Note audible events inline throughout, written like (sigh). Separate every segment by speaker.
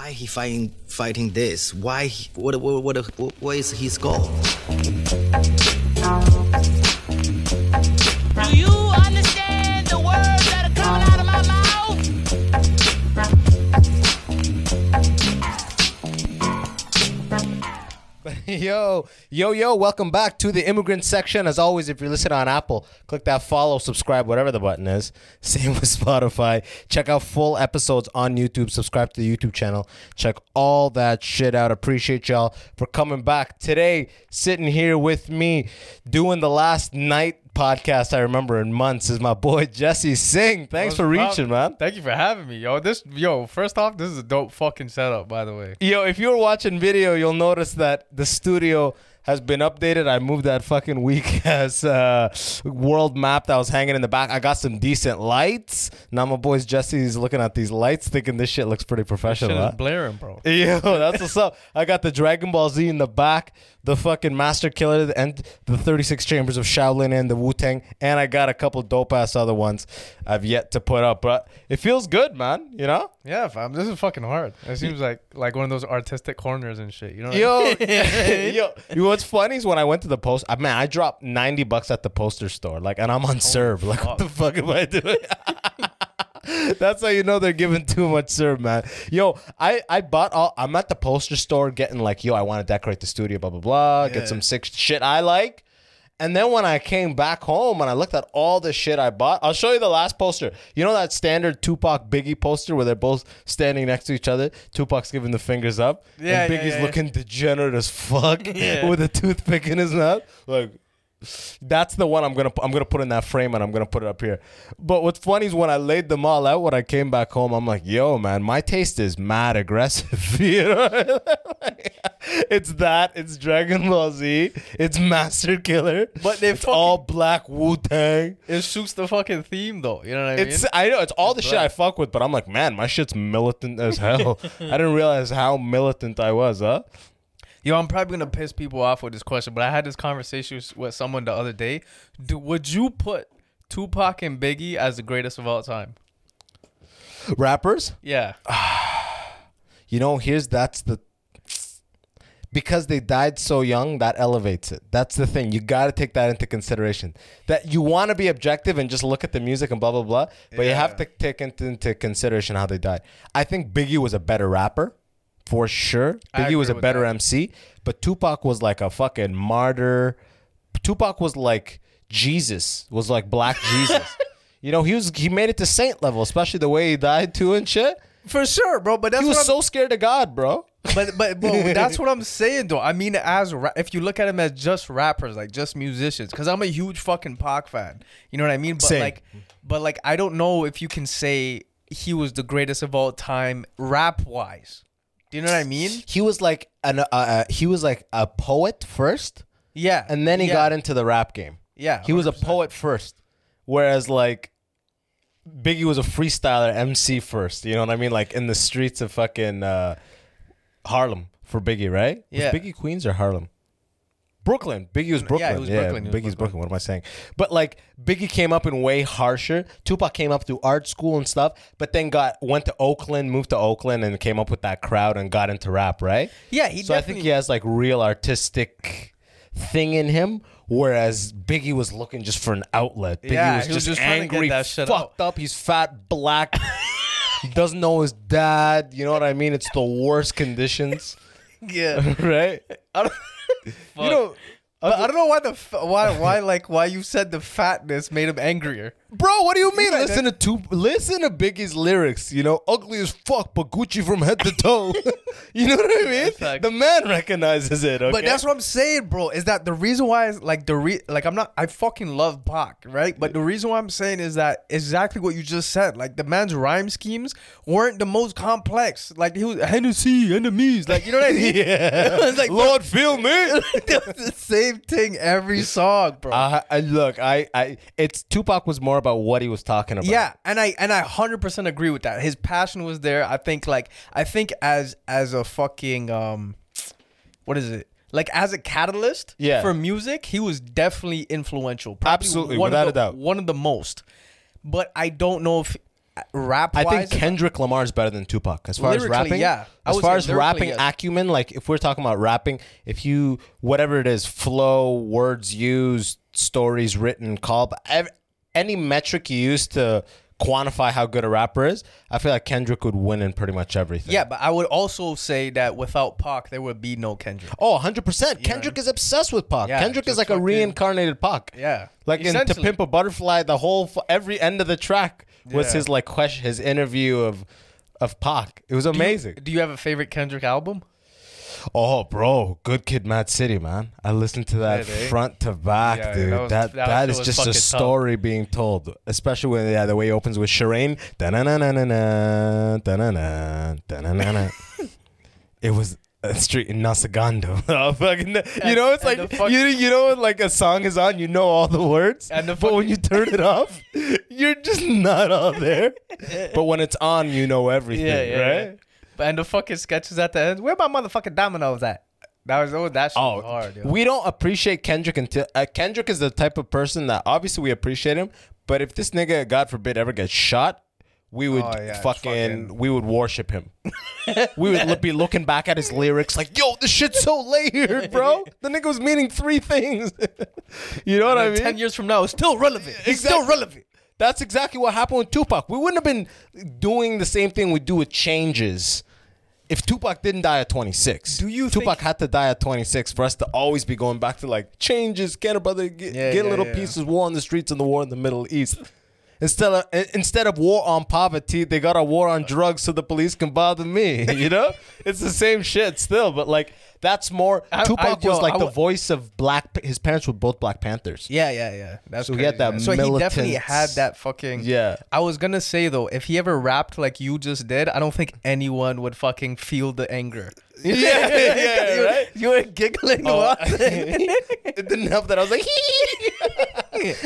Speaker 1: why he fighting fighting this? Why? What what what what is his goal? (laughs)
Speaker 2: Yo, yo, yo, welcome back to the immigrant section. As always, if you're listening on Apple, click that follow, subscribe, whatever the button is. (laughs) Same with Spotify. Check out full episodes on YouTube. Subscribe to the YouTube channel. Check all that shit out. Appreciate y'all for coming back. Today, sitting here with me, doing the last night podcast I remember in months is my boy Jessie Singh. Thanks for reaching, man.
Speaker 3: Thank you for having me, yo. This, yo. First off, this is a dope fucking setup, by the way.
Speaker 2: Yo, if you're watching video, you'll notice that the studio has been updated. I moved that fucking weak (laughs) ass uh, world map that was hanging in the back. I got some decent lights. Now my boys Jessie's looking at these lights, thinking this shit looks pretty professional.
Speaker 3: Shit
Speaker 2: huh?
Speaker 3: is blaring, bro. (laughs)
Speaker 2: Yo, that's what's up. I got the Dragon Ball Z in the back, the fucking Master Killer, and the 36 Chambers of Shaolin and the Wu Tang, and I got a couple dope ass other ones I've yet to put up. But it feels good, man. You know?
Speaker 3: Yeah, fam. This is fucking hard. It seems like like one of those artistic corners and shit. You know? What I
Speaker 2: Yo,
Speaker 3: mean? (laughs)
Speaker 2: yo, you what's funny is when I went to the post, I man, I dropped ninety bucks at the poster store, like, and I'm on serve. Like, what the fuck am I doing? (laughs) That's how you know they're giving too much serve, man. Yo, I I bought all. I'm at the poster store getting like, yo, I want to decorate the studio, blah blah blah.
Speaker 3: Yeah.
Speaker 2: Get some sick shit I like. And then when I came back home and I looked at all the shit I bought, I'll show you the last poster. You know that standard Tupac Biggie poster where they're both standing next to each other? Tupac's giving the fingers up.
Speaker 3: Yeah,
Speaker 2: and
Speaker 3: yeah,
Speaker 2: Biggie's
Speaker 3: yeah.
Speaker 2: looking degenerate as fuck (laughs)
Speaker 3: Yeah.
Speaker 2: with a toothpick in his mouth. Like that's the one I'm gonna I'm gonna put in that frame and I'm gonna put it up here. But what's funny is when I laid them all out when I came back home, I'm like, yo, man, my taste is mad aggressive. (laughs) you know? (laughs) it's that, it's Dragon Ball Z, it's Master Killer,
Speaker 3: But they
Speaker 2: it's
Speaker 3: fucking-
Speaker 2: all black Wu Tang.
Speaker 3: It suits the fucking theme, though. You know what I mean?
Speaker 2: It's I know it's all the shit I fuck with, but I'm like, man, my shit's militant as hell. (laughs) I didn't realize how militant I was, huh?
Speaker 3: Yo, I'm probably gonna piss people off with this question, but I had this conversation with- someone the other day. Do, would you put Tupac and Biggie as the greatest of all time?
Speaker 2: Rappers?
Speaker 3: Yeah. (sighs)
Speaker 2: You know, here's that's the because they died so young, that elevates it. That's the thing. You got to take that into consideration. That you want to be objective and just look at the music and blah blah blah, but you have to take into, into consideration how they died. I think Biggie was a better rapper, for sure.
Speaker 3: I
Speaker 2: Biggie was a better
Speaker 3: that.
Speaker 2: MC, but Tupac was like a fucking martyr. Tupac was like Jesus, was like Black (laughs) Jesus. you know, he was he made it to saint level, especially the way he died too and shit.
Speaker 3: For sure, bro. But that's
Speaker 2: He was so scared of God, bro.
Speaker 3: But but bro, (laughs) that's what I'm saying though. I mean, as ra- if you look at him as just rappers, like just musicians, because I'm a huge fucking Pac fan. You know what I mean? But
Speaker 2: Same.
Speaker 3: like, but like, I don't know if you can say he was the greatest of all time rap wise. Do you know what I mean?
Speaker 2: he was like an uh, uh, he was like a poet first,
Speaker 3: Yeah.
Speaker 2: and then he
Speaker 3: yeah,
Speaker 2: got into the rap game.
Speaker 3: Yeah.
Speaker 2: He was a
Speaker 3: 100%.
Speaker 2: poet first, whereas like Biggie was a freestyler MC first. You know what I mean? Like in the streets of fucking uh, Harlem for Biggie, right?
Speaker 3: Yeah.
Speaker 2: Was Biggie Queens or Harlem? Brooklyn. Biggie was Brooklyn.
Speaker 3: Yeah, was Brooklyn. He
Speaker 2: Biggie's Brooklyn.
Speaker 3: Brooklyn.
Speaker 2: What am I saying? But like Biggie came up in way harsher. Tupac came up through art school and stuff, but then got went to Oakland, moved to Oakland, and came up with that crowd and got into rap, right?
Speaker 3: Yeah, he
Speaker 2: so I think he has like real artistic thing in him. Whereas Biggie was looking just for an outlet. Biggie
Speaker 3: Yeah,
Speaker 2: was
Speaker 3: he was
Speaker 2: just,
Speaker 3: just trying to get
Speaker 2: angry,
Speaker 3: that shit
Speaker 2: fucked up. He's fat, black. he (laughs) doesn't know his dad. You know what I mean? It's the worst conditions, (laughs)
Speaker 3: Yeah. (laughs)
Speaker 2: right? You know,
Speaker 3: but I don't know why the f- why why like why you said the fatness made him angrier.
Speaker 2: Bro, what do you mean?
Speaker 3: Yeah,
Speaker 2: listen to two, listen to Biggie's lyrics. You know, ugly as fuck, but Gucci from head to toe. (laughs) you know what I mean? The man recognizes it. Okay?
Speaker 3: But that's what I'm saying, bro. Is that the reason why? Is like the re like I'm not. I fucking love Pac, right? But the reason why I'm saying is that exactly what you just said. Like the man's rhyme schemes weren't the most complex. Like he was Hennessy enemies. Like you know what I mean?
Speaker 2: yeah. (laughs) (laughs)
Speaker 3: It's like,
Speaker 2: Lord, feel me.
Speaker 3: the same thing every song, bro.
Speaker 2: Uh, I, look, I, I, it's Tupac was more about what he was talking about.
Speaker 3: Yeah, and I and I hundred percent agree with that. His passion was there. I think like I think as as a fucking um, what is it? Like as a catalyst
Speaker 2: Yeah.
Speaker 3: for music, he was definitely influential.
Speaker 2: Absolutely,
Speaker 3: one
Speaker 2: without
Speaker 3: of
Speaker 2: a
Speaker 3: the,
Speaker 2: doubt.
Speaker 3: one of the most. But I don't know if rap.
Speaker 2: I think Kendrick Lamar is better than Tupac as far as rapping.
Speaker 3: yeah. I
Speaker 2: As far as rapping
Speaker 3: yes.
Speaker 2: acumen, like if we're talking about rapping, if you whatever it is, flow, words used, stories written, call, any metric you use to quantify how good a rapper is, I feel like Kendrick would win in pretty much everything.
Speaker 3: Yeah, but I would also say that without Pac, there would be no Kendrick.
Speaker 2: Oh, 100%. Kendrick is obsessed with Pac.
Speaker 3: Yeah,
Speaker 2: Kendrick is like a reincarnated Pac.
Speaker 3: Yeah.
Speaker 2: Like in To Pimp a Butterfly, the whole every end of the track was
Speaker 3: Yeah.
Speaker 2: his like question, his interview of of Pac. It was amazing.
Speaker 3: Do you have a favorite Kendrick album?
Speaker 2: Oh, bro, Good Kid, Mad City, man. I listened to that
Speaker 3: Yeah,
Speaker 2: front to back,
Speaker 3: Yeah,
Speaker 2: dude.
Speaker 3: that was-
Speaker 2: that
Speaker 3: that
Speaker 2: that is just a
Speaker 3: tough.
Speaker 2: story being told, especially when yeah, the way he opens with Sherane. (laughs) It was a street in Nasagando. (laughs) Oh, you know, it's
Speaker 3: and
Speaker 2: like
Speaker 3: fuck-
Speaker 2: you you know like a song is on, you know all the words,
Speaker 3: And the
Speaker 2: but when you turn it off, (laughs) you're just not all there. But when it's on, you know everything, right?
Speaker 3: But and the fucking sketches at the end. Where my motherfucking dominoes at? That was oh, that shit was hard. Yo.
Speaker 2: we don't appreciate Kendrick until uh, Kendrick is the type of person that obviously we appreciate him, but if this nigga, God forbid, ever gets shot, we would
Speaker 3: Oh, yeah,
Speaker 2: fucking,
Speaker 3: fucking-
Speaker 2: we would worship him. we would be looking back at his lyrics like, "Yo, this shit's so layered, bro. The nigga was meaning three things." (laughs) you know what I mean?
Speaker 3: Ten years from now, it's still relevant. It's still relevant.
Speaker 2: That's exactly what happened with Tupac. We wouldn't have been doing the same thing we do with changes if Tupac didn't die at 26.
Speaker 3: Do you
Speaker 2: Tupac
Speaker 3: think-
Speaker 2: had to die at 26 for us to always be going back to like changes, get a brother, get,
Speaker 3: Yeah,
Speaker 2: get
Speaker 3: yeah,
Speaker 2: little
Speaker 3: yeah.
Speaker 2: pieces, war on the streets and the war in the Middle East. Instead of instead of war on poverty, they got a war on drugs so the police can bother me. (laughs) You know, it's the same shit still, but like that's more.
Speaker 3: I-
Speaker 2: Tupac
Speaker 3: I- yo,
Speaker 2: was like
Speaker 3: I
Speaker 2: the voice of black. His parents were both Black Panthers.
Speaker 3: Yeah, yeah, yeah. That's
Speaker 2: So he had that
Speaker 3: man. So he definitely had that fucking.
Speaker 2: Yeah.
Speaker 3: I was gonna say though, if he ever rapped like you just did, I don't think anyone would fucking feel the anger. (laughs)
Speaker 2: Yeah, yeah, (laughs)
Speaker 3: you,
Speaker 2: right?
Speaker 3: you were giggling.
Speaker 2: Oh, it didn't help that I was like,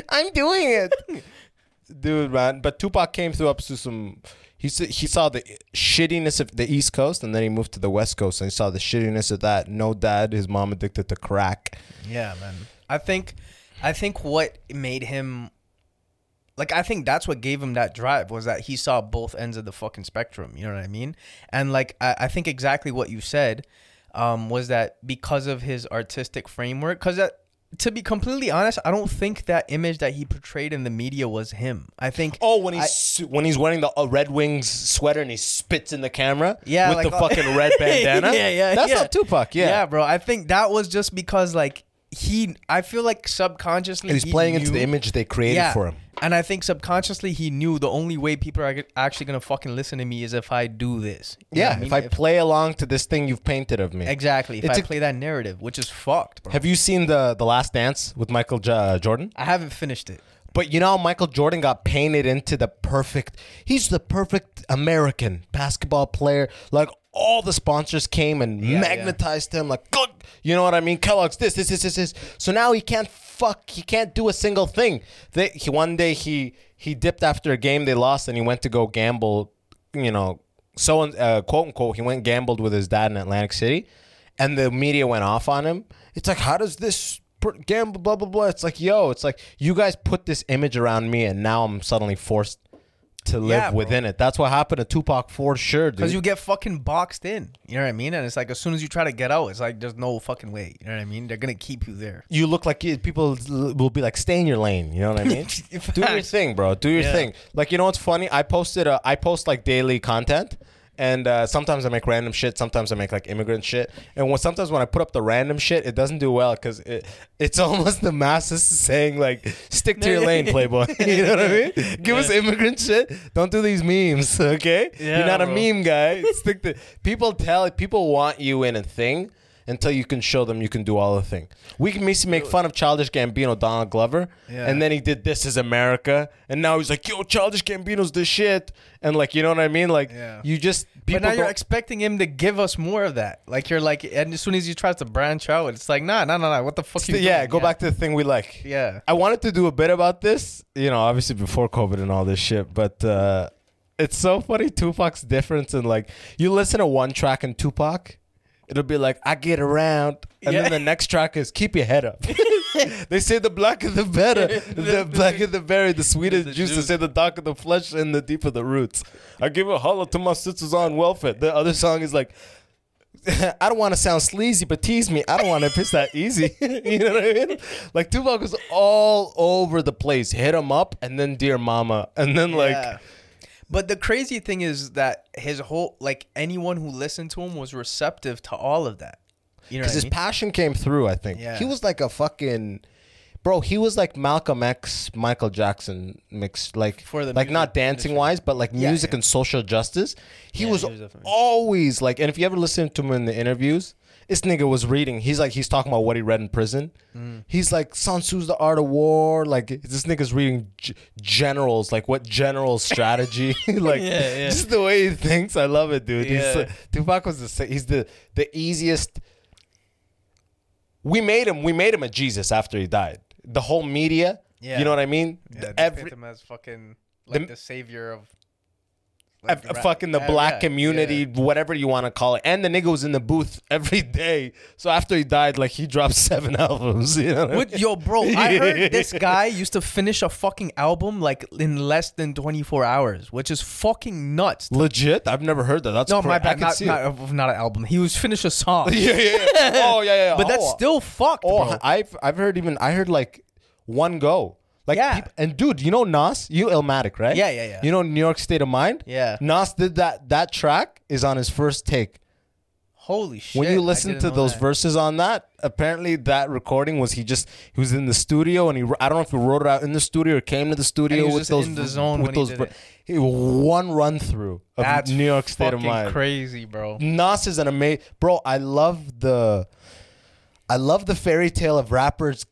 Speaker 2: I'm doing it, dude, man. But Tupac came through up to some. He he saw the shittiness of the East Coast, and then he moved to the West Coast, and he saw the shittiness of that. No dad, his mom addicted to crack.
Speaker 3: Yeah, man. I think, I think what made him, like, I think that's what gave him that drive was that he saw both ends of the fucking spectrum. You know what I mean? And like, I, I think exactly what you said, um, was that because of his artistic framework, because that. To be completely honest, I don't think that image that he portrayed in the media was him. I think
Speaker 2: Oh, when
Speaker 3: I-
Speaker 2: he's when he's wearing the uh, Red Wings sweater and he spits in the camera,
Speaker 3: Yeah,
Speaker 2: with
Speaker 3: like,
Speaker 2: the
Speaker 3: uh,
Speaker 2: fucking red (laughs) bandana.
Speaker 3: yeah, yeah,
Speaker 2: that's
Speaker 3: yeah.
Speaker 2: not Tupac. Yeah,
Speaker 3: yeah, bro. I think that was just because like he, I feel like subconsciously
Speaker 2: he's
Speaker 3: he
Speaker 2: playing into the image they created for him.
Speaker 3: And I think subconsciously he knew the only way people are actually gonna fucking listen to me is if I do this. You
Speaker 2: Yeah,
Speaker 3: what mean?
Speaker 2: if I play along to this thing you've painted of me.
Speaker 3: exactly, if
Speaker 2: It's
Speaker 3: I
Speaker 2: a-
Speaker 3: play that narrative, which is fucked, bro.
Speaker 2: Have you seen the the Last Dance with Michael J- Jordan?
Speaker 3: I haven't finished it.
Speaker 2: But you know, Michael Jordan got painted into the perfect. He's the perfect American basketball player. Like all the sponsors came and
Speaker 3: Yeah,
Speaker 2: magnetized him. Like, you know what I mean? Kellogg's this, this, this, this, this. So now he can't fuck. He can't do a single thing. They, he one day he he dipped after a game they lost and he went to go gamble. You know, so uh, quote unquote, he went gambled with his dad in Atlantic City, and the media went off on him. It's like, how does this gamble? Blah blah blah. It's like, yo, it's like you guys put this image around me, and now I'm suddenly forced to live
Speaker 3: Yeah, bro.
Speaker 2: within it. That's what happened to Tupac for sure, dude.
Speaker 3: Because you get fucking boxed in. You know what I mean? And it's like as soon as you try to get out, it's like there's no fucking way. You know what I mean? They're gonna keep you there.
Speaker 2: you look like you, people will be like, stay in your lane. You know what I mean? (laughs) Do your
Speaker 3: Facts.
Speaker 2: thing, bro. Do your
Speaker 3: Yeah.
Speaker 2: thing. Like, you know what's funny? I posted, a I post like daily content. And uh, sometimes I make random shit. Sometimes I make like immigrant shit. And when, sometimes when I put up the random shit, it doesn't do well because it, it's (laughs) almost the masses saying like, "Stick to your (laughs) lane, playboy." (laughs) you know what I mean? Give us immigrant shit. Don't do these memes, okay?
Speaker 3: Yeah,
Speaker 2: You're not
Speaker 3: bro.
Speaker 2: a meme guy. Stick to. People tell people want you in a thing until you can show them you can do all the thing. We can basically make fun of Childish Gambino, Donald Glover,
Speaker 3: Yeah.
Speaker 2: and then he did "This Is America," and now he's like, "Yo, Childish Gambino's the shit," and like, you know what I mean? Like,
Speaker 3: Yeah.
Speaker 2: you just
Speaker 3: But now you're expecting him to give us more of that. Like you're like, and as soon as he tries to branch out, it's like, nah, nah, nah, nah. What the fuck? You
Speaker 2: yeah, go back to the thing we like.
Speaker 3: Yeah.
Speaker 2: I wanted to do a bit about this, you know, obviously before COVID and all this shit, but uh it's so funny Tupac's difference in like you listen to one track in Tupac it'll be like I get around, and
Speaker 3: Yeah.
Speaker 2: then the next track is keep your head up. (laughs) (laughs) they say the blacker the better, the (laughs) blacker the berry, the sweeter the juice. They say the darker the flesh and the deeper the roots. I give a holler to my sisters on welfare. The other song is like. I don't want to sound sleazy, but tease me. I don't want to piss that easy. you know what I mean? Like Tupac was all over the place. Hit him up, and then Dear Mama, and then like
Speaker 3: Yeah. But the crazy thing is that his whole like anyone who listened to him was receptive to all of that. You know
Speaker 2: because his
Speaker 3: mean?
Speaker 2: passion came through. I think
Speaker 3: Yeah.
Speaker 2: he was like a fucking bro. He was like Malcolm X, Michael Jackson mixed, like
Speaker 3: For the
Speaker 2: like not dancing
Speaker 3: industry.
Speaker 2: wise, but like
Speaker 3: Yeah,
Speaker 2: music
Speaker 3: yeah.
Speaker 2: and social justice. He was
Speaker 3: he was
Speaker 2: always like, and if you ever listen to him in the interviews. This nigga was reading. He's like, he's talking about what he read in prison.
Speaker 3: Mm.
Speaker 2: He's like, Sun Tzu's The Art of War. Like, this nigga's reading g- generals, like what general strategy. (laughs) (laughs) like,
Speaker 3: Yeah, yeah.
Speaker 2: just the way he thinks. I love it, dude. He's,
Speaker 3: Yeah.
Speaker 2: uh, Tupac was the he's the the easiest. We made him. We made him a Jesus after he died. The whole media.
Speaker 3: Yeah.
Speaker 2: You know what I mean?
Speaker 3: yeah,
Speaker 2: The-
Speaker 3: they
Speaker 2: every
Speaker 3: him as fucking like
Speaker 2: The-
Speaker 3: the, savior of
Speaker 2: uh,
Speaker 3: rap-
Speaker 2: fucking the
Speaker 3: yeah,
Speaker 2: black
Speaker 3: yeah,
Speaker 2: community,
Speaker 3: yeah.
Speaker 2: whatever you want to call it. And the nigga was in the booth (laughs) every day. So after he died, like he dropped (laughs) seven albums. You know what I mean?
Speaker 3: yo, bro, I heard (laughs) this guy used to finish a fucking album like in less than 24 hours, which is fucking nuts.
Speaker 2: Legit? I've never heard that. That's
Speaker 3: no,
Speaker 2: cra-
Speaker 3: my
Speaker 2: I
Speaker 3: bad.
Speaker 2: can
Speaker 3: Not, not, not an album. He was finish a song.
Speaker 2: yeah, yeah, yeah. Oh, yeah, yeah.
Speaker 3: But that's
Speaker 2: Oh,
Speaker 3: still fucked,
Speaker 2: Oh,
Speaker 3: bro.
Speaker 2: I've I've heard even I heard like one go. Like
Speaker 3: Yeah.
Speaker 2: peop- and dude, you know Nas, you Illmatic, right?
Speaker 3: Yeah, yeah, yeah.
Speaker 2: You know New York State of Mind?
Speaker 3: Yeah.
Speaker 2: Nas did that that track is on his first take.
Speaker 3: Holy shit.
Speaker 2: When you listen to those
Speaker 3: that.
Speaker 2: verses on that, apparently that recording was he just he was in the studio and he I don't know if he wrote it out in the studio or came to the studio with those
Speaker 3: in the zone
Speaker 2: with
Speaker 3: he
Speaker 2: those he- one run through of
Speaker 3: That's
Speaker 2: New York State of Mind.
Speaker 3: crazy, bro.
Speaker 2: Nas is an amazing bro. I love the, I love the fairy tale of rappers,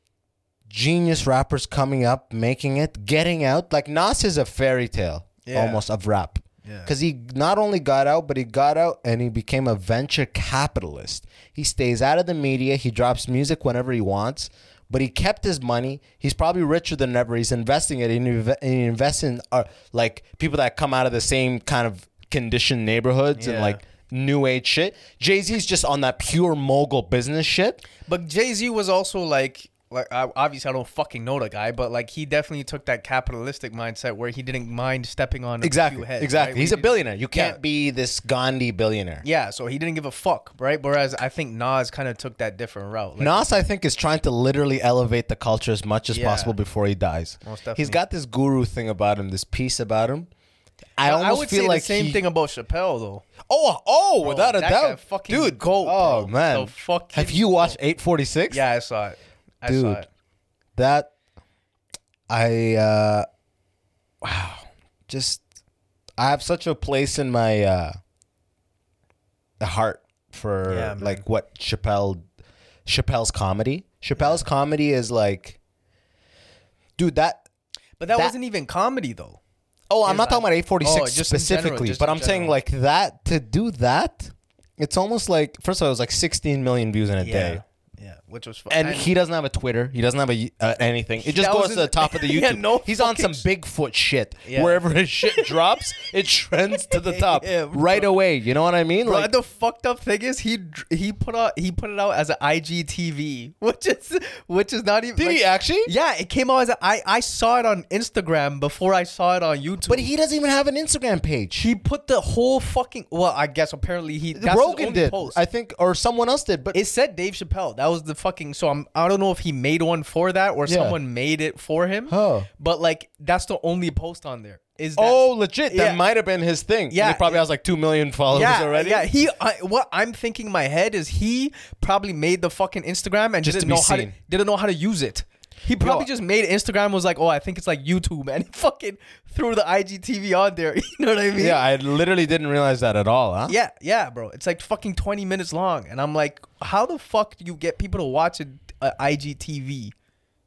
Speaker 2: genius rappers coming up, making it, getting out. Like Nas is a fairy tale
Speaker 3: Yeah.
Speaker 2: almost of rap.
Speaker 3: Yeah.
Speaker 2: Because he not only got out, but he got out and he became a venture capitalist. He stays out of the media. He drops music whenever he wants, but he kept his money. He's probably richer than ever. He's investing it. He inve- invests in uh, like people that come out of the same kind of conditioned neighborhoods and like new age shit. Jay Z's just on that pure mogul business shit.
Speaker 3: But Jay Z was also like, like I, obviously I don't fucking know the guy, but like he definitely took that capitalistic mindset where he didn't mind stepping on a
Speaker 2: Exactly.
Speaker 3: few heads.
Speaker 2: exactly.
Speaker 3: right?
Speaker 2: He's
Speaker 3: We
Speaker 2: a billionaire. You can't
Speaker 3: Yeah.
Speaker 2: be this Gandhi billionaire.
Speaker 3: Yeah, so he didn't give a fuck, right? Whereas I think Nas kind of took that different route. Like,
Speaker 2: Nas, I think, is trying to literally elevate the culture as much as
Speaker 3: Yeah.
Speaker 2: possible before he dies.
Speaker 3: Most
Speaker 2: He's got this guru thing about him, this piece about him. I
Speaker 3: I,
Speaker 2: almost
Speaker 3: would
Speaker 2: feel
Speaker 3: say
Speaker 2: like
Speaker 3: the same
Speaker 2: he-
Speaker 3: thing about Chappelle though.
Speaker 2: Oh, oh, without a doubt,
Speaker 3: fucking
Speaker 2: dude.
Speaker 3: goat,
Speaker 2: oh
Speaker 3: bro.
Speaker 2: man, have you watched Eight Forty Six?
Speaker 3: Yeah, I saw it. I
Speaker 2: Dude. that. I uh, wow, just I have such a place in my uh, the heart for
Speaker 3: Yeah,
Speaker 2: like what Chappelle Chappelle's comedy. Chappelle's comedy is like, dude, that
Speaker 3: But that,
Speaker 2: That-
Speaker 3: wasn't even comedy though.
Speaker 2: Oh, I'm not talking about 846
Speaker 3: Oh, general,
Speaker 2: specifically,
Speaker 3: just
Speaker 2: but I'm saying like that to do that, it's almost like first of all, it was like 16 million views in a day.
Speaker 3: Which was fun.
Speaker 2: And he doesn't have a Twitter. He doesn't have a uh, anything. It just goes
Speaker 3: was
Speaker 2: to the top of the (laughs) YouTube.
Speaker 3: Yeah, no
Speaker 2: He's on some Bigfoot shit.
Speaker 3: Yeah.
Speaker 2: Wherever his shit (laughs) drops, it trends to the top
Speaker 3: Yeah,
Speaker 2: right away. You know what I mean?
Speaker 3: Bro,
Speaker 2: Like,
Speaker 3: the fucked up thing is he he put out he put it out as an IGTV, (laughs) which is which is not even.
Speaker 2: did
Speaker 3: like-
Speaker 2: he actually?
Speaker 3: Yeah, it came out as a, I I saw it on Instagram before I saw it on YouTube.
Speaker 2: But he doesn't even have an Instagram page.
Speaker 3: he put the whole fucking well, I guess apparently he that's his
Speaker 2: Rogan did,
Speaker 3: Post.
Speaker 2: I think, or someone else did. But
Speaker 3: it said Dave Chappelle. That was the fucking. So I'm. I don't know if he made one for that or
Speaker 2: Yeah.
Speaker 3: someone made it for him.
Speaker 2: Huh.
Speaker 3: But like, that's the only post on there. Is that,
Speaker 2: oh, legit, that
Speaker 3: Yeah.
Speaker 2: might have been his thing.
Speaker 3: Yeah,
Speaker 2: he probably
Speaker 3: it-
Speaker 2: has like two million followers
Speaker 3: yeah,
Speaker 2: already.
Speaker 3: yeah. He. I, what I'm thinking in my head is he probably made the fucking Instagram and
Speaker 2: Just
Speaker 3: didn't
Speaker 2: to be
Speaker 3: know how to
Speaker 2: seen.
Speaker 3: didn't know how to use it. He probably
Speaker 2: Yo.
Speaker 3: just made Instagram was like, oh, I think it's like YouTube, and (laughs) he fucking threw the IGTV on there. (laughs) You know what I mean?
Speaker 2: Yeah, I literally didn't realize that at all, huh?
Speaker 3: Yeah, yeah, bro. It's like fucking 20 minutes long. And I'm like, how the fuck do you get people to watch a, a IGTV?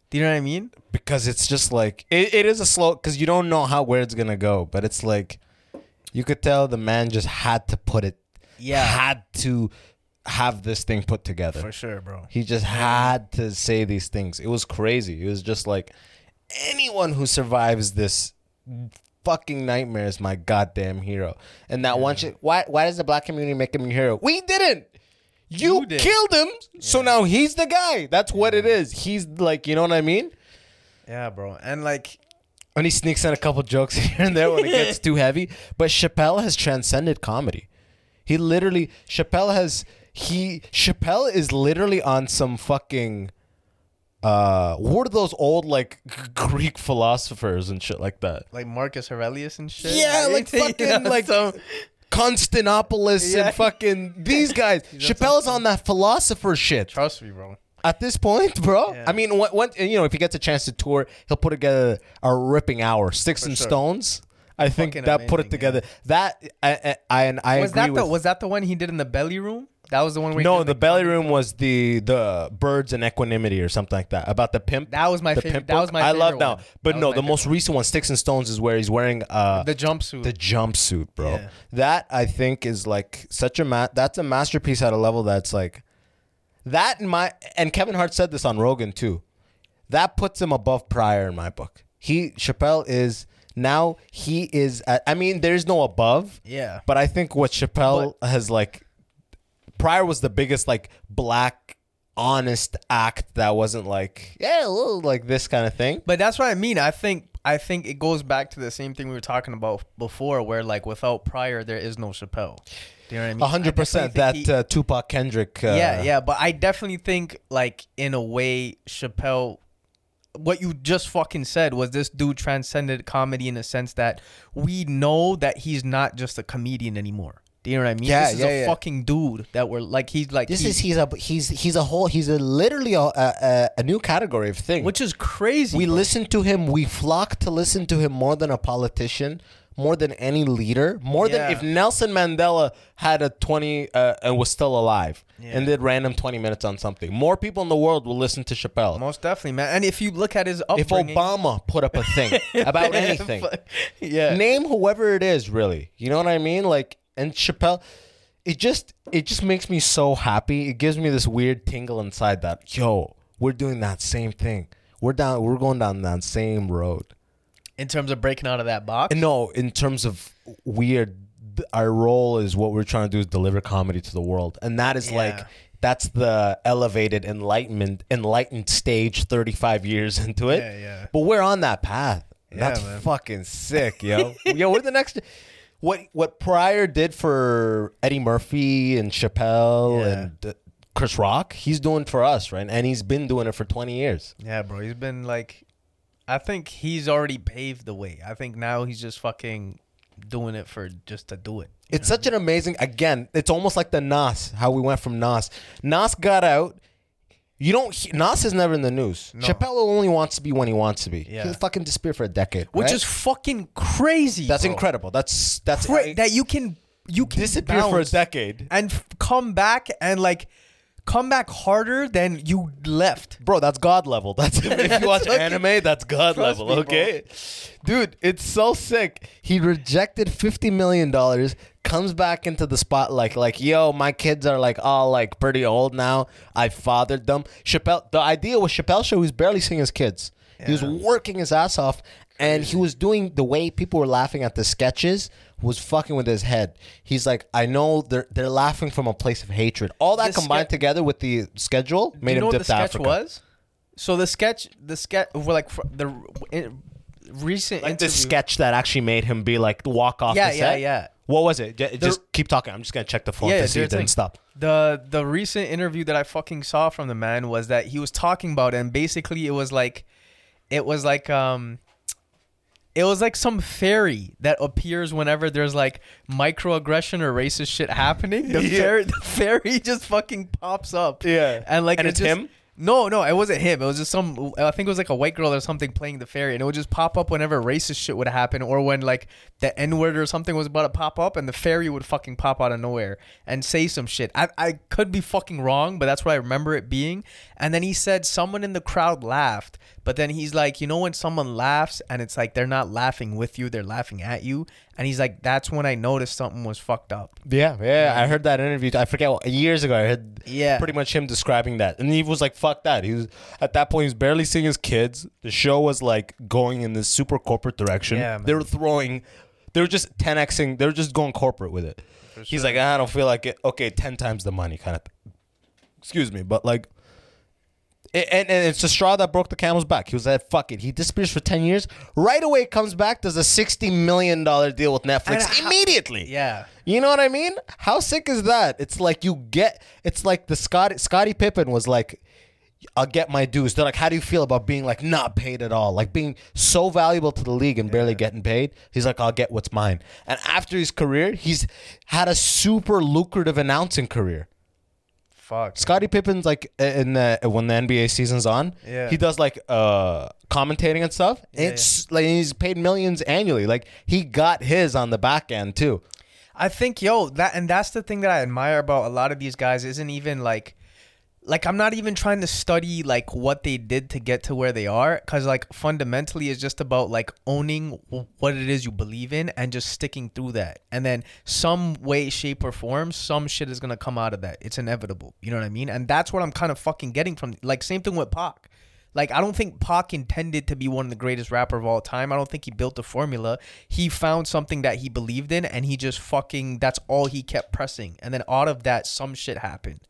Speaker 3: Do you know what I mean?
Speaker 2: Because it's just like it, it is a slow because you don't know how where it's gonna go, but it's like you could tell the man just had to put it,
Speaker 3: Yeah.
Speaker 2: had to have this thing put together.
Speaker 3: For sure, bro.
Speaker 2: He just had to say these things. It was crazy. It was just like anyone who survives this fucking nightmare is my goddamn hero. And that one shit. Why? Why does the black community make him a hero? We didn't. You,
Speaker 3: You did.
Speaker 2: killed him, so now he's the guy. That's what it is. He's like, you know what I mean?
Speaker 3: Yeah, bro. And like,
Speaker 2: And he sneaks in a couple jokes (laughs) here and there when it gets (laughs) too heavy. But Chappelle has transcended comedy. He literally Chappelle has he Chappelle is literally on some fucking uh what are those old like Greek philosophers and shit like that?
Speaker 3: like Marcus Aurelius and shit.
Speaker 2: Yeah, like
Speaker 3: You know,
Speaker 2: fucking (laughs) like
Speaker 3: some-
Speaker 2: Constantinopolis
Speaker 3: Yeah.
Speaker 2: and fucking these (laughs) guys. Chappelle's on that philosopher shit.
Speaker 3: Trust me, bro.
Speaker 2: At this point, bro.
Speaker 3: Yeah.
Speaker 2: I mean, what, what you know, if he gets a chance to tour, he'll put together a ripping hour. Sticks and
Speaker 3: sure.
Speaker 2: Stones. I think
Speaker 3: Fucking
Speaker 2: that put it
Speaker 3: amazing,
Speaker 2: together. That I I, I, and I
Speaker 3: Was
Speaker 2: agree
Speaker 3: that the
Speaker 2: with.
Speaker 3: was that the one he did in the belly room? That was the one where he
Speaker 2: no, the belly room was the the birds and equanimity or something like that about the pimp.
Speaker 3: That was my
Speaker 2: the
Speaker 3: favorite- that was
Speaker 2: book.
Speaker 3: my
Speaker 2: I love
Speaker 3: favorite
Speaker 2: that,
Speaker 3: one.
Speaker 2: one.
Speaker 3: That
Speaker 2: but
Speaker 3: was
Speaker 2: no,
Speaker 3: my
Speaker 2: the most recent one, Sticks and Stones, is where he's wearing uh
Speaker 3: the jumpsuit.
Speaker 2: the jumpsuit, bro.
Speaker 3: Yeah.
Speaker 2: That I think is like such a ma- that's a masterpiece at a level that's like that in my and Kevin Hart said this on Rogan too. That puts him above Pryor in my book. He Chappelle is now he is at, I mean there's no above.
Speaker 3: Yeah.
Speaker 2: But I think what Chappelle has like Pryor was the biggest like black honest act that wasn't like yeah, well, like this kind of thing.
Speaker 3: But that's what I mean. I think I think it goes back to the same thing we were talking about before, where like without Pryor, there is no Chappelle. Do you know what I mean?
Speaker 2: A hundred percent. that
Speaker 3: he-
Speaker 2: uh, Tupac Kendrick. Uh,
Speaker 3: yeah, yeah. But I definitely think like in a way, Chappelle. What you just fucking said was this dude transcended comedy in a sense that we know that he's not just a comedian anymore. Do you know what I mean?
Speaker 2: Yeah,
Speaker 3: this is
Speaker 2: yeah,
Speaker 3: a
Speaker 2: yeah.
Speaker 3: fucking dude that we're like he's like
Speaker 2: This
Speaker 3: he-
Speaker 2: is he's a he's he's a whole he's a literally a a, a new category of thing.
Speaker 3: which is crazy.
Speaker 2: we
Speaker 3: bro.
Speaker 2: listen to him, we flock to listen to him more than a politician, more than any leader, more
Speaker 3: Yeah.
Speaker 2: than if Nelson Mandela had a twenty uh, and was still alive and did random twenty minutes on something. More people in the world will listen to Chappelle.
Speaker 3: most definitely, man. And if you look at his
Speaker 2: if
Speaker 3: upbringing,
Speaker 2: Obama put up a thing (laughs) about anything,
Speaker 3: yeah,
Speaker 2: name whoever it is really you know what i mean like and chappelle it just it just makes me so happy. It gives me this weird tingle inside that yo we're doing that same thing. We're down we're going down that same road.
Speaker 3: In terms of breaking out of that box.
Speaker 2: and no in terms of weird our role is what we're trying to do is deliver comedy to the world. And that is like that's the elevated enlightenment enlightened stage 35 years (laughs) into it.
Speaker 3: Yeah, yeah.
Speaker 2: but we're on that path. That's
Speaker 3: man.
Speaker 2: fucking sick yo. (laughs) Yo we're the next what what Pryor did for Eddie Murphy and Chappelle
Speaker 3: Yeah.
Speaker 2: and uh, Chris Rock he's doing for us right and he's been doing it for 20 years
Speaker 3: Yeah, bro. He's been like, I think he's already paved the way. I think now he's just fucking doing it for just to do it.
Speaker 2: It's such an amazing. Again, it's almost like the Nas. How we went from Nas. Nas got out. You don't. he- Nas is never in the news. Chappelle only wants to be when he wants to be.
Speaker 3: Yeah.
Speaker 2: He'll fucking disappear for a decade.
Speaker 3: Which
Speaker 2: right?
Speaker 3: is fucking crazy.
Speaker 2: that's
Speaker 3: bro.
Speaker 2: incredible. That's that's
Speaker 3: Cra-
Speaker 2: I-
Speaker 3: that you can you can
Speaker 2: disappear for a decade,
Speaker 3: and f- come back and like come back harder than you left.
Speaker 2: bro. That's God level. (laughs) That's if you watch (laughs) anime, that's God
Speaker 3: Trust
Speaker 2: level.
Speaker 3: me, bro.
Speaker 2: okay, dude, it's so sick. He rejected fifty million dollars. Comes back into the spotlight like, yo, my kids are like all like pretty old now. I fathered them. Chappelle. The idea was Chappelle show. He was barely seeing his kids. He was working his ass off, and he was doing the way people were laughing at the sketches was fucking with his head. He's like, I know they're they're laughing from a place of hatred. All that
Speaker 3: The
Speaker 2: combined
Speaker 3: ske-
Speaker 2: together with the schedule made
Speaker 3: you
Speaker 2: him
Speaker 3: know what
Speaker 2: dip
Speaker 3: the
Speaker 2: to
Speaker 3: sketch
Speaker 2: Africa.
Speaker 3: was? So the sketch, the sketch, were like fr- the in, recent
Speaker 2: Like the
Speaker 3: interview-
Speaker 2: sketch that actually made him be like walk off.
Speaker 3: Yeah,
Speaker 2: the
Speaker 3: yeah,
Speaker 2: set?
Speaker 3: yeah.
Speaker 2: What was it? J- Just keep talking. I'm just gonna check the phone
Speaker 3: Yeah,
Speaker 2: to see
Speaker 3: do your
Speaker 2: it didn't stop.
Speaker 3: The the recent interview that I fucking saw from the man was that he was talking about it and basically it was like it was like um it was like some fairy that appears whenever there's like microaggression or racist shit happening. The
Speaker 2: Yeah.
Speaker 3: fairy the fairy just fucking pops up.
Speaker 2: Yeah.
Speaker 3: And like
Speaker 2: And
Speaker 3: it
Speaker 2: it's
Speaker 3: just-
Speaker 2: him?
Speaker 3: No, no, it wasn't him. It was just some. I think it was like a white girl or something playing the fairy, and it would just pop up whenever racist shit would happen, or when like the N word or something was about to pop up, and the fairy would fucking pop out of nowhere and say some shit. I I could be fucking wrong, but that's what I remember it being. And then he said someone in the crowd laughed, but then he's like, you know, when someone laughs and it's like they're not laughing with you, they're laughing at you, and he's like, that's when I noticed something was fucked up.
Speaker 2: Yeah, yeah. I heard that interview. I forget what, years ago. I heard
Speaker 3: Yeah.
Speaker 2: pretty much him describing that, and he was like, "Fuck that." He was at that point. He was barely seeing his kids. The show was like going in this super corporate direction.
Speaker 3: Yeah,
Speaker 2: they were throwing. They were just 10xing. They were just going corporate with it. He's like, I don't feel like it. Okay, ten times the money, kind of. Excuse me, but like. And, and it's the straw that broke the camel's back. He was like, "Fuck it." He disappears for ten years. Right away, comes back, does a sixty million dollar deal with Netflix
Speaker 3: how-
Speaker 2: immediately.
Speaker 3: Yeah.
Speaker 2: You know what I mean? How sick is that? It's like you get. It's like the Scottie Scottie Pippen was like, "I'll get my dues." They're like, "How do you feel about being like not paid at all? Like being so valuable to the league and barely getting paid?" He's like, "I'll get what's mine." And after his career, he's had a super lucrative announcing career.
Speaker 3: Fuck.
Speaker 2: Scottie Pippen's like in the when the NBA season's on,
Speaker 3: Yeah.
Speaker 2: he does like uh commentating and stuff. it's like he's paid millions annually. Like he got his on the back end too.
Speaker 3: I think yo that and that's the thing that I admire about a lot of these guys isn't even like like I'm not even trying to study like what they did to get to where they are cuz like fundamentally it's just about like owning what it is you believe in and just sticking through that. And then some way shape or form some shit is going to come out of that. It's inevitable. You know what I mean? And that's what I'm kind of fucking getting from like same thing with Pac. Like I don't think Pac intended to be one of the greatest rapper of all time. I don't think he built a formula. He found something that he believed in and he just fucking that's all he kept pressing. And then out of that some shit happened.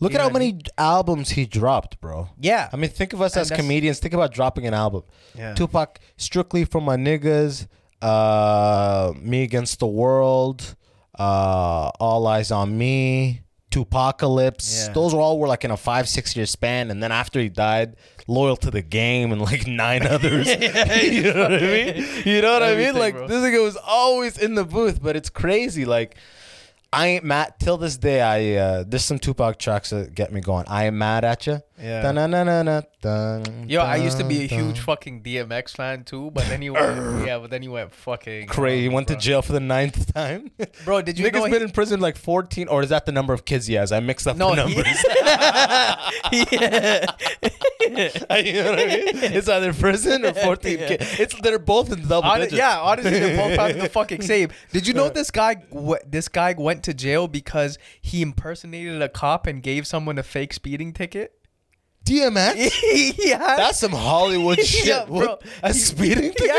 Speaker 2: Look
Speaker 3: You
Speaker 2: at how
Speaker 3: what I
Speaker 2: many albums he dropped, bro.
Speaker 3: Yeah.
Speaker 2: I mean, think of us
Speaker 3: And
Speaker 2: as comedians. Think about dropping an album.
Speaker 3: Yeah.
Speaker 2: Tupac, strictly for my niggas, uh, me against the world, uh, all eyes on me, Tupacalypse.
Speaker 3: Yeah.
Speaker 2: Those were all were like in a five six year span, and then after he died, loyal to the game and like nine others. (laughs) (laughs) you know what I mean? You know what I mean? Like
Speaker 3: bro.
Speaker 2: this nigga was always in the booth, but it's crazy. Like. I ain't mad till this day. I uh, there's some Tupac tracks that get me going. I am mad at you.
Speaker 3: Yeah.
Speaker 2: Dun-dun-dun-dun-dun,
Speaker 3: Yo, I used to be a huge fucking DMX fan too, but then he went (laughs) yeah, but then he went fucking
Speaker 2: Crazy. He went to
Speaker 3: bro.
Speaker 2: jail for the ninth time. (laughs)
Speaker 3: Bro, did you
Speaker 2: Nigga's
Speaker 3: know he-
Speaker 2: been in prison like 14, or is that the number of kids he has? I mixed up
Speaker 3: No,
Speaker 2: the
Speaker 3: he-
Speaker 2: numbers. (laughs)
Speaker 3: yeah.
Speaker 2: you know what I mean? It's either prison or 14
Speaker 3: Yeah.
Speaker 2: kids. It's they're both in double
Speaker 3: Hon-
Speaker 2: digits.
Speaker 3: yeah, honestly, they're both probably the fucking same. Did you know this guy? w- This guy went to jail because he impersonated a cop and gave someone a fake speeding ticket.
Speaker 2: DMX. (laughs)
Speaker 3: yeah,
Speaker 2: That's some Hollywood (laughs) shit.
Speaker 3: Yeah, bro.
Speaker 2: What? A
Speaker 3: He-
Speaker 2: speeding (laughs) ticket?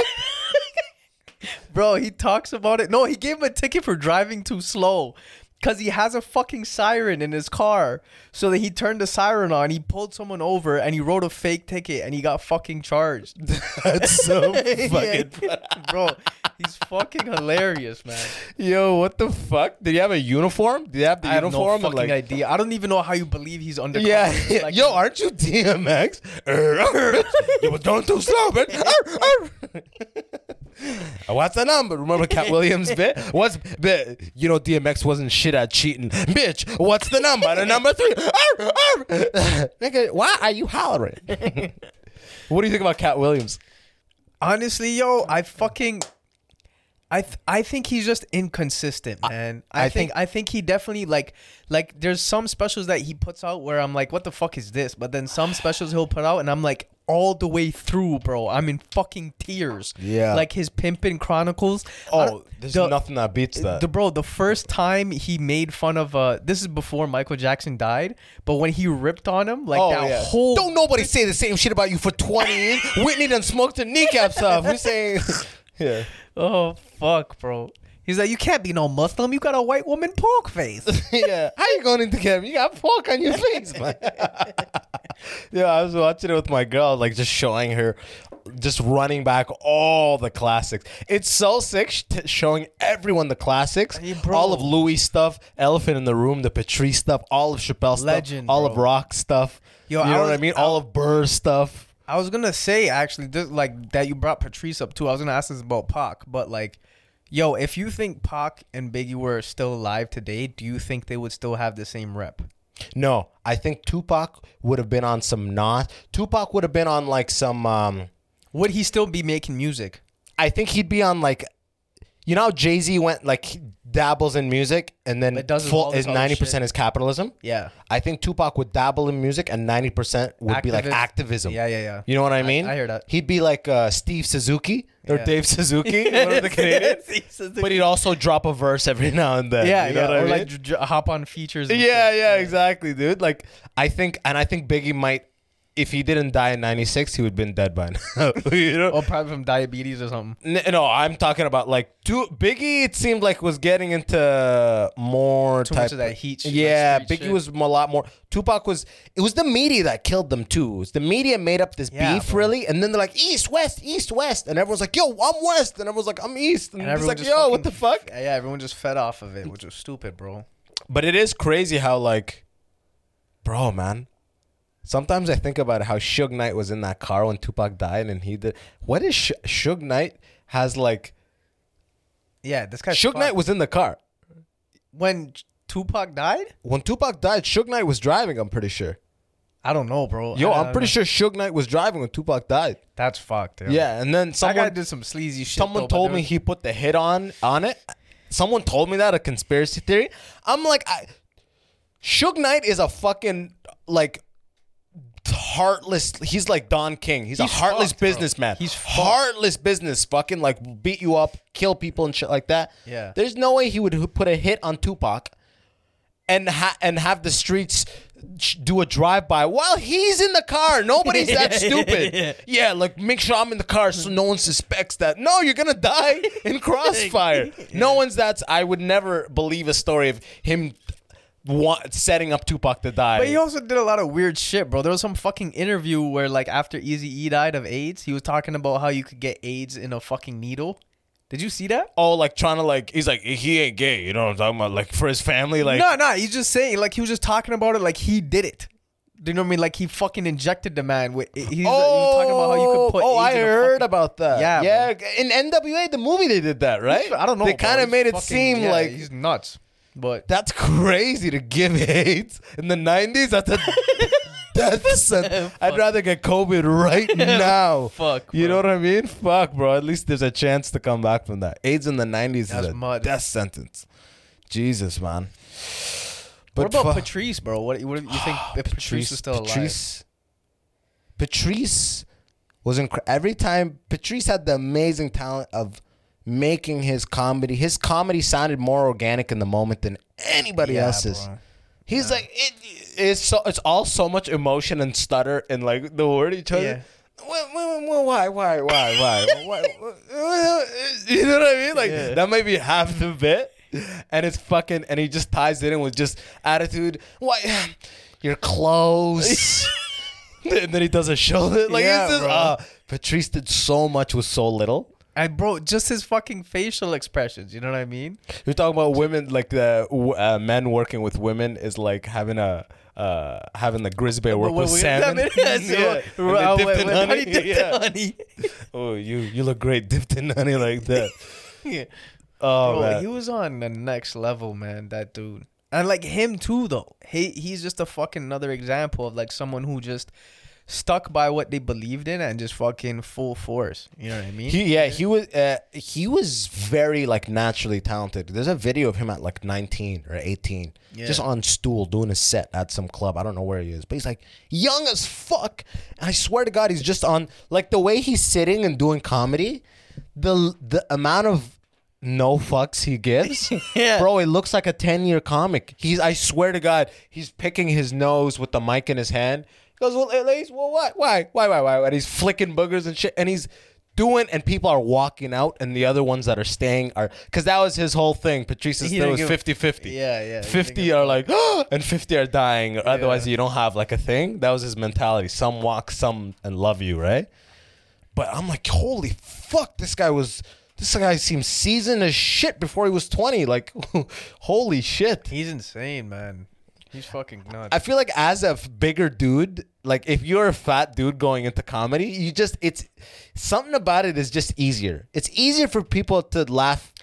Speaker 3: Yeah. bro, he talks about it. No, he gave him a ticket for driving too slow. Cause he has a fucking siren in his car, so that he turned the siren on. He pulled someone over and he wrote a fake ticket, and he got fucking charged. (laughs)
Speaker 2: That's so (laughs)
Speaker 3: Yeah.
Speaker 2: fucking.
Speaker 3: bro, he's fucking hilarious, man.
Speaker 2: Yo, what the fuck? Did he have a uniform? Did you have the
Speaker 3: I have no
Speaker 2: uniform?
Speaker 3: fucking
Speaker 2: like,
Speaker 3: idea. I don't even know how you believe he's undercover.
Speaker 2: Yeah, yeah.
Speaker 3: Like,
Speaker 2: yo, aren't you DMX? (laughs) Er, er. you was going too slow, man. Er, (laughs) What's the number? Remember Katt Williams (laughs) bit? What's bit? You know DMX wasn't shit at cheating, bitch. What's the number? The number three. (laughs) Arr, arr. Nigga, why are you hollering? what do you think about Katt Williams?
Speaker 3: honestly, yo, I fucking. I, th- I think he's just inconsistent, man. I,
Speaker 2: I
Speaker 3: think,
Speaker 2: think-
Speaker 3: I think he definitely like like there's some specials that he puts out where I'm like, what the fuck is this? But then some specials he'll put out and I'm like, all the way through, bro. I'm in fucking tears.
Speaker 2: Yeah.
Speaker 3: Like his Pimpin' Chronicles.
Speaker 2: Oh, there's
Speaker 3: the-
Speaker 2: nothing that beats that.
Speaker 3: The bro, the first time he made fun of uh this is before Michael Jackson died, but when he ripped on him, like that whole
Speaker 2: Don't nobody say the same shit about you for 20 years. (laughs) Whitney done smoked the kneecaps off. We saying, (laughs) yeah.
Speaker 3: Oh fuck, bro. He's like, you can't be no Muslim. You got a white woman pork face. (laughs)
Speaker 2: yeah. How you going into camp? You got pork on your face, man. (laughs) yeah, I was watching it with my girl, like just showing her, just running back all the classics. It's so sick sh- t- showing everyone the classics.
Speaker 3: Hey, bro.
Speaker 2: all of Louis stuff, Elephant in the Room, the Patrice stuff, all of Chappelle stuff,
Speaker 3: Legend,
Speaker 2: all of
Speaker 3: bro.
Speaker 2: Rock stuff.
Speaker 3: Yo,
Speaker 2: you
Speaker 3: I
Speaker 2: know what I mean?
Speaker 3: I-
Speaker 2: all of Burr stuff.
Speaker 3: I was gonna say actually, this, like that you brought Patrice up too. I was gonna ask this about Pac, but like, yo, if you think Pac and Biggie were still alive today, do you think they would still have the same rep?
Speaker 2: No, I think Tupac would have been on some Nas. Tupac would have been on like some. um
Speaker 3: Would he still be making music?
Speaker 2: I think he'd be on like, you know, Jay Z went like dabbles in music and then
Speaker 3: But does
Speaker 2: full
Speaker 3: all this
Speaker 2: is
Speaker 3: other
Speaker 2: ninety
Speaker 3: shit.
Speaker 2: percent is capitalism.
Speaker 3: Yeah.
Speaker 2: I think Tupac would dabble in music and ninety percent would be like
Speaker 3: Activist.
Speaker 2: activism.
Speaker 3: Yeah, yeah, yeah.
Speaker 2: You know what I mean?
Speaker 3: I hear that.
Speaker 2: He'd be like uh, Steve Suzuki or
Speaker 3: Yeah.
Speaker 2: Dave Suzuki, (laughs) one of the Canadians. (laughs) but he'd also drop a verse every now and then.
Speaker 3: Yeah,
Speaker 2: you know
Speaker 3: yeah.
Speaker 2: what I
Speaker 3: or
Speaker 2: mean?
Speaker 3: like j- j- hop on features. and
Speaker 2: Yeah,
Speaker 3: shit.
Speaker 2: yeah, exactly, dude. Like I think, and I think Biggie might, if he didn't die in '96, he would have been dead by now. (laughs) you know?
Speaker 3: Or probably from diabetes or something.
Speaker 2: N- No, I'm talking about like two, Biggie. It seemed like was getting into more
Speaker 3: too
Speaker 2: type.
Speaker 3: much of that heat. shit, like
Speaker 2: yeah,
Speaker 3: street
Speaker 2: Biggie
Speaker 3: shit.
Speaker 2: was a lot more. Tupac was. It was the media that killed them too. It was the media made up this
Speaker 3: Yeah,
Speaker 2: beef
Speaker 3: bro.
Speaker 2: really, and then they're like East West, East West, and everyone's like, Yo, I'm West, and everyone's like, I'm East, and,
Speaker 3: And
Speaker 2: it's
Speaker 3: everyone
Speaker 2: like,
Speaker 3: just
Speaker 2: Yo, what
Speaker 3: fucking-
Speaker 2: the fuck?
Speaker 3: Yeah, yeah, everyone just fed off of it, which was stupid, bro.
Speaker 2: But it is crazy how like, bro, man. Sometimes I think about how Suge Knight was in that car when Tupac died, and he did. What is Sh- Suge Knight has like?
Speaker 3: Yeah, this guy.
Speaker 2: Suge Knight was in the car
Speaker 3: when Tupac died.
Speaker 2: when Tupac died. Suge Knight was driving. I'm pretty sure.
Speaker 3: I don't know, bro.
Speaker 2: Yo,
Speaker 3: I
Speaker 2: I'm pretty
Speaker 3: know.
Speaker 2: sure Suge Knight was driving when Tupac died.
Speaker 3: that's fucked. Yeah,
Speaker 2: Yeah, and then
Speaker 3: that guy
Speaker 2: someone
Speaker 3: did some sleazy shit.
Speaker 2: someone
Speaker 3: though,
Speaker 2: told me
Speaker 3: was-
Speaker 2: he put the hit on on it. Someone told me that a conspiracy theory. I'm like, I, Suge Knight is a fucking like heartless. He's like Don King. He's, a
Speaker 3: He's
Speaker 2: heartless
Speaker 3: fucked, bro.
Speaker 2: businessman.
Speaker 3: He's fucked.
Speaker 2: heartless business. Fucking like beat you up, kill people and shit like that.
Speaker 3: Yeah.
Speaker 2: There's no way he would put a hit on Tupac and ha- and have the streets sh- do a drive by while he's in the car. Nobody's that (laughs) stupid. Yeah, like make sure I'm in the car so no one suspects that. No, you're gonna die in (laughs) crossfire. No one's that. I would never believe a story of him wa- setting up Tupac to die.
Speaker 3: But he also did a lot of weird shit, bro. There was some fucking interview where, like, after Easy E died of AIDS, he was talking about how you could get AIDS in a fucking needle. Did you see that?
Speaker 2: oh, like trying to like he's like he ain't gay. You know what I'm talking about? Like for his family, like
Speaker 3: no, no. He's just saying, like, he was just talking about it like he did it. Do you know what I mean? Like he fucking injected the man with. He's, he was talking about how you could put.
Speaker 2: Oh, I heard
Speaker 3: fucking-
Speaker 2: about that.
Speaker 3: Yeah,
Speaker 2: yeah. In NWA, the movie, they did that, right?
Speaker 3: I don't know.
Speaker 2: They kind of made it
Speaker 3: fucking-
Speaker 2: seem
Speaker 3: yeah,
Speaker 2: like
Speaker 3: he's nuts. But
Speaker 2: that's crazy to give AIDS in the '90s. That's a (laughs) death sentence. I'd rather get COVID right (laughs) now.
Speaker 3: Fuck,
Speaker 2: You know
Speaker 3: bro.
Speaker 2: what I mean? Fuck, bro. At least there's a chance to come back from that. AIDS in the '90s
Speaker 3: That's
Speaker 2: is a
Speaker 3: mud.
Speaker 2: death sentence. Jesus, man.
Speaker 3: But what about
Speaker 2: fu-
Speaker 3: Patrice, bro? What, what do you think? Ah, if Patrice, is still alive.
Speaker 2: Patrice, Patrice was incredible. Every time Patrice had the amazing talent of making his comedy. His comedy sounded more organic in the moment than anybody
Speaker 3: Yeah,
Speaker 2: else's.
Speaker 3: bro.
Speaker 2: He's like it, it's so it's all so much emotion and stutter and like the word each other.
Speaker 3: Yeah.
Speaker 2: Why, why, why, (laughs) why, why, why? You know what I mean? Like
Speaker 3: Yeah.
Speaker 2: that might be half the bit, and it's fucking, and he just ties it in with just attitude. Why, (sighs) your clothes. (laughs) (laughs) and then he does a shoulder. Like
Speaker 3: Yeah,
Speaker 2: it's just, uh, Patrice did so much with so little.
Speaker 3: And bro, just his fucking facial expressions. You know what I mean?
Speaker 2: You're talking about women, like the uh, men working with women is like having a uh, having the grizzly bear work with salmon. (laughs) (laughs)
Speaker 3: yeah, so-
Speaker 2: yeah. And they dipped in
Speaker 3: when
Speaker 2: honey.
Speaker 3: honey dipped
Speaker 2: Yeah.
Speaker 3: honey. (laughs)
Speaker 2: Oh, you you look great dipped in honey like that.
Speaker 3: Yeah.
Speaker 2: Oh
Speaker 3: Bro,
Speaker 2: man.
Speaker 3: he was on the next level, man. That dude, and like him too, though. He he's just a fucking another example of like someone who just stuck by what they believed in and just fucking full force. You know what I mean?
Speaker 2: He yeah he was uh, he was very like naturally talented. There's a video of him at like 19 or 18,
Speaker 3: Yeah.
Speaker 2: just on stool doing a set at some club. I don't know where he is, but he's like young as fuck. And I swear to God, he's just on like the way he's sitting and doing comedy. The the amount of no fucks he gives, (laughs)
Speaker 3: Yeah.
Speaker 2: bro. It looks like a 10 year comic. He's I swear to God, he's picking his nose with the mic in his hand. Goes, well, at least, well, what? Why? Why? Why? Why? And he's flicking boogers and shit. And he's doing, and people are walking out, and the other ones that are staying are, because that was his whole thing. Patrice's (laughs) thing was
Speaker 3: give-
Speaker 2: 50 50.
Speaker 3: Yeah, yeah,
Speaker 2: 50 are like, (gasps) and 50 are dying. Or otherwise, you don't have like a thing. That was his mentality. Some walk, some and love you, right? But I'm like, holy fuck, this guy was. This guy seems seasoned as shit before he was 20. Like, (laughs) holy shit.
Speaker 3: he's insane, man. He's fucking nuts.
Speaker 2: I feel like as a bigger dude, like if you're a fat dude going into comedy, you just it's something about it is just easier. It's easier for people to laugh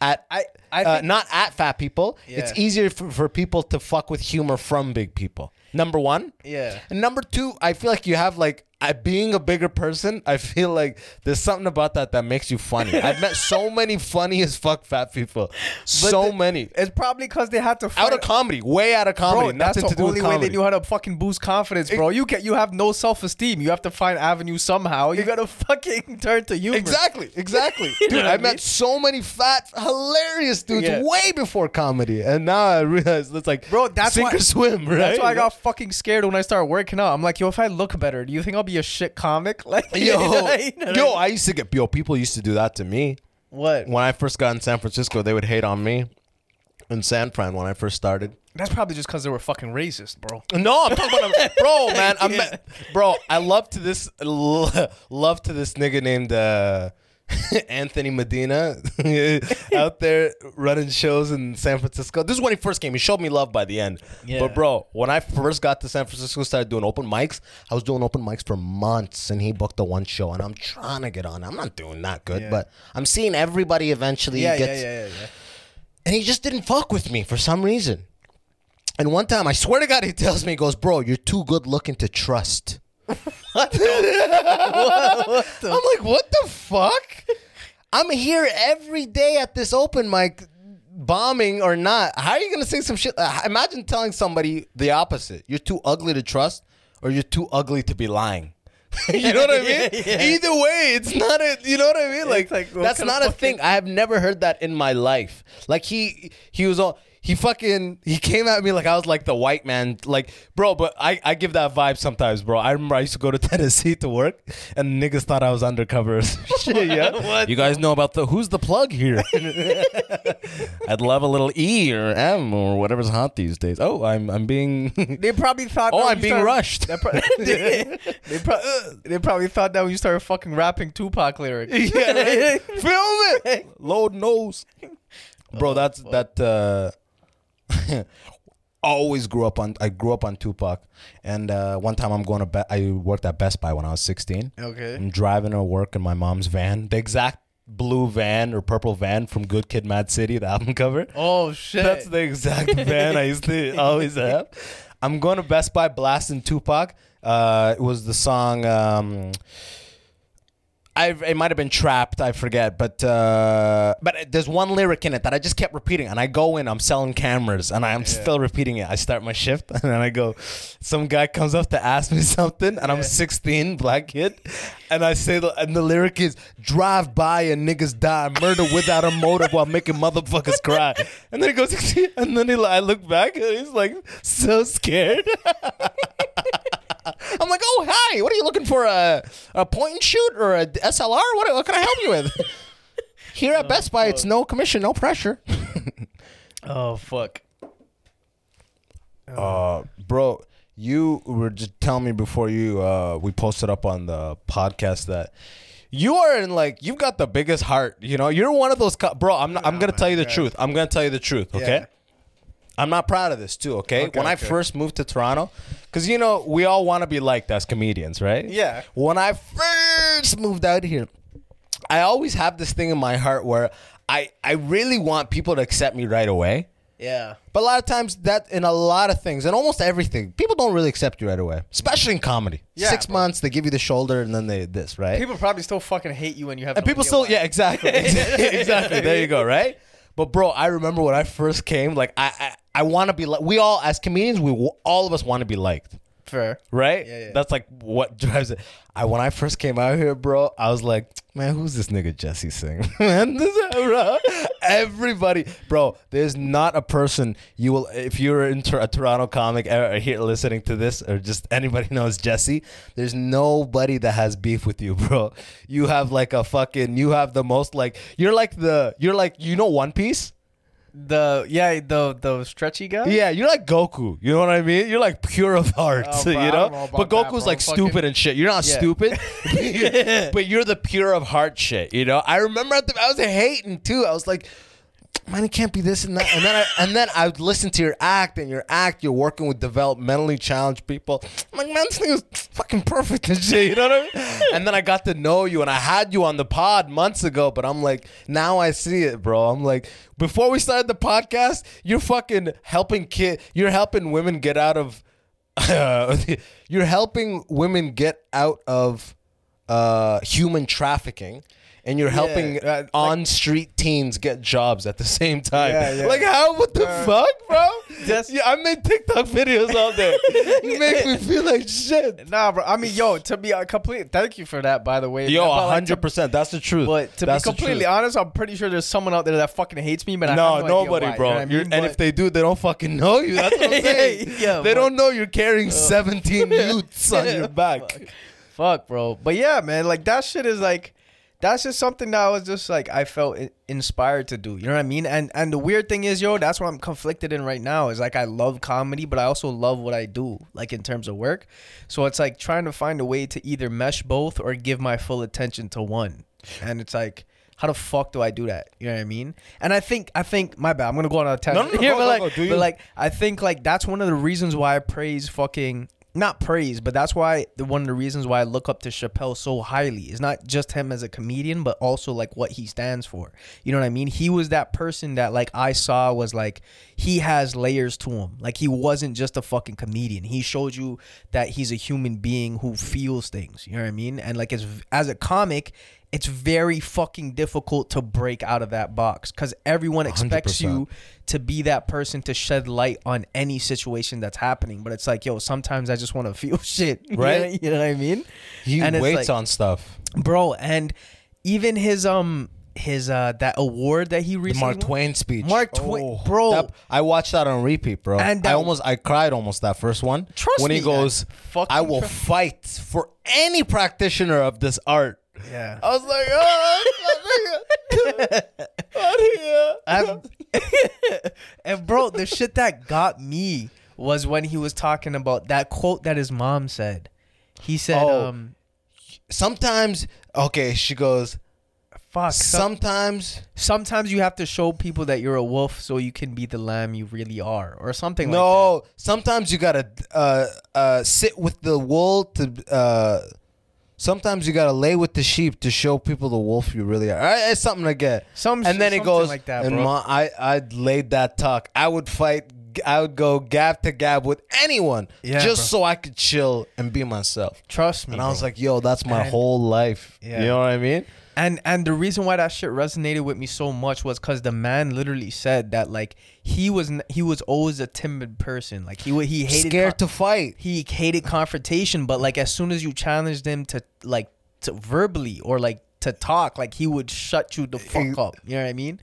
Speaker 2: at
Speaker 3: I- I
Speaker 2: uh, not at fat people. It's easier for, for people to fuck with humor from big people. Number one.
Speaker 3: Yeah.
Speaker 2: And number two, I feel like you have like I, being a bigger person. I feel like there's something about that that makes you funny. I've met so (laughs) many funny as fuck fat people. so
Speaker 3: the-
Speaker 2: many
Speaker 3: it's probably because they had to
Speaker 2: out of comedy, way out of comedy.
Speaker 3: Bro, that's
Speaker 2: nothing
Speaker 3: the
Speaker 2: to do
Speaker 3: only
Speaker 2: with
Speaker 3: way they knew how to fucking boost confidence, bro. You can you have no self esteem. You have to find avenue somehow. You gotta fucking (laughs) turn to humor.
Speaker 2: Exactly, exactly. (laughs) Dude, I
Speaker 3: I
Speaker 2: met so many fat, hilarious dudes
Speaker 3: Yeah.
Speaker 2: way before comedy, and now I realize it's like,
Speaker 3: Bro, that's
Speaker 2: sink
Speaker 3: why,
Speaker 2: or swim, right?
Speaker 3: That's why I got fucking scared when I started working out. I'm like, yo, if I look better, do you think I'll be a shit comic? (laughs) Like,
Speaker 2: yo, (laughs)
Speaker 3: you know I
Speaker 2: yo. I used to get yo. People used to do that to me
Speaker 3: what?
Speaker 2: when I first got in San Francisco. They would hate on me. in San Fran when I first started.
Speaker 3: That's probably just because they were fucking racist, bro.
Speaker 2: No, I'm talking about a, (laughs) bro, man. I'm bro. I love to this love to this nigga named uh, (laughs) Anthony Medina (laughs) out there running shows in San Francisco. This is when he first came. He showed me love by the end.
Speaker 3: Yeah.
Speaker 2: But bro, when I first got to San Francisco, and started doing open mics. I was doing open mics for months, and he booked the one show, and I'm trying to get on. I'm not doing that good,
Speaker 3: Yeah.
Speaker 2: but I'm seeing everybody eventually
Speaker 3: Yeah, yeah, yeah, yeah, yeah.
Speaker 2: and he just didn't fuck with me for some reason. And one time, I swear to God, he tells me, he goes, "Bro, you're too good looking to trust." (laughs) what the? I'm like, what the fuck? I'm here every day at this open mic, bombing or not. How are you gonna say some shit? Uh, imagine telling somebody the opposite: you're too ugly to trust, or you're too ugly to be lying. (laughs) you know what I mean? (laughs)
Speaker 3: Yeah.
Speaker 2: Either way, it's not a. You know what I mean? Like,
Speaker 3: like,
Speaker 2: that's not a thing. I have never heard that in my life. Like he he was all he fucking he came at me like I was like the white man. Like, bro, but I, I give that vibe sometimes, bro. I remember I used to go to (laughs) Tennessee to work and niggas thought I was undercover. (laughs) Shit, yeah. (laughs) What? You guys know about the who's the plug here? I'd love a little E or M or whatever's hot these days. Oh, I'm I'm being
Speaker 3: They probably thought.
Speaker 2: Oh, I'm being
Speaker 3: started-
Speaker 2: rushed.
Speaker 3: They, pro- they, they, pro- they probably thought that when you started fucking rapping Tupac lyrics.
Speaker 2: yeah, film it. Lord knows, bro. That's that. uh (laughs) Always grew up on. I grew up on Tupac, and uh, one time I'm going to. Be- I worked at Best Buy when I was 16.
Speaker 3: Okay.
Speaker 2: I'm driving to work in my mom's van, the exact blue van or purple van from Good Kid, Mad City, the (laughs) album cover.
Speaker 3: Oh shit.
Speaker 2: That's the exact van I used to (laughs) always have. I'm going to Best Buy blasting Tupac. Uh, it was the song. Um, I it might have been trapped. I forget, but uh, but there's one lyric in it that I just kept repeating, and I go in. I'm selling cameras, and I'm still repeating it. I start my shift, (laughs) and then I go. Some guy comes up to ask me (laughs) something, and I'm 16, black kid, and I say the and the lyric is drive by and niggas die, murder without a motive while making motherfuckers cry. And then he goes, (laughs) and then he, I look back, and he's like so scared. I'm like, oh hi, what are you looking for? A a point and shoot or a SLR? What, what can I help you with? (laughs) Here at Best Buy, it's no commission, no pressure. (laughs)
Speaker 3: oh fuck.
Speaker 2: Uh, bro, you were just telling me before you uh we posted up on the podcast that you are in like you've got the biggest heart. You know, you're one of those co- bro. I'm not, I'm gonna tell you the truth. I'm gonna tell you the truth. Okay.
Speaker 3: Yeah.
Speaker 2: I'm not proud of this too. Okay.
Speaker 3: Okay,
Speaker 2: when I first moved to Toronto, because you know we all want to be liked as comedians, right?
Speaker 3: Yeah.
Speaker 2: When I first moved out here, I always have this thing in my heart where I I really want people to accept me right away.
Speaker 3: Yeah.
Speaker 2: But a lot of times that in a lot of things and almost everything, people don't really accept you right away. Especially in comedy.
Speaker 3: Yeah,
Speaker 2: Six
Speaker 3: bro.
Speaker 2: months, they give you the shoulder and then they this, right?
Speaker 3: People probably still fucking hate you when you have.
Speaker 2: and people still yeah, exactly. (laughs) exactly. There you go, right? But bro, I remember when I first came, like I I, want to be like we all as comedians, we all of us want to be liked.
Speaker 3: Fair.
Speaker 2: Right?
Speaker 3: Yeah, yeah.
Speaker 2: That's like what (laughs) drives it. I when I first came out here, bro, I was like, man, who's this nigga Jessie Singh? (laughs) Man, (laughs) this bro. Everybody, bro, there's not a person you will if you're in a Toronto comic or here listening to this or just anybody knows Jessie, there's nobody that has beef with you, bro. You have like a fucking you have the most like you're like the you're like you know One Piece?
Speaker 3: The yeah the the stretchy guy.
Speaker 2: Yeah, you're like Goku. You know what I mean? You're like pure of heart.
Speaker 3: Oh, (laughs) bro,
Speaker 2: you know?
Speaker 3: know
Speaker 2: but Goku's
Speaker 3: bro.
Speaker 2: like
Speaker 3: Fucking-
Speaker 2: stupid and shit. You're not
Speaker 3: Yeah.
Speaker 2: stupid, (laughs) (laughs) but you're the pure of heart shit. You know? I remember at the, I was hating too. I was like, man, it can't be this and that. And then I and then I would listen to your act and your act. You're working with developmentally challenged people. I'm like, man, this thing is fucking perfect and shit. You know what I mean? (laughs) And then I got to know you, and I had you on the pod months ago. But I'm like, now I see it, bro. I'm like, before we started the podcast, you're fucking helping kid. You're helping women get out of. (laughs) you're helping women get out of uh, human trafficking. And you're helping
Speaker 3: uh, like-
Speaker 2: on street teens get jobs at the same time.
Speaker 3: Yeah, yeah.
Speaker 2: Like how? What the fuck, bro?
Speaker 3: That's-
Speaker 2: yeah, I made TikTok videos all day. (laughs) you make me feel like shit.
Speaker 3: Nah, bro. I mean, yo, to be uh, complete. Thank you for that, by the way.
Speaker 2: Yo, hundred percent. That's the truth.
Speaker 3: But to
Speaker 2: That's
Speaker 3: be completely honest, I'm pretty sure there's someone out there that fucking hates me, but
Speaker 2: no,
Speaker 3: no
Speaker 2: nobody,
Speaker 3: why,
Speaker 2: bro.
Speaker 3: you know I mean?
Speaker 2: and
Speaker 3: But-
Speaker 2: if they do, they don't fucking know you. That's what I'm (laughs) saying.
Speaker 3: Yeah,
Speaker 2: they
Speaker 3: but-
Speaker 2: don't know you're carrying (laughs) 17 youths on your back.
Speaker 3: Fuck, bro. But yeah, man, like that shit is like that's just something that I was just like I felt inspired to do. You know what I mean? And and the weird thing is, yo, that's what I'm conflicted in right now. Is like I love comedy, but I also love what I do, like in terms of work. So it's like trying to find a way to either mesh both or give my full attention to one. And it's like. How the fuck do I do that? You know what I mean? And I think I think my bad. I'm gonna go on a tangent
Speaker 2: no, (laughs) no,
Speaker 3: here,
Speaker 2: go,
Speaker 3: but like,
Speaker 2: go. Do you?
Speaker 3: but like I think like that's one of the reasons why I praise fucking not praise, but that's why the one of the reasons why I look up to Chappelle so highly is not just him as a comedian, but also like what he stands for. You know what I mean? He was that person that like I saw was like he has layers to him. Like he wasn't just a fucking comedian. He showed you that he's a human being who feels things. You know what I mean? And like as as a comic, it's very fucking difficult to break out of that box because everyone expects you
Speaker 2: 100%.
Speaker 3: to be that person to shed light on any situation that's happening. But it's like, yo, sometimes I just want to (laughs) feel shit,
Speaker 2: Right.
Speaker 3: You know, what I mean?
Speaker 2: He
Speaker 3: And
Speaker 2: waits
Speaker 3: like-
Speaker 2: on stuff.
Speaker 3: bro. And even his um his uh that award that he
Speaker 2: The Mark Twain speech.
Speaker 3: Mark Twain, bro.
Speaker 2: That- I watched that on repeat, bro.
Speaker 3: And
Speaker 2: I almost, I cried almost that first one.
Speaker 3: Trust me.
Speaker 2: when he goes, "I will fight for any practitioner of this art."
Speaker 3: Yeah.
Speaker 2: I was like, "Oh,
Speaker 3: I'm- (laughs) and bro, the shit that got me was when he was talking about that quote that his mom said. He said,
Speaker 2: Oh.
Speaker 3: um,
Speaker 2: sometimes." Okay, she goes.
Speaker 3: fuck. some-
Speaker 2: Sometimes
Speaker 3: sometimes you have to show people that you're a wolf so you can be the lamb you really are, or something like that.
Speaker 2: no. Sometimes you gotta uh, uh, sit with the wool to. Uh, sometimes you gotta lay with the sheep to show people the wolf you really are. It's something to get.
Speaker 3: Some
Speaker 2: and then he
Speaker 3: something
Speaker 2: goes
Speaker 3: like that,
Speaker 2: and ma, I I laid that talk. I would fight. I would go gab to gab with anyone
Speaker 3: Yeah,
Speaker 2: just
Speaker 3: bro.
Speaker 2: so I could chill and be myself.
Speaker 3: Trust me.
Speaker 2: And I was
Speaker 3: bro.
Speaker 2: like, yo, that's my
Speaker 3: And-
Speaker 2: whole life.
Speaker 3: Yeah.
Speaker 2: You know what I mean?
Speaker 3: And and the reason why that shit resonated with me so much was because the man literally said that like he was n- he was always a timid person. Like he he hated
Speaker 2: Scared
Speaker 3: con-
Speaker 2: to fight.
Speaker 3: he hated confrontation, but like as soon as you challenged him to like to verbally or like to talk, like he would shut you the fuck up. You know what I mean?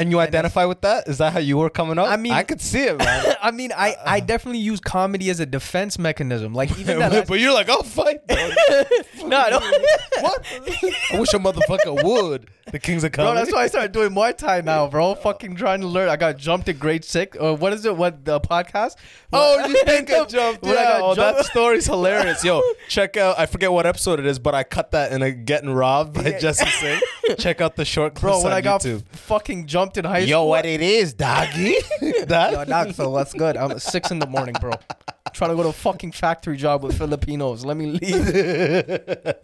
Speaker 2: And you identify with that? Is that how you were coming up?
Speaker 3: I mean-
Speaker 2: I could see it, man. (laughs)
Speaker 3: I mean, I I uh-uh. definitely use comedy as a defense mechanism. Like even that. (laughs) last-
Speaker 2: but you're like, I'll fight. bro. (laughs)
Speaker 3: no, I don't.
Speaker 2: what? I wish a motherfucker would. The Kings of
Speaker 3: Bro,
Speaker 2: Comedy.
Speaker 3: that's why I started doing Muay Thai now, bro. Fucking trying to learn. I got jumped at grade six. Or what is it? What the podcast?
Speaker 2: Oh, you think I jumped?
Speaker 3: I
Speaker 2: Yeah.
Speaker 3: got
Speaker 2: oh, that story's hilarious. Yo, check out. I forget what episode it is, but I cut that in a Getting Robbed by Jessie Singh. Check out the short clips
Speaker 3: Bro, when
Speaker 2: on
Speaker 3: I got
Speaker 2: YouTube.
Speaker 3: f- fucking jumped in high school.
Speaker 2: Yo,
Speaker 3: school.
Speaker 2: what it is, doggy? (laughs) that?
Speaker 3: Yo, dog, so that's good. I'm at six in the morning, bro. trying to go to a fucking factory job with Filipinos. Let me leave. (laughs)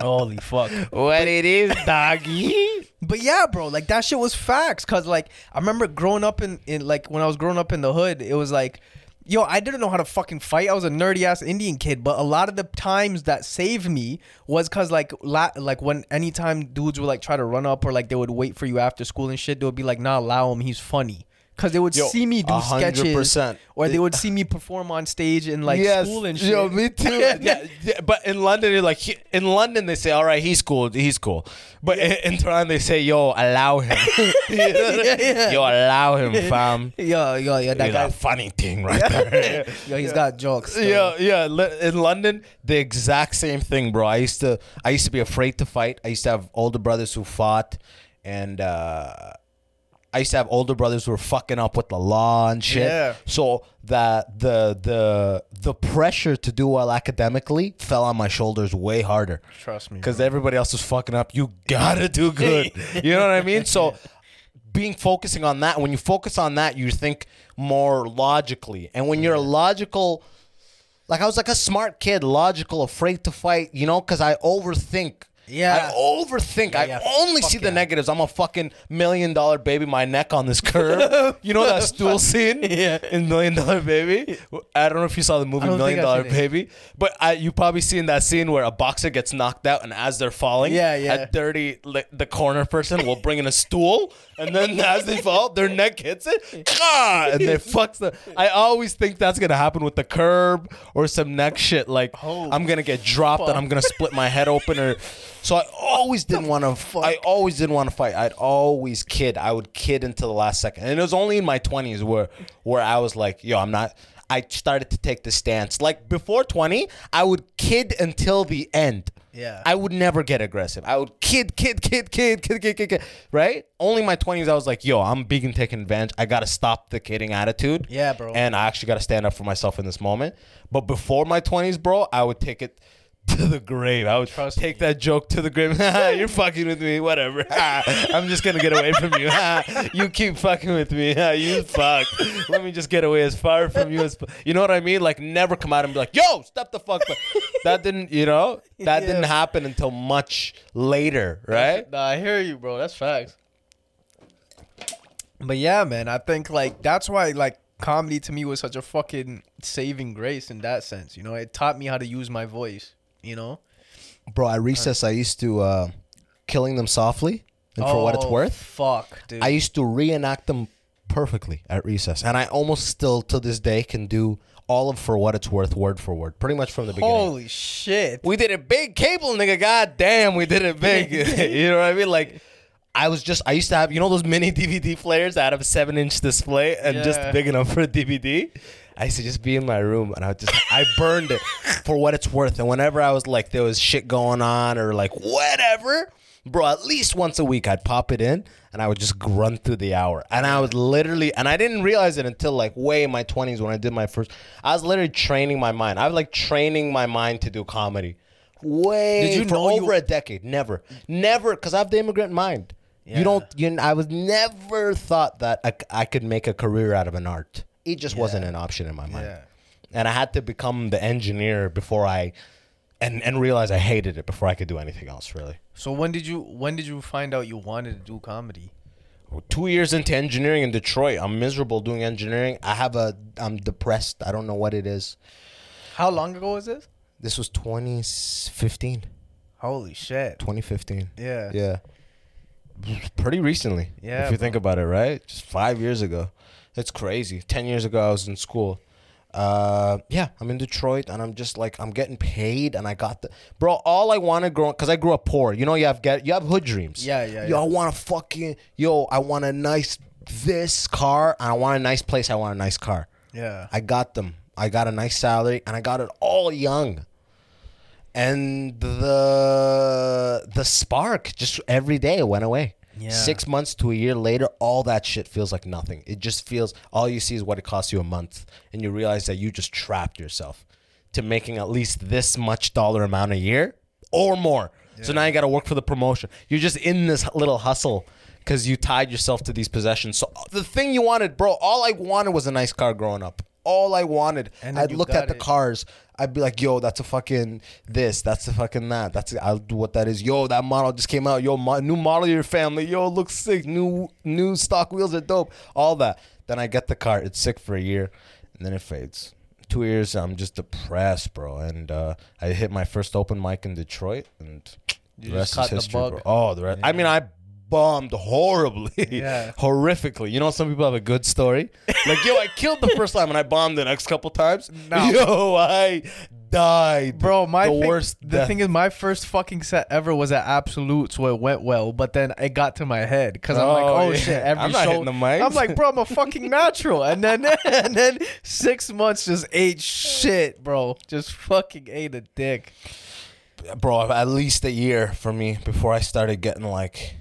Speaker 3: Holy fuck.
Speaker 2: what it is, doggy?
Speaker 3: But yeah, bro, like that shit was facts. Cause like I remember growing up in, in like when I was growing up in the hood, it was like, yo, I didn't know how to fucking fight. I was a nerdy ass Indian kid. But a lot of the times that saved me was cause like la- like when anytime dudes would like try to run up or like they would wait for you after school and shit, they would be like, nah, allow him, he's funny. Cause they would
Speaker 2: Yo,
Speaker 3: see me do
Speaker 2: a hundred
Speaker 3: sketches, or they would see me perform on stage in like
Speaker 2: yes,
Speaker 3: school and shit.
Speaker 2: Yo, me (laughs) too. yeah, yeah, but in London, you're like he, in London they say, "All right, he's cool, he's cool," but in, in Toronto they say, "Yo, allow him." You know what I mean?
Speaker 3: yeah.
Speaker 2: Yo, allow him, fam. (laughs)
Speaker 3: Yo, yo, yo, that
Speaker 2: He's
Speaker 3: guy.
Speaker 2: a funny thing right there. (laughs)
Speaker 3: Yo, he's got jokes. still.
Speaker 2: Yeah, yeah. In London, the exact same thing, bro. I used to, I used to be afraid to fight. I used to have older brothers who fought, and uh, I used to have older brothers who were fucking up with the law and shit.
Speaker 3: Yeah.
Speaker 2: So that the the the pressure to do well academically fell on my shoulders way harder.
Speaker 3: Trust me.
Speaker 2: Because everybody else was fucking up. You gotta do good. (laughs) you know what I mean? So being focusing on that, when you focus on that, you think more logically. And when you're a logical like I was like a smart kid, logical, afraid to fight, you know, because I overthink.
Speaker 3: Yeah.
Speaker 2: I overthink. I
Speaker 3: yeah,
Speaker 2: only
Speaker 3: fuck
Speaker 2: see the
Speaker 3: yeah.
Speaker 2: negatives. I'm a fucking million dollar baby, my neck on this curve. (laughs) you know that stool scene (laughs)
Speaker 3: Yeah.
Speaker 2: in Million Dollar Baby? I don't know if you saw the movie Million Dollar. Baby, but I, you probably seen that scene where a boxer gets knocked out and as they're falling,
Speaker 3: Yeah, yeah.
Speaker 2: a dirty, the corner person will bring in a stool and then (laughs) as they fall, their neck hits it, ah, and they fucks the. I always think that's gonna happen with the curb or some neck shit. Like
Speaker 3: Oh,
Speaker 2: I'm gonna get dropped and I'm gonna split my head open or. So I always didn't want to. I always didn't want to fight. I'd always kid. I would kid until the last second, and it was only in my twenties where where I was like, "Yo, I'm not." I started to take the stance. Like before 20, I would kid until the end.
Speaker 3: Yeah.
Speaker 2: I would never get aggressive. I would kid, kid, kid, kid, kid, kid, kid, kid. Right? Only my 20s, I was like, yo, I'm big and taking advantage. I got to stop the kidding attitude.
Speaker 3: Yeah, bro.
Speaker 2: And I actually got to stand up for myself in this moment. But before my 20s, bro, I would take it (laughs) to the grave. I would
Speaker 3: Trust
Speaker 2: take
Speaker 3: me.
Speaker 2: that joke to the grave. (laughs) You're fucking with me, whatever. (laughs) I'm just gonna get away from you. you keep fucking with me. You fuck. Let me just get away as far from you as. You know what I mean? Like never come out and be like, "Yo, step the fuck." back." that didn't, you know, that
Speaker 3: Yeah.
Speaker 2: didn't happen until much later, right?
Speaker 3: Nah, I hear you, bro. That's facts. But yeah, man, I think like that's why like comedy to me was such a fucking saving grace in that sense. You know, it taught me how to use my voice. You know.
Speaker 2: Bro, at recess, I used to uh, killing them softly, and for what it's
Speaker 3: Oh,
Speaker 2: worth,
Speaker 3: Fuck, dude.
Speaker 2: I used to reenact them perfectly at recess, and I almost still to this day can do all of for what it's worth, word for word, pretty much from the beginning.
Speaker 3: Holy shit.
Speaker 2: We did it big, cable nigga. God damn, we did it big. (laughs) (laughs) you know what I mean? Like, I was just I used to have you know those mini (laughs) DVD players that have a seven inch display and just
Speaker 3: Yeah.
Speaker 2: big enough for a DVD. I used to just be in my room and I would just I burned it for what it's worth. And whenever I was like there was shit going on or like whatever, bro, at least once a week I'd pop it in and I would just grunt through the hour. And I was literally and I didn't realize it until like way in my twenties when I did my first I was literally training my mind. I was like training my mind to do comedy. Way
Speaker 3: Did you
Speaker 2: for
Speaker 3: know you-
Speaker 2: over a decade. Never. Never because I have the immigrant mind.
Speaker 3: Yeah.
Speaker 2: You don't. You. I was never thought that I, I could make a career out of an art. It just wasn't an option in my mind.
Speaker 3: Yeah.
Speaker 2: And I had to become the engineer before I, and and realize I hated it before I could do anything else. Really.
Speaker 3: So when did you when did you find out you wanted to do comedy?
Speaker 2: Two years into engineering in Detroit, I'm miserable doing engineering. I have a. I'm depressed. I don't know what it is.
Speaker 3: How long ago was this?
Speaker 2: This was 2015.
Speaker 3: Holy shit.
Speaker 2: 2015.
Speaker 3: Yeah.
Speaker 2: Yeah. Pretty recently.
Speaker 3: Yeah,
Speaker 2: If you think about it, right? Just five years ago. It's crazy. Ten years ago, I was in school. Uh, yeah, I'm in Detroit, and I'm just like I'm getting paid, and I got the bro. All I wanted growing, cause I grew up poor. You know, you have get you have hood dreams.
Speaker 3: Yeah, yeah,
Speaker 2: Yo,
Speaker 3: yeah.
Speaker 2: I want a fucking yo. I want a nice this car. and I want a nice place. I want a nice car.
Speaker 3: Yeah.
Speaker 2: I got them. I got a nice salary, and I got it all young. And the the spark just every day went away.
Speaker 3: Yeah.
Speaker 2: Six months to a year later, all that shit feels like nothing. It just feels all you see is what it costs you a month, and you realize that you just trapped yourself to making at least this much dollar amount a year or more. So now you got to work for the promotion. You're just in this little hustle because you tied yourself to these possessions. So uh, the thing you wanted, bro, all I wanted was a nice car growing up. All I wanted.
Speaker 3: And
Speaker 2: I'd look at the
Speaker 3: it.
Speaker 2: cars. I'd be like, yo, that's a fucking this. That's a fucking that. That's I'll do what that is. Yo, that model just came out. Yo, mo- new model of your family. Yo, looks sick. New new stock wheels are dope. All that. Then I get the car. It's sick for a year, and then it fades. Two years, I'm just depressed, bro. And uh, I hit my first open mic in Detroit, and
Speaker 3: You
Speaker 2: the rest is history,
Speaker 3: bug.
Speaker 2: bro. Oh, the rest. I mean, I bombed horribly,
Speaker 3: Yeah. (laughs)
Speaker 2: horrifically. You know, some people have a good story. Like, yo, I killed the first time, and I bombed the next couple times.
Speaker 3: No. (laughs)
Speaker 2: Yo, I died,
Speaker 3: Bro, my
Speaker 2: the
Speaker 3: thing,
Speaker 2: worst.
Speaker 3: The
Speaker 2: death.
Speaker 3: thing is, my first fucking set ever was at Absolute, so it went well. But then it got to my head because I'm like,
Speaker 2: Oh,
Speaker 3: oh
Speaker 2: yeah.
Speaker 3: shit, every
Speaker 2: I'm not
Speaker 3: show.
Speaker 2: hitting the mics.
Speaker 3: I'm like, bro, I'm a fucking natural. And then (laughs) and then six months just ate shit, bro. Just fucking ate a dick.
Speaker 2: bro, at least a year for me before I started getting like,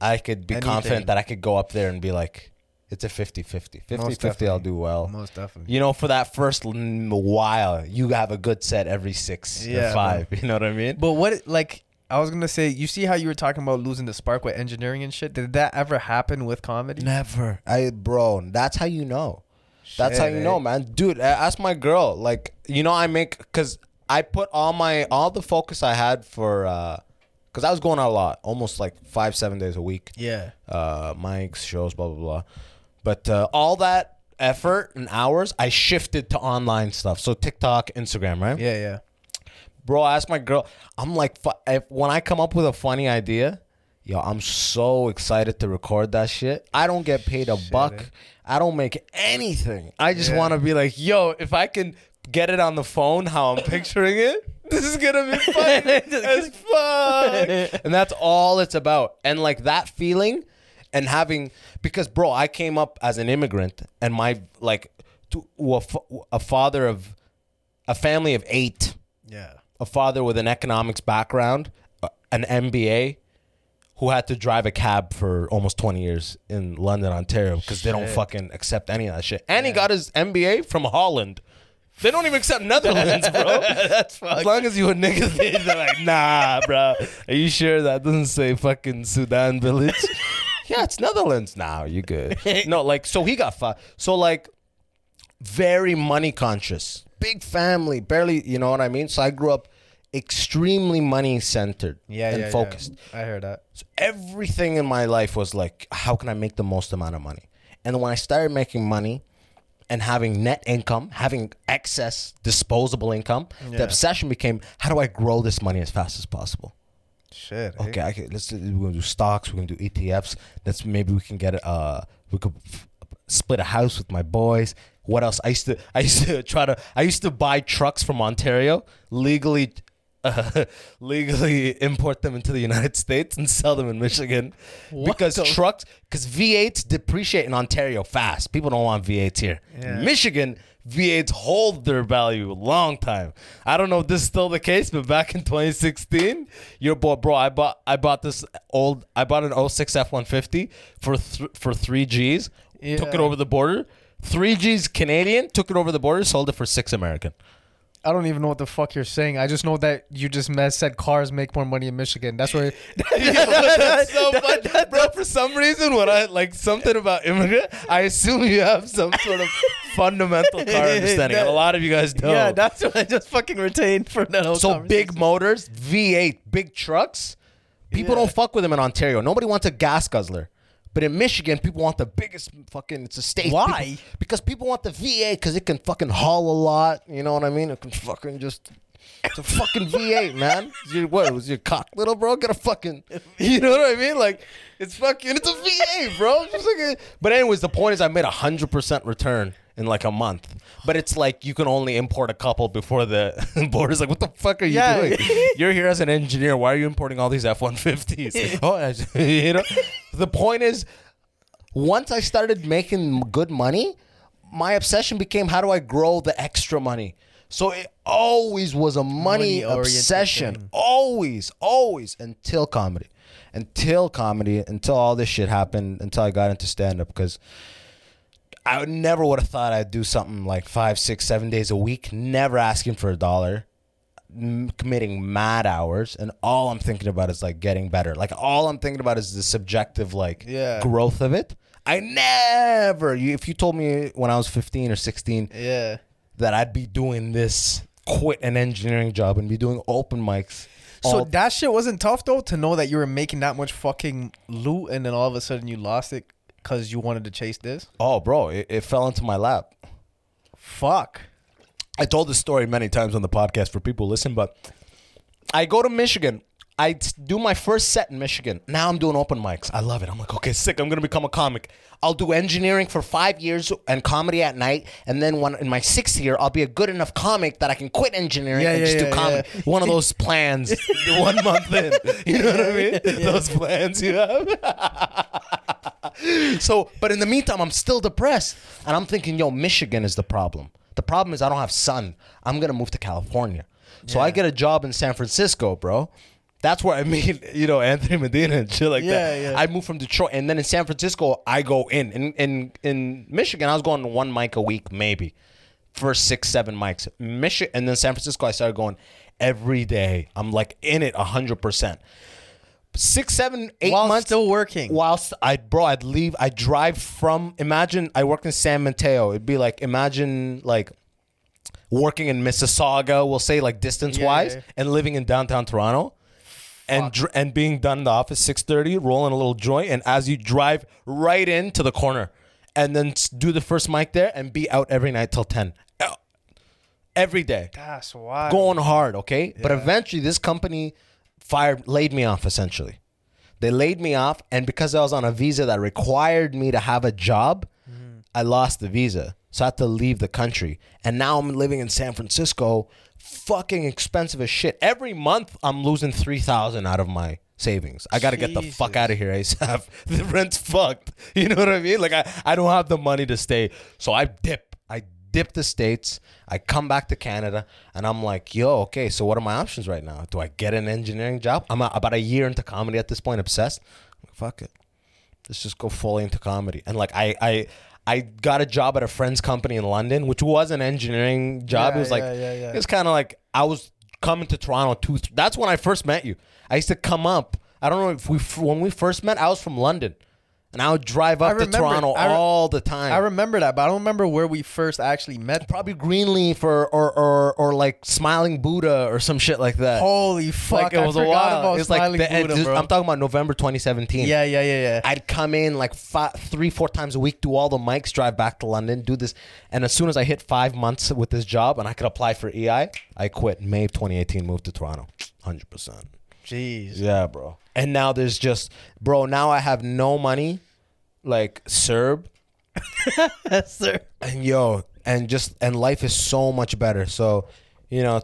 Speaker 2: I could be
Speaker 3: Anything.
Speaker 2: confident that I could go up there and be like, it's a 50 50. 50 50, I'll do well.
Speaker 3: Most definitely.
Speaker 2: You know, for that first while, you have a good set every six
Speaker 3: Yeah,
Speaker 2: or five. (laughs) You know what I mean?
Speaker 3: But what like I was gonna say, you see how you were talking about losing the spark with engineering and shit? Did that ever happen with comedy?
Speaker 2: Never. I, bro, that's how you know. That's how you
Speaker 3: eh?
Speaker 2: know, man. Dude, ask my girl. Like, you know, I make because I put all my all the focus I had for uh because I was going out a lot, almost like five seven days a week.
Speaker 3: Yeah.
Speaker 2: uh, mics, shows, blah blah blah. But uh, all that effort and hours, I shifted to online stuff. So TikTok, Instagram, right?
Speaker 3: Yeah, yeah.
Speaker 2: Bro, I asked my girl. I'm like, if, when I come up with a funny idea, yo, I'm so excited to record that shit. I don't get paid a buck.
Speaker 3: eh?
Speaker 2: I don't make anything. I just
Speaker 3: Yeah.
Speaker 2: want to be like, yo, if I can get it on the phone, how I'm picturing it. (laughs) This is gonna be (laughs) funny as fuck, and that's all it's about. And like that feeling, and having because bro, I came up as an immigrant, and my like to a, a father of a family of eight,
Speaker 3: Yeah.
Speaker 2: a father with an economics background, uh, an MBA, who had to drive a cab for almost 20 years in London, Ontario, because they don't fucking accept any of that shit. And he got his MBA from Holland. They don't even accept Netherlands, bro. (laughs)
Speaker 3: That's
Speaker 2: As long as you a nigga, (laughs) they're like, nah, bro. Are you sure that doesn't say fucking Sudan village? (laughs) yeah, it's Netherlands. Nah, you good. No, like, so he got five. So, like, very money conscious, big family, barely, you know what I mean? So I grew up extremely money centered
Speaker 3: Yeah,
Speaker 2: and
Speaker 3: yeah, yeah.
Speaker 2: focused.
Speaker 3: I heard that.
Speaker 2: So everything in my life was like, how can I make the most amount of money? And when I started making money and having net income, having excess disposable income, the obsession became, how do I grow this money as fast as possible?
Speaker 3: Shit. eh?
Speaker 2: Okay, I can, let's do, we're gonna do stocks. We're gonna do ETFs. Let's maybe we can get uh we could f- split a house with my boys. What else? I used to (laughs) I used to try to I used to buy trucks from Ontario legally. Uh, (laughs) legally import them into the United States and sell them in Michigan because
Speaker 3: the-
Speaker 2: trucks because V8s depreciate in Ontario fast. People don't want V8s here.
Speaker 3: Yeah.
Speaker 2: In Michigan, V8s hold their value a long time. I don't know if this is still the case, but back in 2016, your boy, bro, I bought I bought this old I bought an 06 F150 for th- for three Gs. Took it over the border. Three Gs Canadian. Took it over the border. Sold it for six American.
Speaker 3: I don't even know what the fuck you're saying. I just know that you just mess said cars make more money in Michigan. That's where. (laughs)
Speaker 2: That's so fun, bro. For some reason, when I like something about immigrant, I assume you have some sort of fundamental car (laughs) understanding. and a lot of you guys don't.
Speaker 3: Yeah, that's what I just fucking retained for that whole
Speaker 2: So big motors, V8, big trucks. People
Speaker 3: Yeah.
Speaker 2: don't fuck with them in Ontario. Nobody wants a gas guzzler. But in Michigan, people want the biggest fucking. It's a state.
Speaker 3: Why?
Speaker 2: People- because people want the V8 because it can fucking haul a lot. You know what I mean? It can fucking just. It's a fucking V8, (laughs) man. Your, what was your cock little, bro? Get a fucking. (laughs) You know what I mean? Like it's fucking. It's a V8, bro. Just like a, but anyways, the point is, I made a hundred percent return in like a month. But it's like you can only import a couple before the (laughs) border's like, what the fuck are you
Speaker 3: Yeah.
Speaker 2: doing? (laughs) You're here as an engineer. Why are you importing all these F one fifties? Oh, (laughs) you know. The point is, once I started making good money, my obsession became how do I grow the extra money. So it always was a money
Speaker 3: Money-oriented
Speaker 2: obsession. Always, always until comedy. Until comedy, until all this shit happened, until I got into stand up because I would never would have thought I'd do something like five, six, seven days a week, never asking for a dollar, m- committing mad hours, and all I'm thinking about is like getting better. Like all I'm thinking about is the subjective like
Speaker 3: Yeah.
Speaker 2: growth of it. I never, you, if you told me when I was 15 or 16
Speaker 3: Yeah.
Speaker 2: that I'd be doing this, quit an engineering job and be doing open mics.
Speaker 3: So
Speaker 2: all-
Speaker 3: that shit wasn't tough though to know that you were making that much fucking loot and then all of a sudden you lost it because you wanted to chase this.
Speaker 2: oh, bro, it, it fell into my lap.
Speaker 3: Fuck.
Speaker 2: I told this story many times on the podcast for people who listen, but I go to Michigan. I t- do my first set in Michigan. Now I'm doing open mics. I love it. I'm like, okay, sick. I'm gonna become a comic. I'll do engineering for five years and comedy at night, and then when in my sixth year, I'll be a good enough comic that I can quit engineering
Speaker 3: Yeah,
Speaker 2: and
Speaker 3: yeah,
Speaker 2: just do
Speaker 3: yeah,
Speaker 2: comedy. One of those plans, (laughs) one month in. You know what I mean? Those plans you have. (laughs) So, but in the meantime, I'm still depressed. And I'm thinking, yo, Michigan is the problem. The problem is I don't have sun. I'm going to move to California. So I get a job in San Francisco, bro. That's where I meet, (laughs) you know, Anthony Medina and shit like
Speaker 3: Yeah,
Speaker 2: that.
Speaker 3: yeah.
Speaker 2: I moved from Detroit. And then in San Francisco, I go in. In, in, in Michigan, I was going one mic a week, maybe. First six, seven mics. Michigan, and then San Francisco, I started going every day. I'm like in it 100%. Six, seven, eight
Speaker 3: While
Speaker 2: months
Speaker 3: still working.
Speaker 2: whilst I bro, I'd leave. I drive from. Imagine I worked in San Mateo. It'd be like imagine like working in Mississauga. We'll say like distance wise,
Speaker 3: Yeah, yeah.
Speaker 2: and living in downtown Toronto, and dr- and being done in the office six thirty, rolling a little joint, and as you drive right into the corner, and then do the first mic there, and be out every night till ten. Uh, Every day
Speaker 3: That's why.
Speaker 2: going hard, okay? But eventually this company fired laid me off essentially. They laid me off and because I was on a visa that required me to have a job, I lost the visa. So I had to leave the country. And now I'm living in San Francisco, fucking expensive as shit. Every month I'm losing 3000 out of my savings. I got to get the fuck out of here ASAP. (laughs) The rent's fucked. (laughs) You know what I mean? Like I, I don't have the money to stay. So I dip. I dip the states. I come back to Canada, and I'm like, yo, okay. So what are my options right now? Do I get an engineering job? I'm about a year into comedy at this point, obsessed. Fuck it let's just go fully into comedy. And like I I I got a job at a friend's company in London, which was an engineering job.
Speaker 3: Yeah,
Speaker 2: it was like
Speaker 3: yeah, yeah,
Speaker 2: it's kind of like I was coming to Toronto two. That's when I first met you. I used to come up. I don't know if we when we first met. I was from London, and I would drive up to
Speaker 3: remember-
Speaker 2: Toronto
Speaker 3: I re-
Speaker 2: all the time.
Speaker 3: I remember that, but I don't remember where we first actually met.
Speaker 2: Probably Greenleaf or, or or or like Smiling Buddha or some shit like that.
Speaker 3: Holy fuck!
Speaker 2: like it was
Speaker 3: I
Speaker 2: a
Speaker 3: forgot
Speaker 2: while.
Speaker 3: about
Speaker 2: It's like
Speaker 3: Smiling
Speaker 2: the,
Speaker 3: Buddha, bro.
Speaker 2: I'm talking about November 2017.
Speaker 3: yeah, yeah, yeah, yeah.
Speaker 2: I'd come in like five, three, four times a week, do all the mics, drive back to London, do this. And as soon as I hit five months with this job and I could apply for EI, I quit. May of 2018, moved to Toronto. 100%.
Speaker 3: Jeez.
Speaker 2: Yeah, bro. And now there's just, bro, now I have no money, like
Speaker 3: CERB. (laughs) Sir.
Speaker 2: And yo, and just, and life is so much better. So, you know,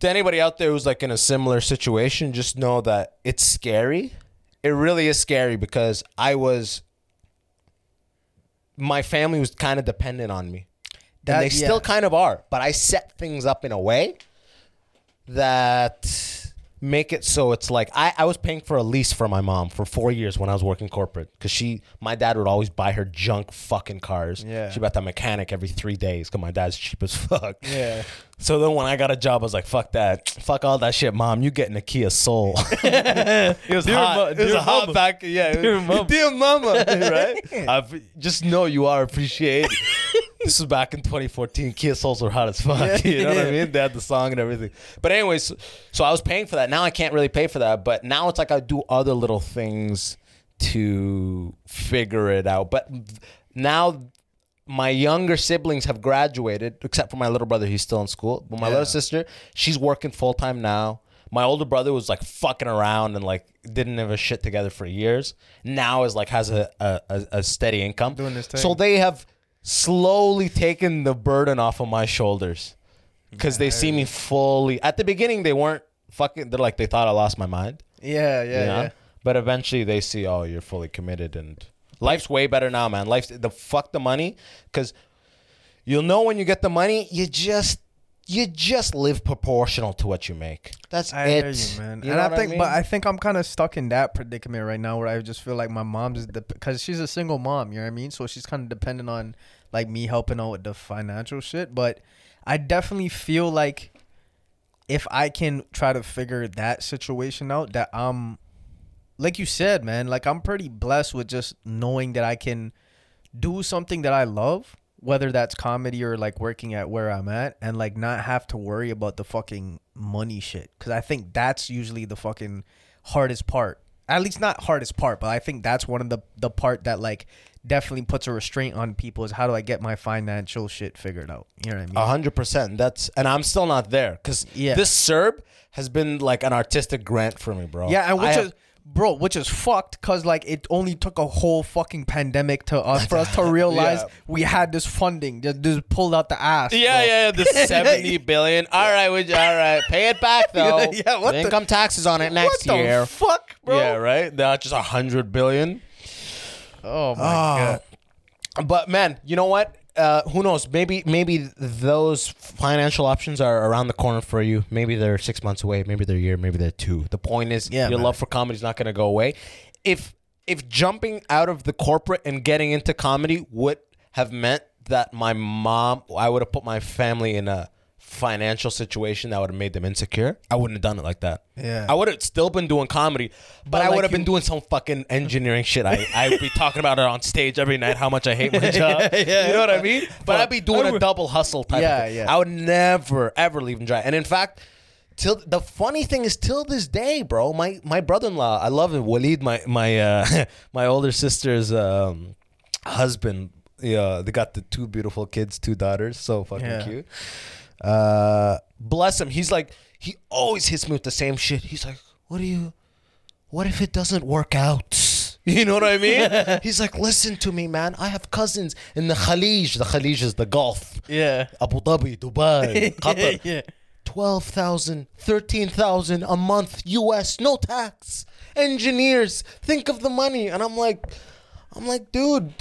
Speaker 2: to anybody out there who's like in a similar situation, just know that it's scary. It really is scary because I was, my family was kind of dependent on me.
Speaker 3: That-
Speaker 2: and they still kind of are, but I set things up in a way that make it so it's like I, I was paying for a lease for my mom for four years when I was working corporate because she my dad would always buy her junk fucking cars.
Speaker 3: Yeah.
Speaker 2: she bought that mechanic every three days because my dad's cheap as fuck.
Speaker 3: Yeah.
Speaker 2: So then when I got a job, I was like, "Fuck that, fuck all that shit, mom. You getting a Kia Soul." (laughs) it was
Speaker 3: Dear
Speaker 2: hot.
Speaker 3: mo-
Speaker 2: it was a hot
Speaker 3: mama.
Speaker 2: back. Yeah,
Speaker 3: Dear mama.
Speaker 2: dear mama, (laughs) right? I've, just know you are appreciated. This was back in 2014. Kia Souls were hot as fuck. (laughs) You know what I mean? They had the song and everything. But anyways, so I was paying for that. Now I can't really pay for that. But now it's like I do other little things to figure it out. But now my younger siblings have graduated, except for my little brother. He's still in school. But my
Speaker 3: Yeah.
Speaker 2: little sister, she's working full time now. My older brother was like fucking around and like didn't have a shit together for years. Now is like has a a, a, steady income.
Speaker 3: Doing his thing.
Speaker 2: So they have slowly taken the burden off of my shoulders because they see me fully. At the beginning, they weren't fucking. They're like they thought I lost my mind.
Speaker 3: Yeah, yeah,
Speaker 2: you know?
Speaker 3: yeah.
Speaker 2: But eventually they see, oh, you're fully committed, and life's way better now, man. Life's the fuck the money, because you'll know when you get the money, you just you just live proportional to what you make. That's
Speaker 3: I
Speaker 2: it,
Speaker 3: hear you, man.
Speaker 2: You
Speaker 3: and I think,
Speaker 2: mean?
Speaker 3: but I think I'm kind of stuck in that predicament right now, where I just feel like my mom's because she's a single mom. You know what I mean? So she's kind of dependent on like me helping out with the financial shit. But I definitely feel like if I can try to figure that situation out, that I'm, like you said, man, like I'm pretty blessed with just knowing that I can do something that I love, whether that's comedy or like working at where I'm at, and like not have to worry about the fucking money shit. Cause I think that's usually the fucking hardest part. At least not hardest part, but I think that's one of the the part that like definitely puts a restraint on people is how do I get my financial shit figured out? You know what I mean?
Speaker 2: A hundred percent. That's and I'm still not there because
Speaker 3: Yeah.
Speaker 2: this CERB has been like an artistic grant for me, bro.
Speaker 3: Yeah, and which
Speaker 2: I have-
Speaker 3: is bro, which is fucked because like it only took a whole fucking pandemic to us for us to (laughs) realize
Speaker 2: Yeah.
Speaker 3: we had this funding. Just, just pulled out the ass.
Speaker 2: Yeah,
Speaker 3: bro.
Speaker 2: yeah, the (laughs) seventy billion. All right, you, all right, pay it back (laughs) though.
Speaker 3: Yeah, what the-
Speaker 2: income taxes on it next
Speaker 3: what the
Speaker 2: year.
Speaker 3: fuck, bro?
Speaker 2: Yeah, right. Not just a hundred billion.
Speaker 3: Oh my
Speaker 2: Ah.
Speaker 3: god.
Speaker 2: But man, you know what? Uh, who knows? Maybe maybe those financial options are around the corner for you. Maybe they're six months away. Maybe they're a year. Maybe they're two. The point is,
Speaker 3: Yeah,
Speaker 2: your
Speaker 3: man.
Speaker 2: love for comedy is not going to go away. If if jumping out of the corporate and getting into comedy would have meant that my mom, I would have put my family in a financial situation that would have made them insecure. I wouldn't have done it like that.
Speaker 3: Yeah.
Speaker 2: I would have still been doing comedy, but,
Speaker 3: But
Speaker 2: I
Speaker 3: like
Speaker 2: would have been doing some fucking engineering shit. I I'd be (laughs) talking about it on stage every night how much I hate my (laughs) job.
Speaker 3: yeah.
Speaker 2: You know what I mean? But I'd be doing
Speaker 3: I
Speaker 2: a
Speaker 3: would-
Speaker 2: double hustle type
Speaker 3: Yeah,
Speaker 2: of thing.
Speaker 3: yeah.
Speaker 2: I would never ever leave him dry. And in fact, till the funny thing is till this day, bro, my my brother-in-law, I love him, Walid, my my uh (laughs) my older sister's um husband. Yeah, they got the two beautiful kids, two daughters, so fucking
Speaker 3: Yeah.
Speaker 2: cute. Uh bless him. He's like he always hits me with the same shit. He's like, "What do you what if it doesn't work out? (laughs) You know what I mean? (laughs) He's like, listen to me, man. I have cousins in the Khalij. The Khalij is the Gulf.
Speaker 3: Yeah.
Speaker 2: Abu Dhabi, Dubai, (laughs) Qatar.
Speaker 3: yeah.
Speaker 2: 12,000, 13,000 a month US, no tax. Engineers, think of the money. And I'm like, I'm like, dude,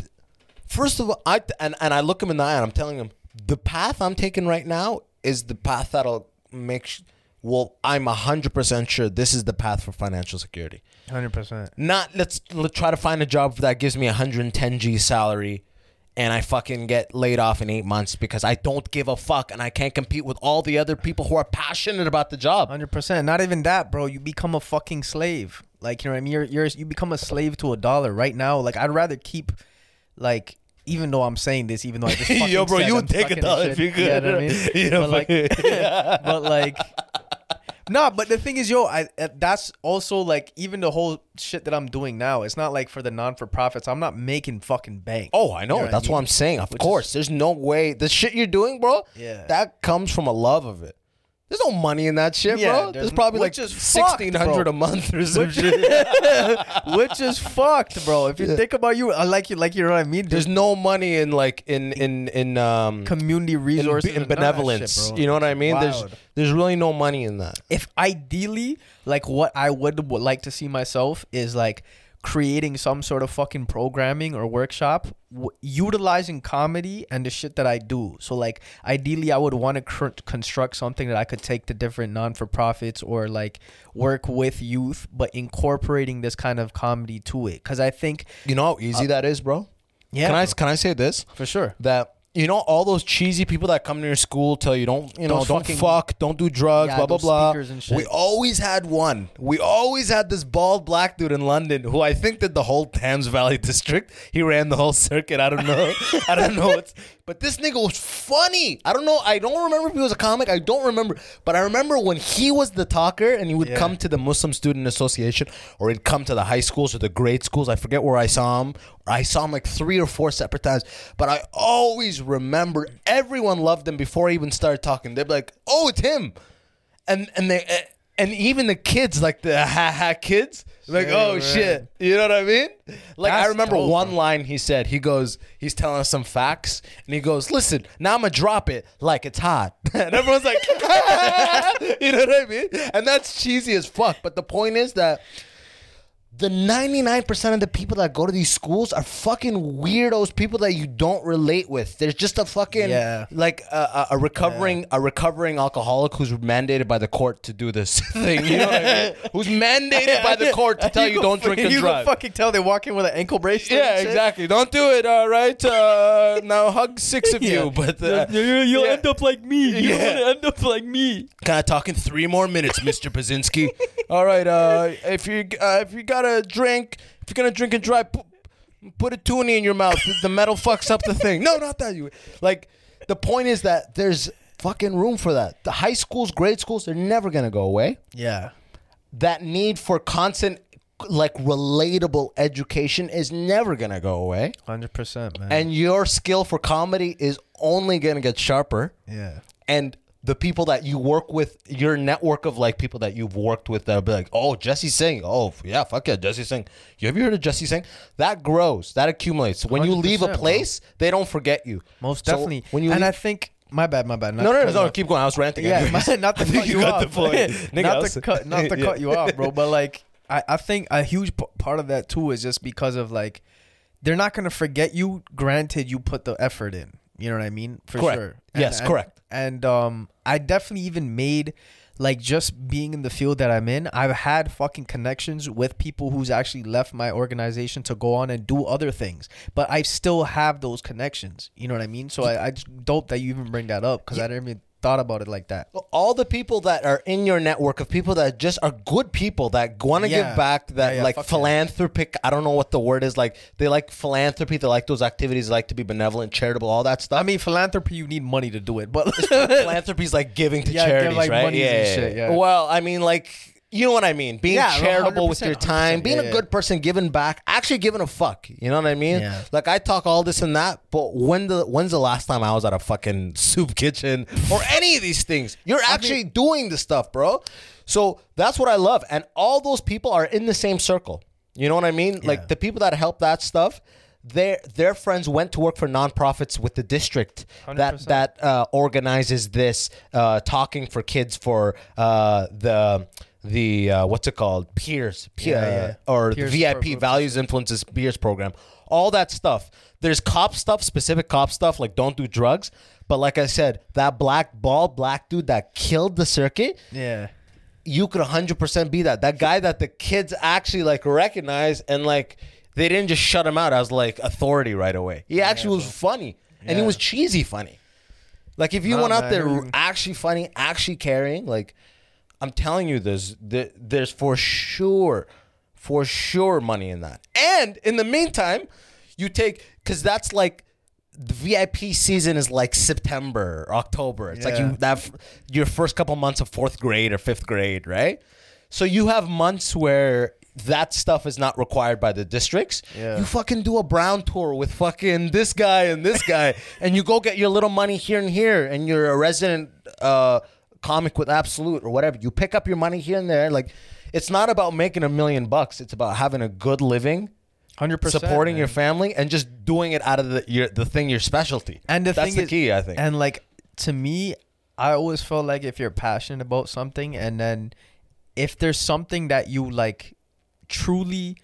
Speaker 2: First of all, I and and I look him in the eye and I'm telling him the path I'm taking right now is the path that'll make. Sh- well, I'm hundred percent sure this is the path for financial security.
Speaker 3: Hundred percent.
Speaker 2: Not let's let's try to find a job that gives me 110 G salary, and I fucking get laid off in eight months because I don't give a fuck and I can't compete with all the other people who are passionate about the job.
Speaker 3: Hundred percent. Not even that, bro. You become a fucking slave. Like you know what I mean? You're you're you become a slave to a dollar right now. Like I'd rather keep, like. Even though I'm saying this, even though I just (laughs) fucking
Speaker 2: Yo, bro,
Speaker 3: said
Speaker 2: you would take a dollar if you.
Speaker 3: Yeah,
Speaker 2: could.
Speaker 3: know what I mean? (laughs)
Speaker 2: You know,
Speaker 3: but like, (laughs) but like, no. But the thing is, yo, I uh, that's also like even the whole shit that I'm doing now. It's not like for the non for profits. I'm not making fucking bank.
Speaker 2: Oh, I know.
Speaker 3: You know what I
Speaker 2: That's what? I'm saying. Of
Speaker 3: Which
Speaker 2: course, there's no way the shit you're doing, bro.
Speaker 3: Yeah.
Speaker 2: that comes from a love of it. There's no money in that shit,
Speaker 3: Yeah,
Speaker 2: bro.
Speaker 3: there's
Speaker 2: There's, probably like
Speaker 3: which is fucked,
Speaker 2: sixteen hundred
Speaker 3: bro.
Speaker 2: a month or some
Speaker 3: Which-
Speaker 2: shit. (laughs)
Speaker 3: which is fucked, bro. If you think about you, I like you, like you know what I mean.
Speaker 2: There's no money in like in in in um
Speaker 3: community
Speaker 2: in,
Speaker 3: resources
Speaker 2: in
Speaker 3: and none of that
Speaker 2: benevolence.
Speaker 3: shit, bro.
Speaker 2: you know what I mean? There's
Speaker 3: Wild.
Speaker 2: there's really no money in that.
Speaker 3: if ideally like what i would, would like to see myself is like creating some sort of fucking programming or workshop w- utilizing comedy and the shit that i do so like ideally i would want to cr- construct something that i could take to different non-for-profits or like work with youth but incorporating this kind of comedy to it because i think
Speaker 2: You know how easy uh, that is, bro.
Speaker 3: yeah
Speaker 2: Can I can I say this?
Speaker 3: for sure
Speaker 2: that you know all those cheesy people that come to your school tell you don't you know
Speaker 3: Those
Speaker 2: don't
Speaker 3: fucking-
Speaker 2: fuck don't do drugs
Speaker 3: Yeah,
Speaker 2: blah blah blah. we always had one. We always had this bald black dude in london who i think did the whole thames valley (laughs) district. He ran the whole circuit. I don't know. I don't know what's but this nigga was funny. I don't know. I don't remember if he was a comic. I don't remember. But i remember when he was the talker and he would
Speaker 3: Yeah.
Speaker 2: come to the muslim student association or he'd come to the high schools or the grade schools. I forget where i saw him. I saw him like three or four separate times, but I always remember everyone loved him before he even started talking. They'd be like, "Oh, it's him," and and they and even the kids, like the ha ha kids, like, "Oh
Speaker 3: right.
Speaker 2: shit," you know what I mean? Like I remember
Speaker 3: dope,
Speaker 2: one
Speaker 3: bro.
Speaker 2: line he said. He goes, he's telling us some facts, and he goes, "Listen, now I'm gonna drop it like it's hot," (laughs) and everyone's like, (laughs) "You know what I mean?" And that's cheesy as fuck. But the point is that the 99% of the people that go to these schools are fucking weirdos people that you don't relate with there's just a fucking
Speaker 3: Yeah.
Speaker 2: like a, a, a recovering a recovering alcoholic who's mandated by the court to do this (laughs) thing you know what I mean (laughs) who's mandated by the court to (laughs) tell you,
Speaker 3: go
Speaker 2: don't drink and
Speaker 3: you
Speaker 2: drive
Speaker 3: can fucking tell they walk in with an ankle bracelet
Speaker 2: yeah exactly don't do it all right uh, now hug six of you but uh,
Speaker 3: you'll
Speaker 2: yeah.
Speaker 3: end up like me. you'll
Speaker 2: Yeah.
Speaker 3: end up like me.
Speaker 2: Can I talk in three more minutes, Mr. Pazinski? All right. Uh, if you uh, if you got a drink, if you're gonna drink and drive, put, put a toonie in your mouth. The- The metal fucks up the thing. No, not that. You like. The point is that there's fucking room for that. The high schools, grade schools, they're never gonna go away.
Speaker 3: Yeah.
Speaker 2: That need for constant, like relatable education is never gonna go away.
Speaker 3: Hundred percent, man.
Speaker 2: And your skill for comedy is only gonna get sharper
Speaker 3: yeah.
Speaker 2: and the people that you work with, your network of like people that you've worked with that'll be like, oh, Jessie Singh. Oh, yeah, fuck yeah, Jessie Singh. You you heard of Jessie Singh? That grows, that accumulates. When you leave
Speaker 3: 100%,
Speaker 2: a
Speaker 3: bro.
Speaker 2: place, they don't forget you.
Speaker 3: Most
Speaker 2: So
Speaker 3: definitely.
Speaker 2: when you
Speaker 3: and
Speaker 2: leave-
Speaker 3: I think my bad, my bad. Not
Speaker 2: no,
Speaker 3: to
Speaker 2: no,
Speaker 3: cut
Speaker 2: no,
Speaker 3: you
Speaker 2: no,
Speaker 3: off.
Speaker 2: keep going. I was ranting.
Speaker 3: Yeah,
Speaker 2: anyways. (laughs)
Speaker 3: man, not (laughs) to
Speaker 2: think
Speaker 3: cut you
Speaker 2: got
Speaker 3: off.
Speaker 2: the point. (laughs) Nigga, I
Speaker 3: not
Speaker 2: was-
Speaker 3: to cut, not to
Speaker 2: Yeah.
Speaker 3: cut you off, bro. But like, I, I think a huge p- part of that too is just because of like, they're not gonna forget you. Granted, you put the effort in. You know what I mean? For
Speaker 2: Correct.
Speaker 3: sure.
Speaker 2: Yes, correct.
Speaker 3: And um, I definitely even made. Like just being in the field that I'm in, I've had fucking connections with people who's actually left my organization to go on and do other things. But I still have those connections. You know what I mean? So I, I just dope that you even bring that up because I didn't even thought about it like that.
Speaker 2: all the people that are in your network of people that just are good people that want to
Speaker 3: Yeah.
Speaker 2: give back that
Speaker 3: Yeah, yeah,
Speaker 2: like
Speaker 3: fuck yeah.
Speaker 2: philanthropic i don't know what the word is like they like philanthropy they like those activities they like to be benevolent charitable all that stuff
Speaker 3: I mean, philanthropy, you need money to do it, but (laughs)
Speaker 2: philanthropy is like giving to
Speaker 3: Yeah, give,
Speaker 2: charities
Speaker 3: like,
Speaker 2: right
Speaker 3: monies and shit, yeah.
Speaker 2: well i mean like you know what I mean? Being
Speaker 3: Yeah,
Speaker 2: charitable with your time, being
Speaker 3: yeah,
Speaker 2: a good person, giving back, actually giving a fuck. You know what I mean?
Speaker 3: Yeah.
Speaker 2: Like I talk all this and that, but when the when's the last time I was at a fucking soup kitchen or any of these things? You're actually doing the stuff, bro. So that's what I love, and all those people are in the same circle. You know what I mean? Like the people that help that stuff. Their their friends went to work for nonprofits with the district that
Speaker 3: 100%.
Speaker 2: that uh, organizes this uh, talking for kids for uh, the the uh, what's it called peers, peer,
Speaker 3: Yeah, yeah.
Speaker 2: or
Speaker 3: Peers
Speaker 2: VIP
Speaker 3: program.
Speaker 2: values influences peers program. all that stuff. There's cop stuff, specific cop stuff, like don't do drugs. But like I said, that black bald black dude that killed the circuit,
Speaker 3: Yeah.
Speaker 2: you could 100% be that. That guy that the kids actually like recognize and like they didn't just shut him out as like authority right away. He actually was funny and he was cheesy funny. Like if you
Speaker 3: Nah,
Speaker 2: went out
Speaker 3: man,
Speaker 2: there actually funny, actually caring, like I'm telling you, there's there's for sure, for sure money in that. And in the meantime, you take because that's like the VIP season is like September, October. It's like you that your first couple months of fourth grade or fifth grade, right? So you have months where that stuff is not required by the districts.
Speaker 3: Yeah.
Speaker 2: You fucking do a brown tour with fucking this guy and this guy, (laughs) and you go get your little money here and here, and you're a resident uh, comic with Absolute or whatever. You pick up your money here and there. Like, it's not about making a million bucks. It's about having a good living,
Speaker 3: 100%.
Speaker 2: supporting
Speaker 3: man.
Speaker 2: your family, and just doing it out of the your the thing your specialty.
Speaker 3: And the
Speaker 2: that's the
Speaker 3: is,
Speaker 2: key, I think.
Speaker 3: And like to me, I always felt like if you're passionate about something, and then if there's something that you like, truly.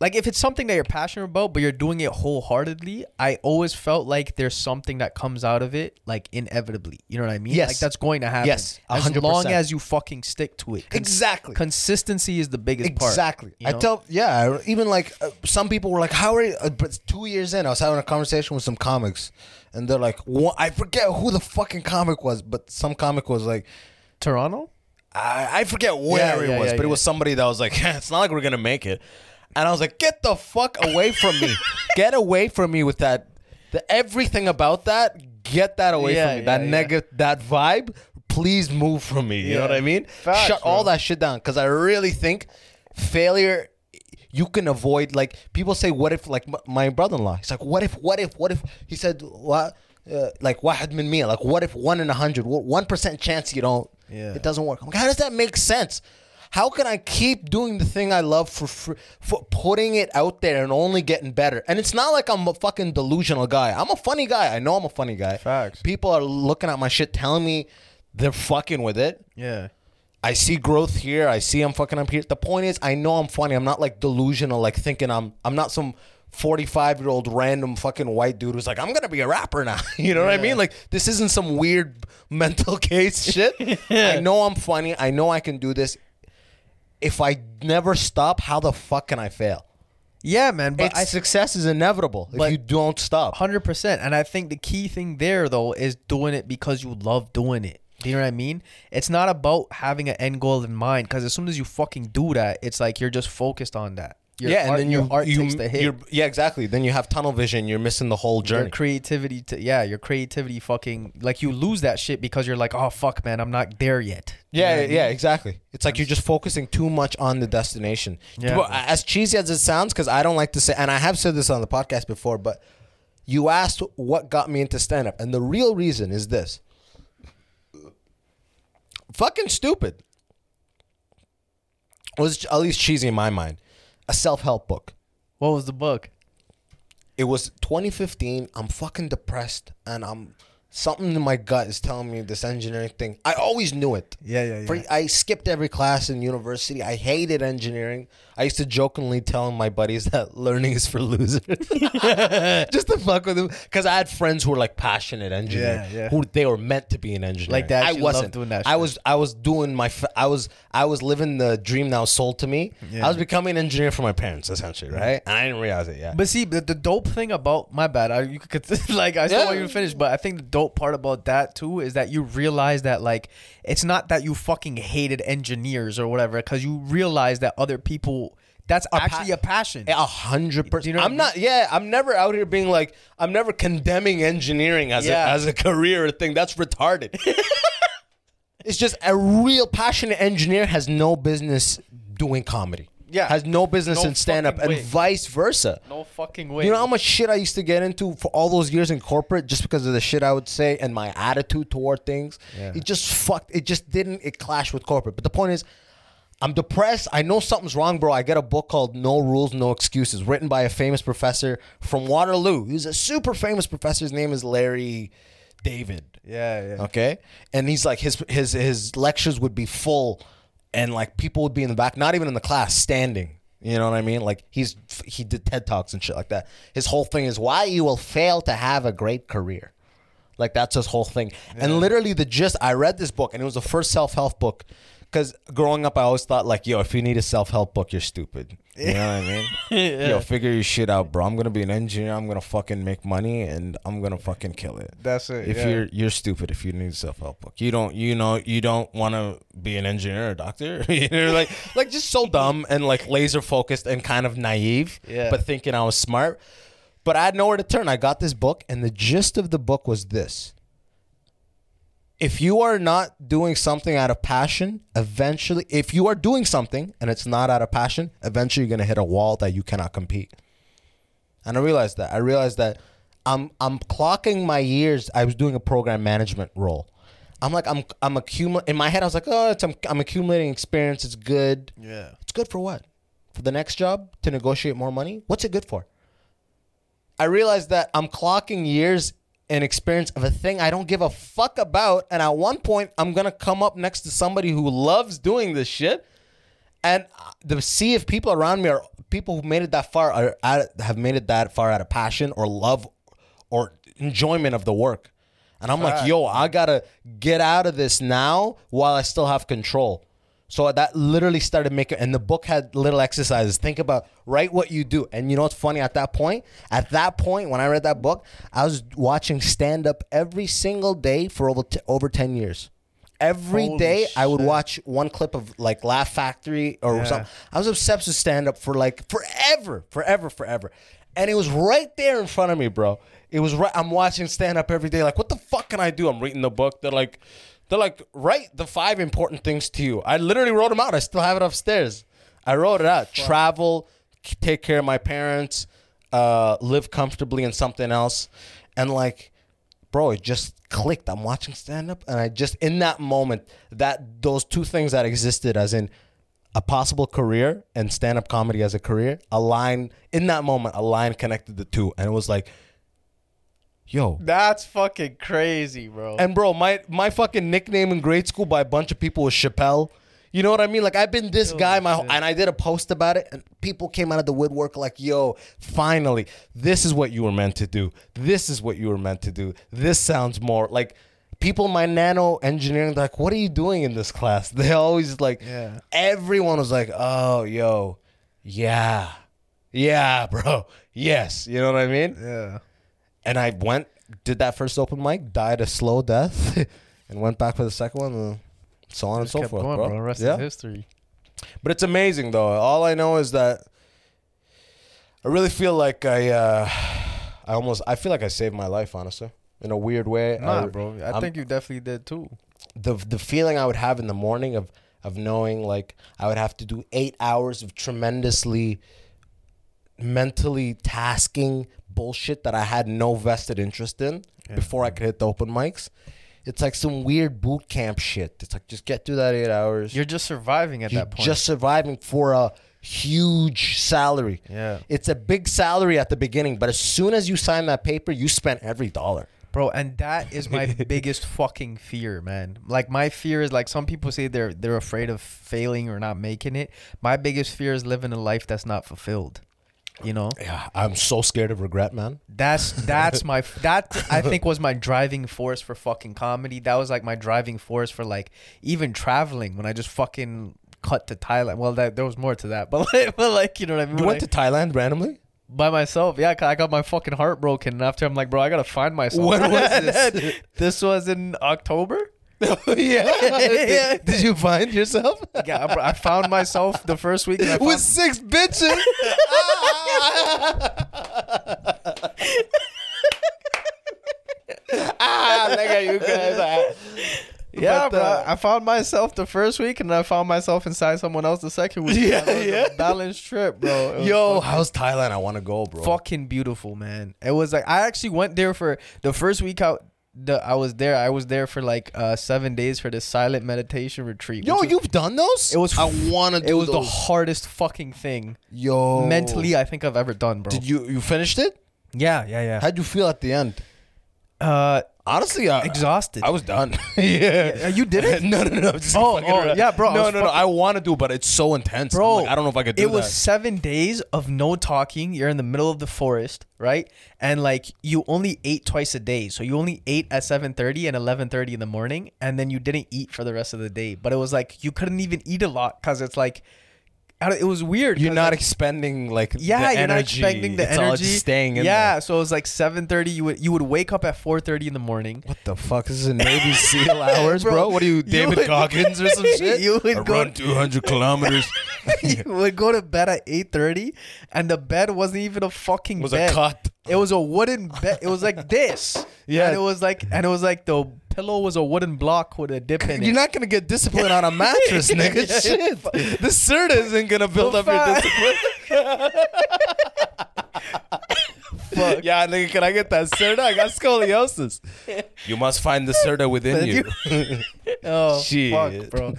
Speaker 3: Like if it's something that you're passionate about, but you're doing it wholeheartedly, I always felt like there's something that comes out of it, like inevitably. You know what I mean?
Speaker 2: Yes.
Speaker 3: Like that's going to happen.
Speaker 2: Yes, a
Speaker 3: as
Speaker 2: hundred
Speaker 3: long as you fucking stick to it. Cons-
Speaker 2: Exactly.
Speaker 3: Consistency is the biggest part.
Speaker 2: Exactly.
Speaker 3: you
Speaker 2: I tell yeah. Even like uh, some people were like, "How are you?" Uh, but two years in, I was having a conversation with some comics, and they're like, "What?" I forget who the fucking comic was, but some comic was like,
Speaker 3: Toronto.
Speaker 2: I, I forget where
Speaker 3: Yeah,
Speaker 2: it
Speaker 3: yeah,
Speaker 2: was,
Speaker 3: yeah,
Speaker 2: but it was somebody that was like, (laughs) "It's not like we're gonna make it," And I was like, get the fuck away from me. (laughs) get away from me with that. The, everything about that, get that away
Speaker 3: yeah,
Speaker 2: from me. Yeah, that
Speaker 3: yeah.
Speaker 2: negative, that vibe, please move from me. You know what I mean?
Speaker 3: Facts,
Speaker 2: Shut
Speaker 3: bro.
Speaker 2: all that shit down. Because I really think failure you can avoid like people say what if like my brother-in-law he's like what if what if what if he said what uh, like me? like what if one in a hundred one percent chance you don't
Speaker 3: yeah.
Speaker 2: it doesn't work I'm like how does that make sense how can I keep doing the thing I love for free, for putting it out there and only getting better? And it's not like I'm a fucking delusional guy. I'm a funny guy. I know I'm a funny guy.
Speaker 3: Facts.
Speaker 2: People are looking at my shit, telling me they're fucking with it.
Speaker 3: Yeah.
Speaker 2: I see growth here. I see I'm fucking up here. The point is, I know I'm funny. I'm not like delusional, like thinking I'm. I'm not some 45 year old random fucking white dude who's like, I'm gonna be a rapper now. (laughs) you know what I mean? Like this isn't some weird (laughs) mental case shit. (laughs) I know I'm funny. I know I can do this. If I never stop, how the fuck can I fail?
Speaker 3: Yeah, man. But I
Speaker 2: success is inevitable if you don't stop.
Speaker 3: Hundred percent. And I think the key thing there though is doing it because you love doing it. Do you know what I mean? It's not about having an end goal in mind because as soon as you fucking do that, it's like you're just focused on that. Your
Speaker 2: yeah, and then
Speaker 3: your
Speaker 2: you,
Speaker 3: art
Speaker 2: you
Speaker 3: takes the hit.
Speaker 2: you're- yeah, exactly. Then you have tunnel vision. You're missing the whole
Speaker 3: Your
Speaker 2: journey.
Speaker 3: creativity, to, yeah, your creativity, fucking like you lose that shit because you're like, oh fuck, man, I'm not there yet. You know
Speaker 2: Yeah,
Speaker 3: I mean?
Speaker 2: yeah, exactly. It's like you're just focusing too much on the destination.
Speaker 3: Yeah.
Speaker 2: As cheesy as it sounds, because I don't like to say, and I have said this on the podcast before, but you asked what got me into stand up, and the real reason is this fucking stupid. Was at least cheesy in my mind. A self help book.
Speaker 3: What was the book?
Speaker 2: It was 2015. I'm fucking depressed, and I'm something in my gut is telling me this engineering thing. I always knew it.
Speaker 3: Yeah, yeah, yeah.
Speaker 2: For- I skipped every class in university. I hated engineering. I used to jokingly tell my buddies that (laughs) learning is for losers, (laughs) just to fuck with them. Because I had friends who were like passionate engineers,
Speaker 3: Yeah, yeah.
Speaker 2: who they were meant to be an engineer.
Speaker 3: Like that,
Speaker 2: I wasn't
Speaker 3: doing that
Speaker 2: I was. I was doing my. I was. I was living the dream that was sold to me.
Speaker 3: Yeah.
Speaker 2: I was becoming an engineer for my parents, essentially, right? And I didn't realize it yet.
Speaker 3: But see, the, the dope thing about my bad, I, you could (laughs) like I still want you to finish, but I think the dope part about that too is that you realize that like it's not that you fucking hated engineers or whatever, because you realize that other people that's actually a passion.
Speaker 2: A hundred percent.
Speaker 3: what I
Speaker 2: I'm
Speaker 3: mean?
Speaker 2: not. Yeah, I'm never out here being like. I'm never condemning engineering as
Speaker 3: Yeah.
Speaker 2: a as a career thing. That's retarded. (laughs) it's just a real passionate engineer has no business doing comedy.
Speaker 3: Yeah.
Speaker 2: has no business
Speaker 3: No
Speaker 2: in stand up, and
Speaker 3: way.
Speaker 2: vice versa.
Speaker 3: No fucking way.
Speaker 2: You know how much shit I used to get into for all those years in corporate just because of the shit I would say and my attitude toward things.
Speaker 3: Yeah.
Speaker 2: It just fucked. It just didn't. It clashed with corporate. But the point is, I'm depressed. I know something's wrong, bro. I get a book called No Rules, No Excuses, written by a famous professor from Waterloo. He's a super famous professor. His name is Larry David.
Speaker 3: Yeah, yeah.
Speaker 2: Okay, and he's like his his his lectures would be full, and like people would be in the back, not even in the class, standing You know what I mean? Like he's he did TED talks and shit like that. His whole thing is why you will fail to have a great career. Like that's his whole thing. And literally the gist, I read this book and it was the first self-help book. Cause growing up, I always thought like, yo, if you need a self-help book, you're stupid. You know what I mean? (laughs) Yo, figure your shit out, bro. I'm gonna be an engineer. I'm gonna fucking make money, and I'm gonna fucking kill it.
Speaker 3: That's it,
Speaker 2: If
Speaker 3: yeah.
Speaker 2: you're you're stupid if you need a self-help book. You don't you know you don't want to be an engineer or doctor. (laughs) you're like like just so dumb and like laser focused and kind of naive.
Speaker 3: Yeah.
Speaker 2: But thinking I was smart. But I had nowhere to turn. I got this book, and the gist of the book was this if you are not doing something out of passion, eventually, if you are doing something and it's not out of passion, eventually you're gonna hit a wall that you cannot compete. And I realized that. I realized that I'm I'm clocking my years. I was doing a program management role. I'm like I'm I'm accumulating in my head. I was like, oh, it's, I'm I'm accumulating experience. It's good.
Speaker 3: Yeah.
Speaker 2: It's good for what? For the next job to negotiate more money. What's it good for? I realized that I'm clocking years and experience of a thing I don't give a fuck about. And at one point, I'm gonna come up next to somebody who loves doing this shit, and uh, to see if people around me are people who made it that far are out, have made it that far out of passion or love or enjoyment of the work. And I'm like, yo, I gotta get out of this now while I still have control. So that literally started making, and the book had little exercises. Think about write what you do, and you know what's funny? At that point, at that point, when I read that book, I was watching stand up every single day for over t- over ten years. Every
Speaker 3: Holy
Speaker 2: day, I would watch one clip of like Laugh Factory or
Speaker 3: Yeah.
Speaker 2: something. I was obsessed with stand up for like forever, forever, forever. And it was right there in front of me, bro. It was right. I'm watching stand up every day. Like, what the fuck can I do? I'm reading the book. They're like, they're like, write the five important things to you. I literally wrote them out. I still have it upstairs. I wrote it out. Travel, take care of my parents, uh, live comfortably in something else, and like, bro, it just clicked. I'm watching stand up, and I just in that moment that those two things that existed as in a possible career and stand up comedy as a career, a line in that moment, a line connected the two, and it was like, yo.
Speaker 3: That's fucking crazy, bro.
Speaker 2: And bro, my my fucking nickname in grade school by a bunch of people was Chappelle. You know what I mean? Like I've been this guy my whole, and I did a post about it and people came out of the woodwork like, "Yo, finally, this is what you were meant to do. This is what you were meant to do. This sounds more like people in my nano engineering they're like, "What are you doing in this class?" (laughs) They always like
Speaker 3: Yeah.
Speaker 2: everyone was like, "Oh, yo. Yeah. Yeah, bro. Yes." You know what I mean?
Speaker 3: yeah.
Speaker 2: And I went, did that first open mic, died a slow death, (laughs) and went back for the second one, and so on and so forth,
Speaker 3: going,
Speaker 2: bro.
Speaker 3: bro. Rest
Speaker 2: yeah.
Speaker 3: history.
Speaker 2: But it's amazing, though. All I know is that I really feel like I, uh, I almost, I feel like I saved my life, honestly, in a weird way.
Speaker 3: Nah,
Speaker 2: I,
Speaker 3: bro. I
Speaker 2: I'm-
Speaker 3: think you definitely did too.
Speaker 2: the the feeling I would have in the morning of of knowing like I would have to do eight hours of tremendously mentally tasking bullshit that I had no vested interest in before I could hit the open mics. It's like some weird boot camp shit. It's like just get through that eight hours.
Speaker 3: You're just surviving at
Speaker 2: You're
Speaker 3: that point.
Speaker 2: just surviving for a huge salary.
Speaker 3: Yeah.
Speaker 2: It's a big salary at the beginning, but as soon as you sign that paper, you spent every dollar.
Speaker 3: Bro, and that is my (laughs) biggest fucking fear, man. Like my fear is like some people say they're they're afraid of failing or not making it. My biggest fear is living a life that's not fulfilled. You know?
Speaker 2: Yeah, I'm so scared of regret, man.
Speaker 3: That's (laughs) that's my that I think was my driving force for fucking comedy. That was like my driving force for like even traveling when I just fucking cut to Thailand. Well, that, there was more to that, (laughs) but like, but like you know what I mean.
Speaker 2: You
Speaker 3: When
Speaker 2: went
Speaker 3: I-
Speaker 2: to Thailand randomly?
Speaker 3: by myself. Yeah, I got my fucking heart broken. And after I'm like, bro, I gotta find myself.
Speaker 2: When (laughs) was this?
Speaker 3: this was in October.
Speaker 2: yeah. Did you find yourself?
Speaker 3: Yeah, bro, I found myself the first week. I
Speaker 2: With six bitches. (laughs) ah, you guys. (laughs)
Speaker 3: yeah,
Speaker 2: but,
Speaker 3: bro.
Speaker 2: uh,
Speaker 3: I found myself the first week, and I found myself inside someone else the second week. (laughs)
Speaker 2: Yeah,
Speaker 3: It was a
Speaker 2: yeah.
Speaker 3: balanced trip, bro.
Speaker 2: Yo, how's Thailand? I want to go, bro.
Speaker 3: fucking beautiful, man. It was like I actually went there for the first week out. The, I was there. I was there for like uh, seven days for this silent meditation retreat.
Speaker 2: Yo,
Speaker 3: was-
Speaker 2: you've done those?
Speaker 3: It was.
Speaker 2: I want to do
Speaker 3: It was the hardest fucking thing
Speaker 2: Yo.
Speaker 3: mentally I think I've ever done, bro.
Speaker 2: Did you you finished it?
Speaker 3: yeah, yeah, yeah.
Speaker 2: How'd you feel at the end?
Speaker 3: Uh,
Speaker 2: Honestly, uh,
Speaker 3: Exhausted.
Speaker 2: I was done. (laughs) yeah.
Speaker 3: Yeah, you did it? (laughs)
Speaker 2: no, no, no. Just
Speaker 3: Oh, oh, yeah, bro, I
Speaker 2: No, no, no. I want to do, but it's so intense,
Speaker 3: Bro,
Speaker 2: like, I don't know if I could do
Speaker 3: it It was
Speaker 2: that.
Speaker 3: seven days of no talking. You're in the middle of the forest, right? And like you only ate twice a day, so you only ate at seven thirty and eleven thirty in the morning, and then you didn't eat for the rest of the day. But it was like you couldn't even eat a lot because it's like, I don't- it was weird.
Speaker 2: You're
Speaker 3: 'cause,
Speaker 2: not
Speaker 3: like,
Speaker 2: expending like
Speaker 3: yeah,
Speaker 2: the
Speaker 3: you're not
Speaker 2: energy.
Speaker 3: expecting the
Speaker 2: it's
Speaker 3: energy.
Speaker 2: all just staying in
Speaker 3: yeah,
Speaker 2: there.
Speaker 3: so it was like seven thirty. You would you would wake up at four thirty in the morning.
Speaker 2: What the fuck? This is a Navy SEAL (laughs) hours, bro.
Speaker 3: Bro,
Speaker 2: What are you,
Speaker 3: you
Speaker 2: David
Speaker 3: would- (laughs)
Speaker 2: Goggins or some (laughs) shit?
Speaker 3: You would
Speaker 2: I
Speaker 3: go-
Speaker 2: run 200 kilometers.
Speaker 3: you would go to bed at eight thirty, and the bed wasn't even a fucking
Speaker 2: It was
Speaker 3: bed.
Speaker 2: a cot.
Speaker 3: It was a wooden bed. It was like this.
Speaker 2: Yeah.
Speaker 3: And it was like, and it was like the pillow was a wooden block with a dip in it.
Speaker 2: You're not gonna get discipline on a mattress, (laughs) nigga. Shit. The Serta isn't gonna build
Speaker 3: So
Speaker 2: up your discipline.
Speaker 3: Fuck.
Speaker 2: Yeah, nigga, can I get that Serta? I got scoliosis. You must find the Serta within you.
Speaker 3: Oh
Speaker 2: Shit.
Speaker 3: fuck, bro.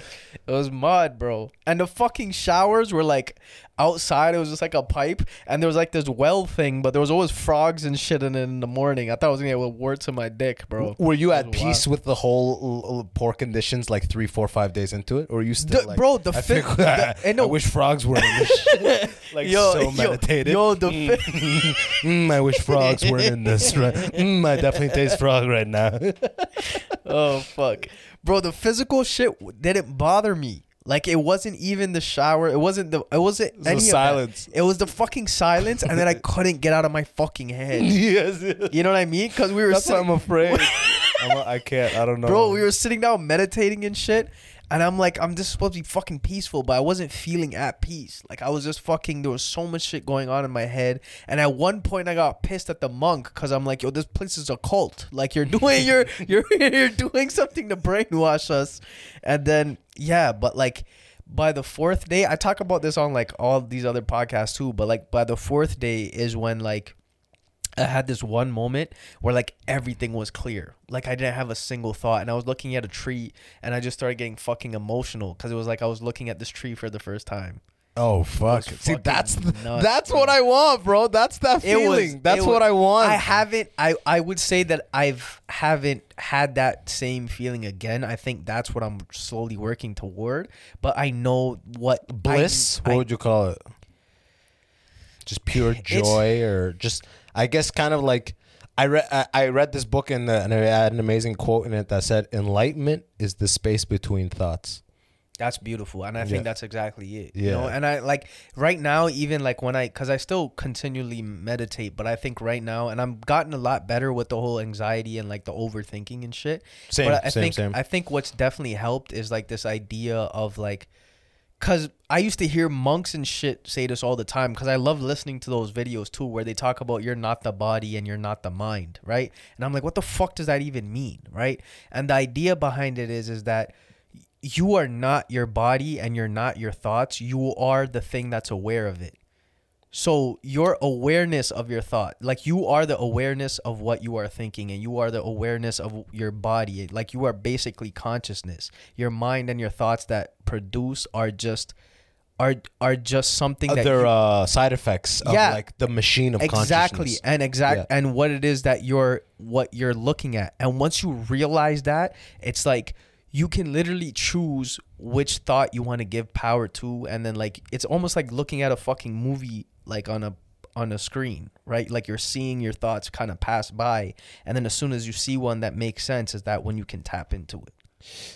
Speaker 3: It was mud, bro. And the fucking showers were like outside. It was just like a pipe, and there was like this well thing, but there was always frogs and shit in it in the morning. I thought I was gonna get warts in my dick, bro.
Speaker 2: Were you at peace
Speaker 3: wild.
Speaker 2: with the whole l- l- poor conditions like three, four, five days into it? Or are you still
Speaker 3: The-
Speaker 2: like,
Speaker 3: bro, the
Speaker 2: I,
Speaker 3: fi-
Speaker 2: think-
Speaker 3: the- (laughs)
Speaker 2: I,
Speaker 3: and no-
Speaker 2: wish frogs were in this (laughs) shit. Like
Speaker 3: Yo,
Speaker 2: so
Speaker 3: yo,
Speaker 2: meditated.
Speaker 3: yo, the fi- (laughs)
Speaker 2: Mm, I wish frogs weren't in this. Right? Mm, I definitely taste frog right now.
Speaker 3: oh fuck, bro. The physical shit didn't bother me. Like it wasn't even the shower. It wasn't the. It wasn't
Speaker 2: the
Speaker 3: any of that.
Speaker 2: silence.
Speaker 3: It was the fucking silence, and then I (laughs) couldn't get out of my fucking head.
Speaker 2: yes.
Speaker 3: You know what I mean? Because we were
Speaker 2: That's why
Speaker 3: sitting,
Speaker 2: I'm afraid. (laughs) I'm a, I can't. I don't know.
Speaker 3: bro. We were sitting down meditating and shit, and I'm like, I'm just supposed to be fucking peaceful, but I wasn't feeling at peace. Like I was just fucking. There was so much shit going on in my head, and at one point I got pissed at the monk because I'm like, yo, this place is a cult. Like you're (laughs) doing, you're you're (laughs) you're doing something to brainwash us, and then yeah, but like. By the fourth day, I talk about this on like all these other podcasts too, but like by the fourth day is when like I had this one moment where like everything was clear. Like I didn't have a single thought and I was looking at a tree and I just started getting fucking emotional cuz it was like I was looking at this tree for the first time.
Speaker 2: Oh fuck! See, that's
Speaker 3: nuts,
Speaker 2: that's
Speaker 3: bro.
Speaker 2: what I want, bro. That's that
Speaker 3: It was-
Speaker 2: feeling. that's what
Speaker 3: was-
Speaker 2: I want.
Speaker 3: I haven't I I would say that I've haven't had that same feeling again. I think that's what I'm slowly working toward, but I know what
Speaker 2: Bliss.
Speaker 3: I,
Speaker 2: what would you call it? Just pure joy, or just I guess kind of like I read. I, read this book and, the, and it had an amazing quote in it that said, "Enlightenment is the space between thoughts."
Speaker 3: That's beautiful, and I think
Speaker 2: Yeah.
Speaker 3: that's exactly it. Yeah. You know, and I like right now, even like when I, because I still continually meditate, but I think right now, and I'm gotten a lot better with the whole anxiety and like the overthinking and shit.
Speaker 2: Same,
Speaker 3: but I
Speaker 2: same,
Speaker 3: think
Speaker 2: same.
Speaker 3: I think what's definitely helped is like this idea of like, cause I used to hear monks and shit say this all the time, cause I love listening to those videos too, where they talk about you're not the body and you're not the mind, right? And I'm like, what the fuck does that even mean, right? And the idea behind it is, is that you are not your body and you're not your thoughts. You are the thing that's aware of it. So your awareness of your thought, like you are the awareness of what you are thinking and you are the awareness of your body. Like you are basically consciousness. Your mind and your thoughts that produce are just are are just something that
Speaker 2: Other
Speaker 3: you-
Speaker 2: uh, side effects of
Speaker 3: Yeah.
Speaker 2: like the machine of
Speaker 3: exactly
Speaker 2: consciousness.
Speaker 3: and exact
Speaker 2: Yeah.
Speaker 3: and what it is that you're what you're looking at and once you realize that it's like you can literally choose which thought you want to give power to and then like it's almost like looking at a fucking movie like on a on a screen right like you're seeing your thoughts kind of pass by and then as soon as you see one that makes sense is that when you can tap into it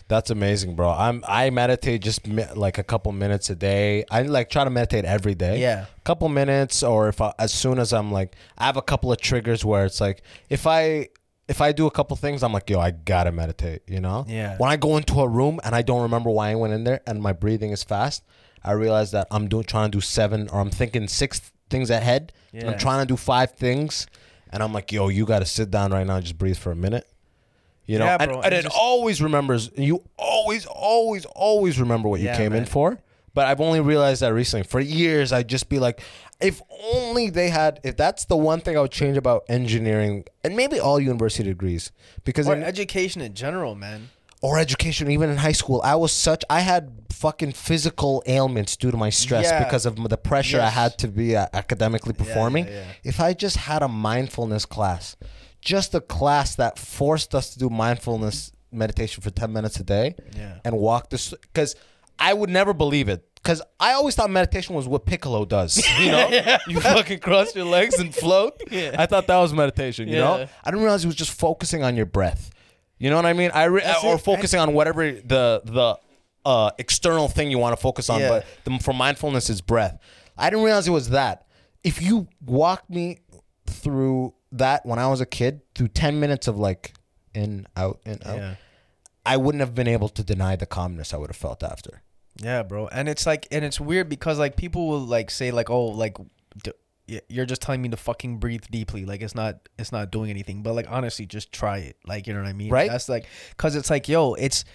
Speaker 2: That's amazing, bro. I'm I meditate just mi- like a couple minutes a day. I like try to meditate every day.
Speaker 3: Yeah.
Speaker 2: couple minutes, or if I, as soon as I'm like, I have a couple of triggers where it's like, if I if I do a couple things, I'm like, yo, I gotta meditate. You know.
Speaker 3: Yeah.
Speaker 2: When I go into a room and I don't remember why I went in there, and my breathing is fast, I realize that I'm doing trying to do seven, or I'm thinking six things ahead. and I'm trying to do five things, and I'm like, yo, you gotta sit down right now and just breathe for a minute. You know,
Speaker 3: Yeah,
Speaker 2: and,
Speaker 3: bro,
Speaker 2: and it
Speaker 3: just-
Speaker 2: always remembers. You always, always, always remember what you
Speaker 3: Yeah,
Speaker 2: came in
Speaker 3: man.
Speaker 2: for. But I've only realized that recently. For years, I'd just be like, if only they had. If that's the one thing I would change about engineering, and maybe all university degrees, because
Speaker 3: or
Speaker 2: in,
Speaker 3: education in general man
Speaker 2: or education, even in high school, I was such. I had fucking physical ailments due to my stress
Speaker 3: Yeah.
Speaker 2: because of the pressure I had to be uh, academically performing.
Speaker 3: yeah, yeah.
Speaker 2: If I just had a mindfulness class, just a class that forced us to do mindfulness meditation for 10 minutes a day
Speaker 3: Yeah.
Speaker 2: and walk this because I would never believe it. Because I always thought meditation was what Piccolo does. You know, (laughs) you fucking cross your legs and float. (laughs)
Speaker 3: Yeah.
Speaker 2: I thought that was meditation. You
Speaker 3: Yeah.
Speaker 2: know, I didn't realize it was just focusing on your breath. You know what I mean? I re-
Speaker 3: That's
Speaker 2: or
Speaker 3: it.
Speaker 2: focusing on whatever the the uh, external thing you want to focus on.
Speaker 3: Yeah.
Speaker 2: But the, for mindfulness is breath. I didn't realize it was that. If you walked me through that when I was a kid, through ten minutes of like in out in out,
Speaker 3: Yeah.
Speaker 2: I wouldn't have been able to deny the calmness I would have felt after.
Speaker 3: Yeah, bro. And it's like, and it's weird because like people will like say like, oh, like d- you're just telling me to fucking breathe deeply. Like it's not, it's not doing anything. But like honestly, just try it. Like you know what I mean?
Speaker 2: Right.
Speaker 3: That's like, cause it's like, yo, it's.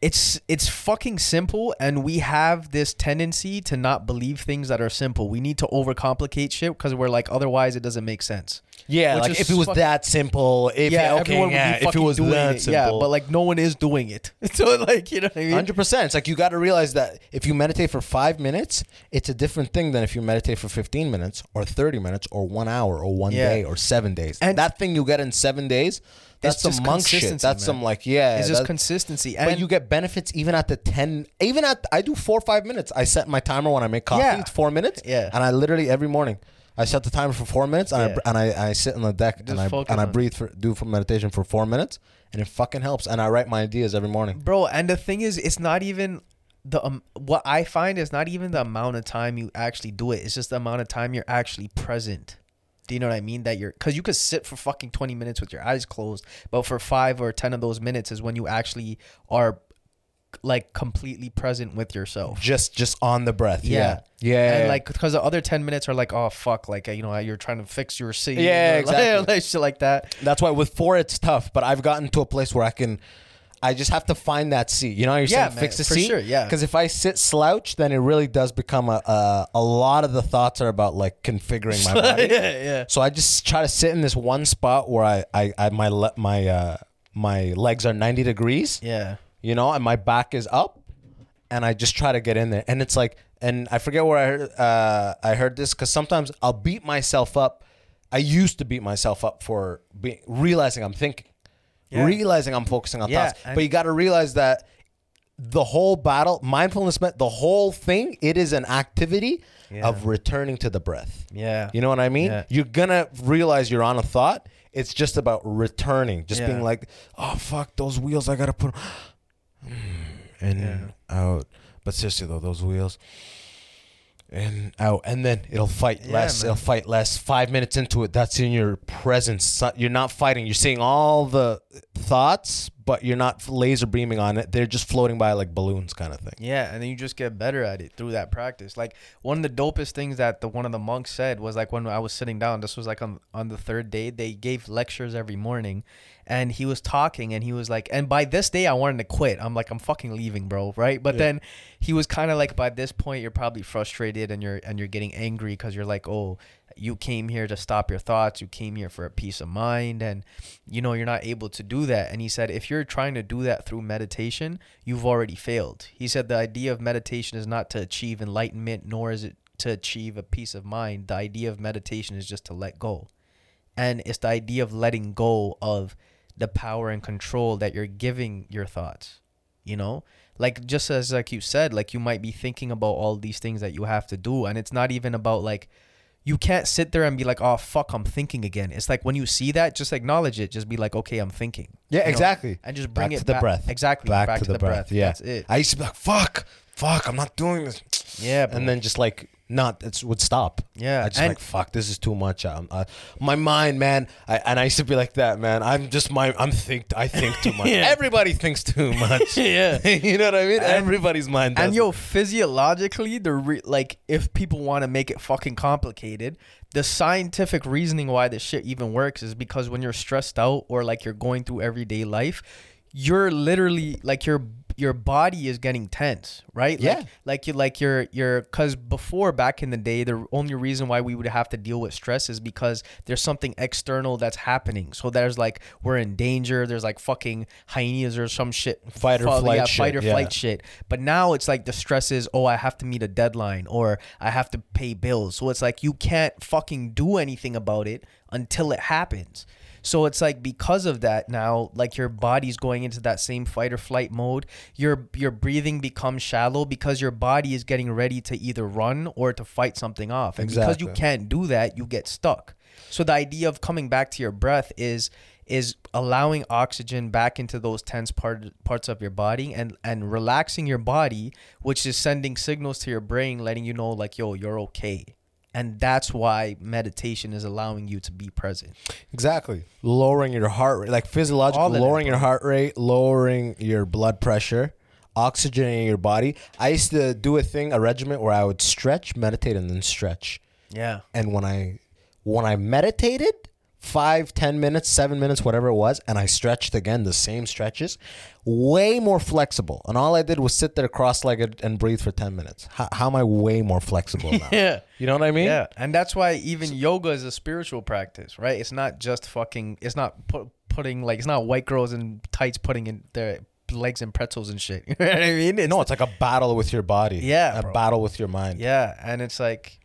Speaker 3: It's it's fucking simple, and we have this tendency to not believe things that are simple. We need to overcomplicate shit because we're like, otherwise it doesn't make sense.
Speaker 2: Yeah,
Speaker 3: Which
Speaker 2: like
Speaker 3: is
Speaker 2: if it was that simple, if
Speaker 3: yeah,
Speaker 2: okay,
Speaker 3: everyone
Speaker 2: yeah,
Speaker 3: would be
Speaker 2: if it
Speaker 3: fucking
Speaker 2: was
Speaker 3: doing
Speaker 2: that
Speaker 3: it.
Speaker 2: simple,
Speaker 3: Yeah, but like no one is doing it. (laughs) so like you know what I mean?
Speaker 2: Hundred percent. It's like you got to realize that if you meditate for five minutes, it's a different thing than if you meditate for fifteen minutes or thirty minutes or one hour or one
Speaker 3: Yeah.
Speaker 2: day or seven days.
Speaker 3: And-
Speaker 2: that thing you get in seven days, that's some
Speaker 3: just
Speaker 2: monk shit.
Speaker 3: consistency,
Speaker 2: That's
Speaker 3: man.
Speaker 2: some like yeah.
Speaker 3: It's just
Speaker 2: that-
Speaker 3: consistency,
Speaker 2: but
Speaker 3: and
Speaker 2: you get benefits even at the ten. Even at I do four or five minutes. I set my timer when I make coffee.
Speaker 3: Yeah.
Speaker 2: It's four minutes.
Speaker 3: Yeah.
Speaker 2: and I literally every morning. I set the timer for four minutes, and,
Speaker 3: Yeah.
Speaker 2: I, and I, I sit on the deck and I and I breathe for do for meditation for four minutes, and it fucking helps. And I write my ideas every morning.
Speaker 3: bro and the thing is it's not even the um, what i find is not even the amount of time you actually do it it's just the amount of time you're actually present do you know what i mean that you're because you could sit for fucking 20 minutes with your eyes closed but for five or ten of those minutes is when you actually are like completely present with yourself
Speaker 2: Just just on the breath.
Speaker 3: yeah,
Speaker 2: Yeah, yeah.
Speaker 3: and like because the other 10 minutes are like oh fuck like uh, you know you're trying to fix your scene
Speaker 2: Yeah, (laughs)
Speaker 3: or,
Speaker 2: exactly. (laughs)
Speaker 3: like shit like that
Speaker 2: That's why with four it's tough, but I've gotten to a place where I can. I just have to find that seat. You know, how you're
Speaker 3: Yeah,
Speaker 2: saying
Speaker 3: man,
Speaker 2: fix the
Speaker 3: for
Speaker 2: seat.
Speaker 3: sure, yeah.
Speaker 2: Because if I sit slouch, then it really does become a, a a lot of the thoughts are about like configuring my (laughs) body.
Speaker 3: yeah yeah
Speaker 2: So I just try to sit in this one spot where I I, I my le- my uh my legs are 90 degrees.
Speaker 3: yeah
Speaker 2: You know, and my back is up, and I just try to get in there. And it's like, and I forget where I heard uh I heard this because sometimes I'll beat myself up. I used to beat myself up for being realizing I'm thinking,
Speaker 3: Yeah.
Speaker 2: realizing I'm focusing on
Speaker 3: Yeah,
Speaker 2: thoughts. But you got to realize that the whole battle, mindfulness, the whole thing, it is an activity
Speaker 3: Yeah.
Speaker 2: of returning to the breath.
Speaker 3: yeah
Speaker 2: You know what I mean?
Speaker 3: Yeah.
Speaker 2: You're gonna realize you're on a thought. It's just about returning, just
Speaker 3: Yeah.
Speaker 2: being like, "Oh fuck, those wheels! I gotta put (sighs) in out." But seriously though, those wheels and out, and then it'll fight
Speaker 3: Yeah,
Speaker 2: less.
Speaker 3: man.
Speaker 2: It'll fight less. Five minutes into it, that's in your presence. You're not fighting. You're seeing all the thoughts, but you're not laser beaming on it. They're just floating by like balloons, kind of thing.
Speaker 3: Yeah, and then you just get better at it through that practice. Like one of the dopest things that the one of the monks said was like when I was sitting down. This was like on on the third day. They gave lectures every morning, and he was talking, and he was like, and by this day I wanted to quit. I'm like, I'm fucking leaving, bro. Right? But then he was kind of like, by this point you're probably frustrated and you're and you're getting angry because you're like, oh. You came here to stop your thoughts. You came here for a peace of mind, and you know you're not able to do that. And he said, if you're trying to do that through meditation, you've already failed. He said the idea of meditation is not to achieve enlightenment, nor is it to achieve a peace of mind. The idea of meditation is just to let go. And it's the idea of letting go of the power and control that you're giving your thoughts. You know? Like just as like you said, like you might be thinking about all these things that you have to do. And it's not even about like you can't sit there and be like, oh fuck, I'm thinking again. It's like when you see that, just acknowledge it. Just be like, okay, I'm thinking.
Speaker 2: Yeah,
Speaker 3: You know?
Speaker 2: exactly.
Speaker 3: And just bring
Speaker 2: back
Speaker 3: it
Speaker 2: to the
Speaker 3: back-
Speaker 2: breath.
Speaker 3: Exactly.
Speaker 2: Back, to, the, breath. Yeah.
Speaker 3: That's it.
Speaker 2: I used to be like, fuck, fuck, I'm not doing this.
Speaker 3: Yeah, bro.
Speaker 2: And then just like not, it would stop.
Speaker 3: Yeah,
Speaker 2: I just
Speaker 3: and-
Speaker 2: like, fuck, this is too much. Um, uh, my mind, man. I, and I used to be like that, man. I'm just my, I'm think, I think too much. (laughs)
Speaker 3: Yeah.
Speaker 2: Everybody thinks too much. (laughs)
Speaker 3: Yeah. (laughs)
Speaker 2: you know what I mean? Everybody's mind does.
Speaker 3: And yo, physiologically, the re- like if people want to make it fucking complicated, the scientific reasoning why this shit even works is because when you're stressed out or like you're going through everyday life, you're literally like your your body is getting tense, right?
Speaker 2: Yeah.
Speaker 3: Like, like you like your your because before back in the day, the only reason why we would have to deal with stress is because there's something external that's happening. So there's like we're in danger. There's like fucking hyenas or some shit.
Speaker 2: Fight or
Speaker 3: Fall-
Speaker 2: flight
Speaker 3: yeah,
Speaker 2: shit,
Speaker 3: fight or
Speaker 2: yeah.
Speaker 3: flight shit. But now it's like the stress is, oh, I have to meet a deadline or I have to pay bills. So it's like you can't fucking do anything about it until it happens. So it's like because of that now, like your body's going into that same fight or flight mode. Your your breathing becomes shallow because your body is getting ready to either run or to fight something off. And because you can't do that, you get stuck. So the idea of coming back to your breath is is allowing oxygen back into those tense part, parts of your body and and relaxing your body, which is sending signals to your brain letting you know like yo, you're okay. And that's why meditation is allowing you to be present.
Speaker 2: Exactly. Lowering your heart rate, like physiological,
Speaker 3: that,
Speaker 2: lowering your heart rate, lowering your blood pressure, oxygenating your body. I used to do a thing, a regimen where I would stretch, meditate, and then stretch.
Speaker 3: Yeah.
Speaker 2: And when I when I meditated, five, ten minutes, seven minutes, whatever it was, and I stretched again, the same stretches, way more flexible. And all I did was sit there cross-legged and breathe for ten minutes. How, how am I way more flexible now? (laughs)
Speaker 3: Yeah.
Speaker 2: You know what I mean?
Speaker 3: Yeah, and that's why even yoga is a spiritual practice, right? It's not just fucking. It's not put, putting like it's not white girls in tights putting in their legs and pretzels and shit. (laughs) You know what I mean? It's,
Speaker 2: No, it's like a battle with your body.
Speaker 3: Yeah,
Speaker 2: a
Speaker 3: bro.
Speaker 2: battle with your mind.
Speaker 3: yeah, and it's like,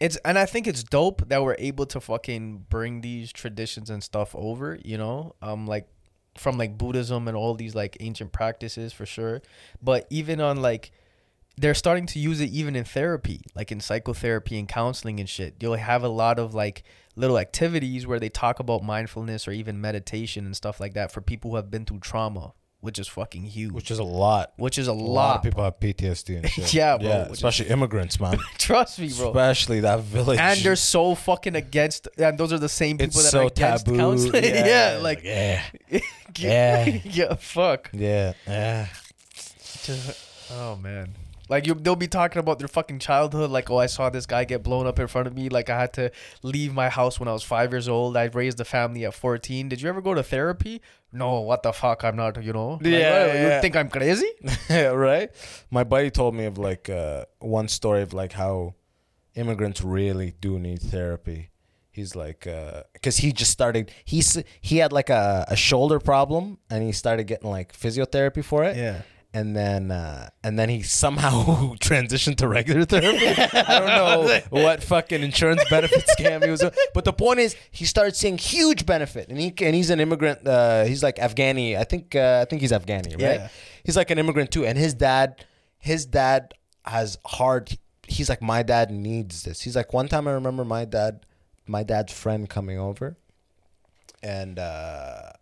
Speaker 3: it's and I think it's dope that we're able to fucking bring these traditions and stuff over. You know, um, like from like Buddhism and all these like ancient practices for sure, but even on like they're starting to use it even in therapy, like in psychotherapy and counseling and shit. You'll have a lot of like little activities where they talk about mindfulness or even meditation and stuff like that for people who have been through trauma, which is fucking huge.
Speaker 2: Which is a lot.
Speaker 3: which is a,
Speaker 2: A
Speaker 3: lot.
Speaker 2: lot of people have PTSD and (laughs) shit.
Speaker 3: Yeah, bro,
Speaker 2: Yeah,
Speaker 3: which is-
Speaker 2: especially immigrants, man. (laughs)
Speaker 3: Trust me, bro.
Speaker 2: especially that village.
Speaker 3: and they're so fucking against, and those are the same people
Speaker 2: it's
Speaker 3: that are
Speaker 2: so
Speaker 3: against
Speaker 2: taboo.
Speaker 3: counseling. (laughs) Yeah, like
Speaker 2: yeah,
Speaker 3: yeah,
Speaker 2: Yeah.
Speaker 3: yeah, fuck.
Speaker 2: yeah, yeah.
Speaker 3: Oh man. Like you, they'll be talking about their fucking childhood. Like, oh, I saw this guy get blown up in front of me. Like, I had to leave my house when I was five years old. I raised a family at fourteen. Did you ever go to therapy? No. What the fuck? I'm not. You know. Like,
Speaker 2: Yeah,
Speaker 3: what,
Speaker 2: yeah.
Speaker 3: You think I'm crazy? (laughs)
Speaker 2: Yeah, right. My buddy told me of like uh, one story of like how immigrants really do need therapy. He's like, because he just started. He's he had like a, a shoulder problem, and he started getting like physiotherapy for it.
Speaker 3: Yeah.
Speaker 2: And then, uh, and then he somehow (laughs) transitioned to regular therapy. I don't know (laughs) what fucking insurance benefit scam he was on, but the point is, he started seeing huge benefit, and he and he's an immigrant. Uh, he's like Afghani. I think uh, I think he's Afghani, right?
Speaker 3: Yeah.
Speaker 2: He's like an immigrant too, and his dad, his dad has hard. He's like my dad needs this. He's like one time I remember my dad, my dad's friend coming over, and uh,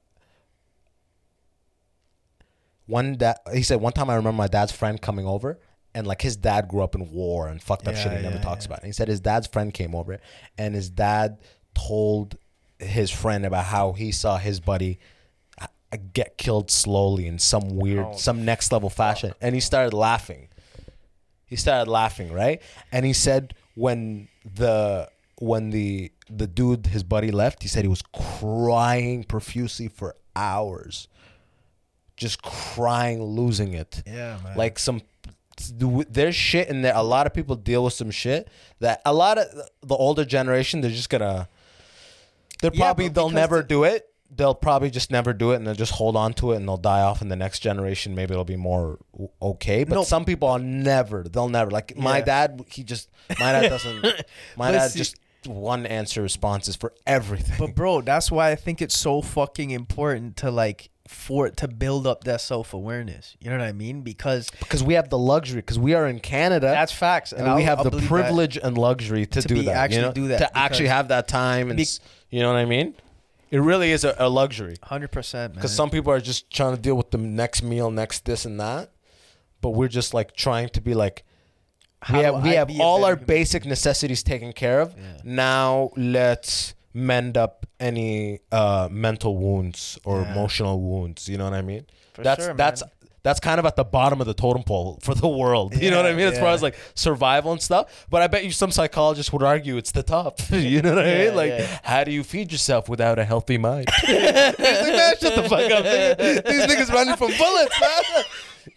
Speaker 2: one that he said one time I remember my dad's friend coming over. And like his dad grew up in war and fucked up
Speaker 3: Yeah,
Speaker 2: shit he never talks
Speaker 3: yeah.
Speaker 2: about. And he said his dad's friend came over, and his dad told his friend about how he saw his buddy uh, get killed slowly in some weird,
Speaker 3: Oh,
Speaker 2: some next level fashion, and he started laughing. He started laughing, right? And he said when the when the the dude his buddy left, he said he was crying profusely for hours, just crying, losing it.
Speaker 3: Yeah, man.
Speaker 2: like some there's shit in there. A lot of people deal with some shit that a lot of the older generation they're just gonna they're
Speaker 3: Yeah,
Speaker 2: probably they'll never
Speaker 3: the-
Speaker 2: do it. They'll probably just never do it and they'll just hold on to it and they'll die off in the next generation. Maybe it'll be more okay. But
Speaker 3: No.
Speaker 2: some people are never they'll never like my
Speaker 3: Yeah.
Speaker 2: dad he just my dad doesn't (laughs) my dad
Speaker 3: see-
Speaker 2: just one answer responses for everything.
Speaker 3: But bro, that's why I think it's so fucking important to like for it to build up that self awareness. You know what I mean? Because
Speaker 2: because we have the luxury because we are in Canada
Speaker 3: that's facts,
Speaker 2: and, we have
Speaker 3: I'll
Speaker 2: the privilege and luxury to,
Speaker 3: To
Speaker 2: do that.
Speaker 3: actually
Speaker 2: you know?
Speaker 3: do that,
Speaker 2: to actually have that time, and
Speaker 3: Be-
Speaker 2: you know what I mean. It really is a, a luxury
Speaker 3: Hundred percent,
Speaker 2: because some people are just trying to deal with the next meal, next this and that, but we're just like trying to be like.
Speaker 3: How
Speaker 2: we have we
Speaker 3: I
Speaker 2: have all our
Speaker 3: human-
Speaker 2: basic necessities taken care of.
Speaker 3: Yeah.
Speaker 2: Now let's mend up any uh, mental wounds or
Speaker 3: Yeah.
Speaker 2: emotional wounds. You know what I mean?
Speaker 3: For
Speaker 2: that's
Speaker 3: sure,
Speaker 2: that's
Speaker 3: man.
Speaker 2: that's kind of at the bottom of the totem pole for the world. You know what I mean? As far as like survival and stuff. But I bet you some psychologists would argue it's the top. (laughs) you know what I mean? Like,
Speaker 3: yeah.
Speaker 2: how do you feed yourself without a healthy mind? (laughs) Like, man, shut the fuck up. nigga. These niggas running from bullets, man.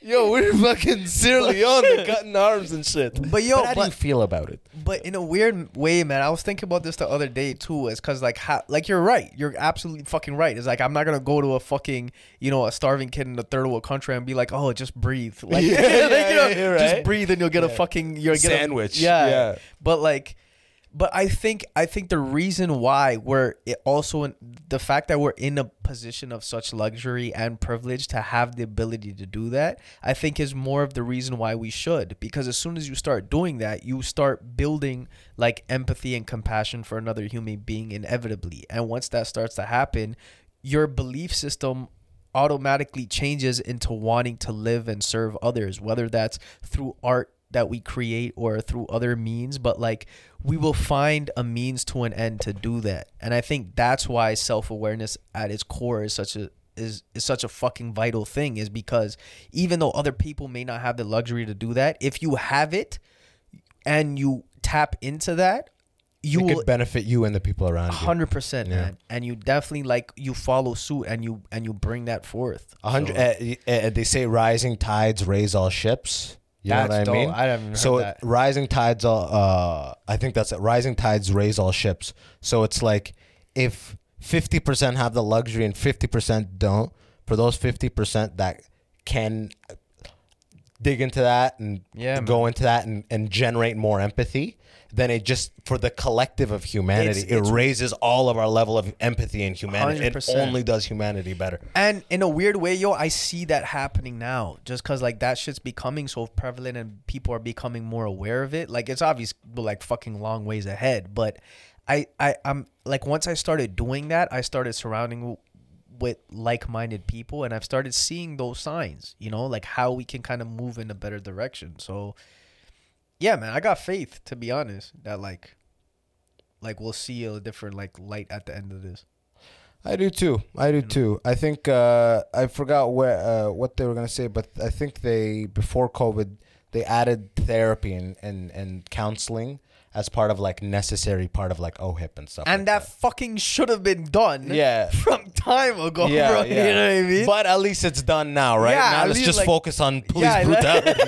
Speaker 2: Yo, we're (laughs) fucking Sierra Leone, they're cutting arms and shit. (laughs)
Speaker 3: But yo,
Speaker 2: how do you feel about it?
Speaker 3: But in a weird way, man, I was thinking about this the other day too. Is because like, how, like you're right. You're absolutely fucking right. It's like I'm not gonna go to a fucking you know a starving kid in a third world country and be like, oh, just breathe, (laughs) like,
Speaker 2: Yeah,
Speaker 3: like, you know,
Speaker 2: yeah,
Speaker 3: just breathe and you'll get a fucking you'll get a-
Speaker 2: Sandwich,
Speaker 3: yeah,
Speaker 2: yeah.
Speaker 3: But like, but I think I think the reason why we're also in, the fact that we're in a position of such luxury and privilege to have the ability to do that, I think is more of the reason why we should. Because as soon as you start doing that, you start building like empathy and compassion for another human being inevitably. And once that starts to happen, your belief system automatically changes into wanting to live and serve others, whether that's through art that we create or through other means, but like we will find a means to an end to do that. And I think that's why self-awareness at its core is such a is, is such a fucking vital thing is because even though other people may not have the luxury to do that, if you have it and you tap into that, you
Speaker 2: It
Speaker 3: will
Speaker 2: could benefit you and the people around you.
Speaker 3: hundred percent,
Speaker 2: Yeah.
Speaker 3: man. And you definitely like you follow suit and you and you bring that forth.
Speaker 2: Hundred.
Speaker 3: So-
Speaker 2: Uh, uh, they say rising tides raise all ships. You know
Speaker 3: That's
Speaker 2: what I
Speaker 3: dope.
Speaker 2: mean?
Speaker 3: I haven't heard
Speaker 2: so
Speaker 3: that.
Speaker 2: rising tides. all- Uh, I think that's it. Rising tides raise all ships. So it's like if fifty percent have the luxury and fifty percent don't. For those fifty percent that can dig into that and
Speaker 3: Yeah,
Speaker 2: go into that and, and generate more empathy, then it just for the collective of humanity,
Speaker 3: It's- it's-
Speaker 2: it raises all of our level of empathy and humanity. It
Speaker 3: 100%.
Speaker 2: only does humanity better.
Speaker 3: And in a weird way, yo, I see that happening now. Just cause like that shit's becoming so prevalent and people are becoming more aware of it. Like it's obvious, like fucking long ways ahead. But I, I, I'm like once I started doing that, I started surrounding with like-minded people, and I've started seeing those signs. You know, like how we can kind of move in a better direction. So, yeah, man, I got faith to be honest that like, like we'll see a different like light at the end of this.
Speaker 2: I do too. I do too. I think uh, I forgot where uh, what they were gonna say, but I think they before COVID they added therapy and, and, and counseling as part of like necessary part of like OHIP and stuff.
Speaker 3: and
Speaker 2: like
Speaker 3: that fucking should have been done
Speaker 2: Yeah. (laughs)
Speaker 3: from time ago
Speaker 2: yeah,
Speaker 3: bro
Speaker 2: yeah.
Speaker 3: you know what i mean
Speaker 2: But at least it's done now, right?
Speaker 3: Yeah,
Speaker 2: now let's just
Speaker 3: like-
Speaker 2: focus on police
Speaker 3: Yeah,
Speaker 2: brutality.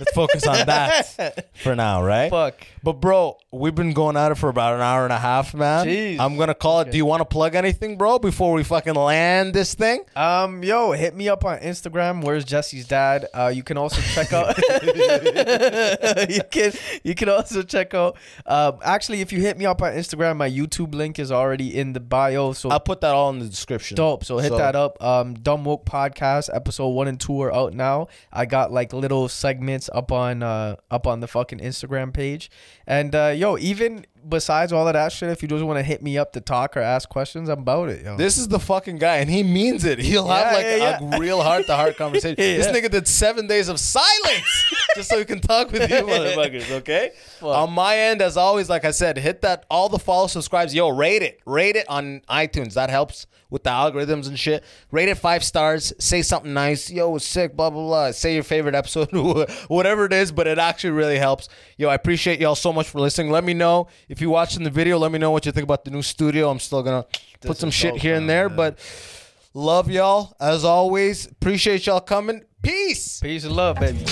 Speaker 2: let's focus on that (laughs) for now, right?
Speaker 3: Fuck.
Speaker 2: But bro, we've been going at it for about an hour and a half, man.
Speaker 3: Jeez.
Speaker 2: I'm gonna call it. Do you want to plug anything, bro, before we fucking land this thing?
Speaker 3: um yo hit me up on instagram where's jesse's dad uh you can also check out (laughs) (laughs) you can you can also check out um actually if you hit me up on instagram my youtube link is already in the bio so
Speaker 2: I'll put that all in the description.
Speaker 3: Dope. So hit that up. Um, Dumb Woke podcast episode one and two are out now. I got like little segments up on uh up on the fucking Instagram page. And uh, yo, even besides all of that shit, if you just want to hit me up to talk or ask questions, I'm about it. Yo.
Speaker 2: This is the fucking guy, and he means it. He'll have like
Speaker 3: yeah,
Speaker 2: a real heart to heart conversation. (laughs) This nigga did seven days of silence (laughs) just so he can talk with you, motherfuckers. Okay. On my end, as always, like I said, hit that all the follow, subscribes. Yo, rate it, rate it on iTunes. That helps with the algorithms and shit. Rate it five stars. Say something nice. Yo, it's sick. Blah blah blah. Say your favorite episode, (laughs) whatever it is. But it actually really helps. Yo, I appreciate y'all so much for listening. Let me know if you're watching the video. Let me know what you think about the new studio. I'm still gonna put some shit here and there,
Speaker 3: yeah.
Speaker 2: but love y'all as always. Appreciate y'all coming. Peace.
Speaker 3: Peace and love, baby.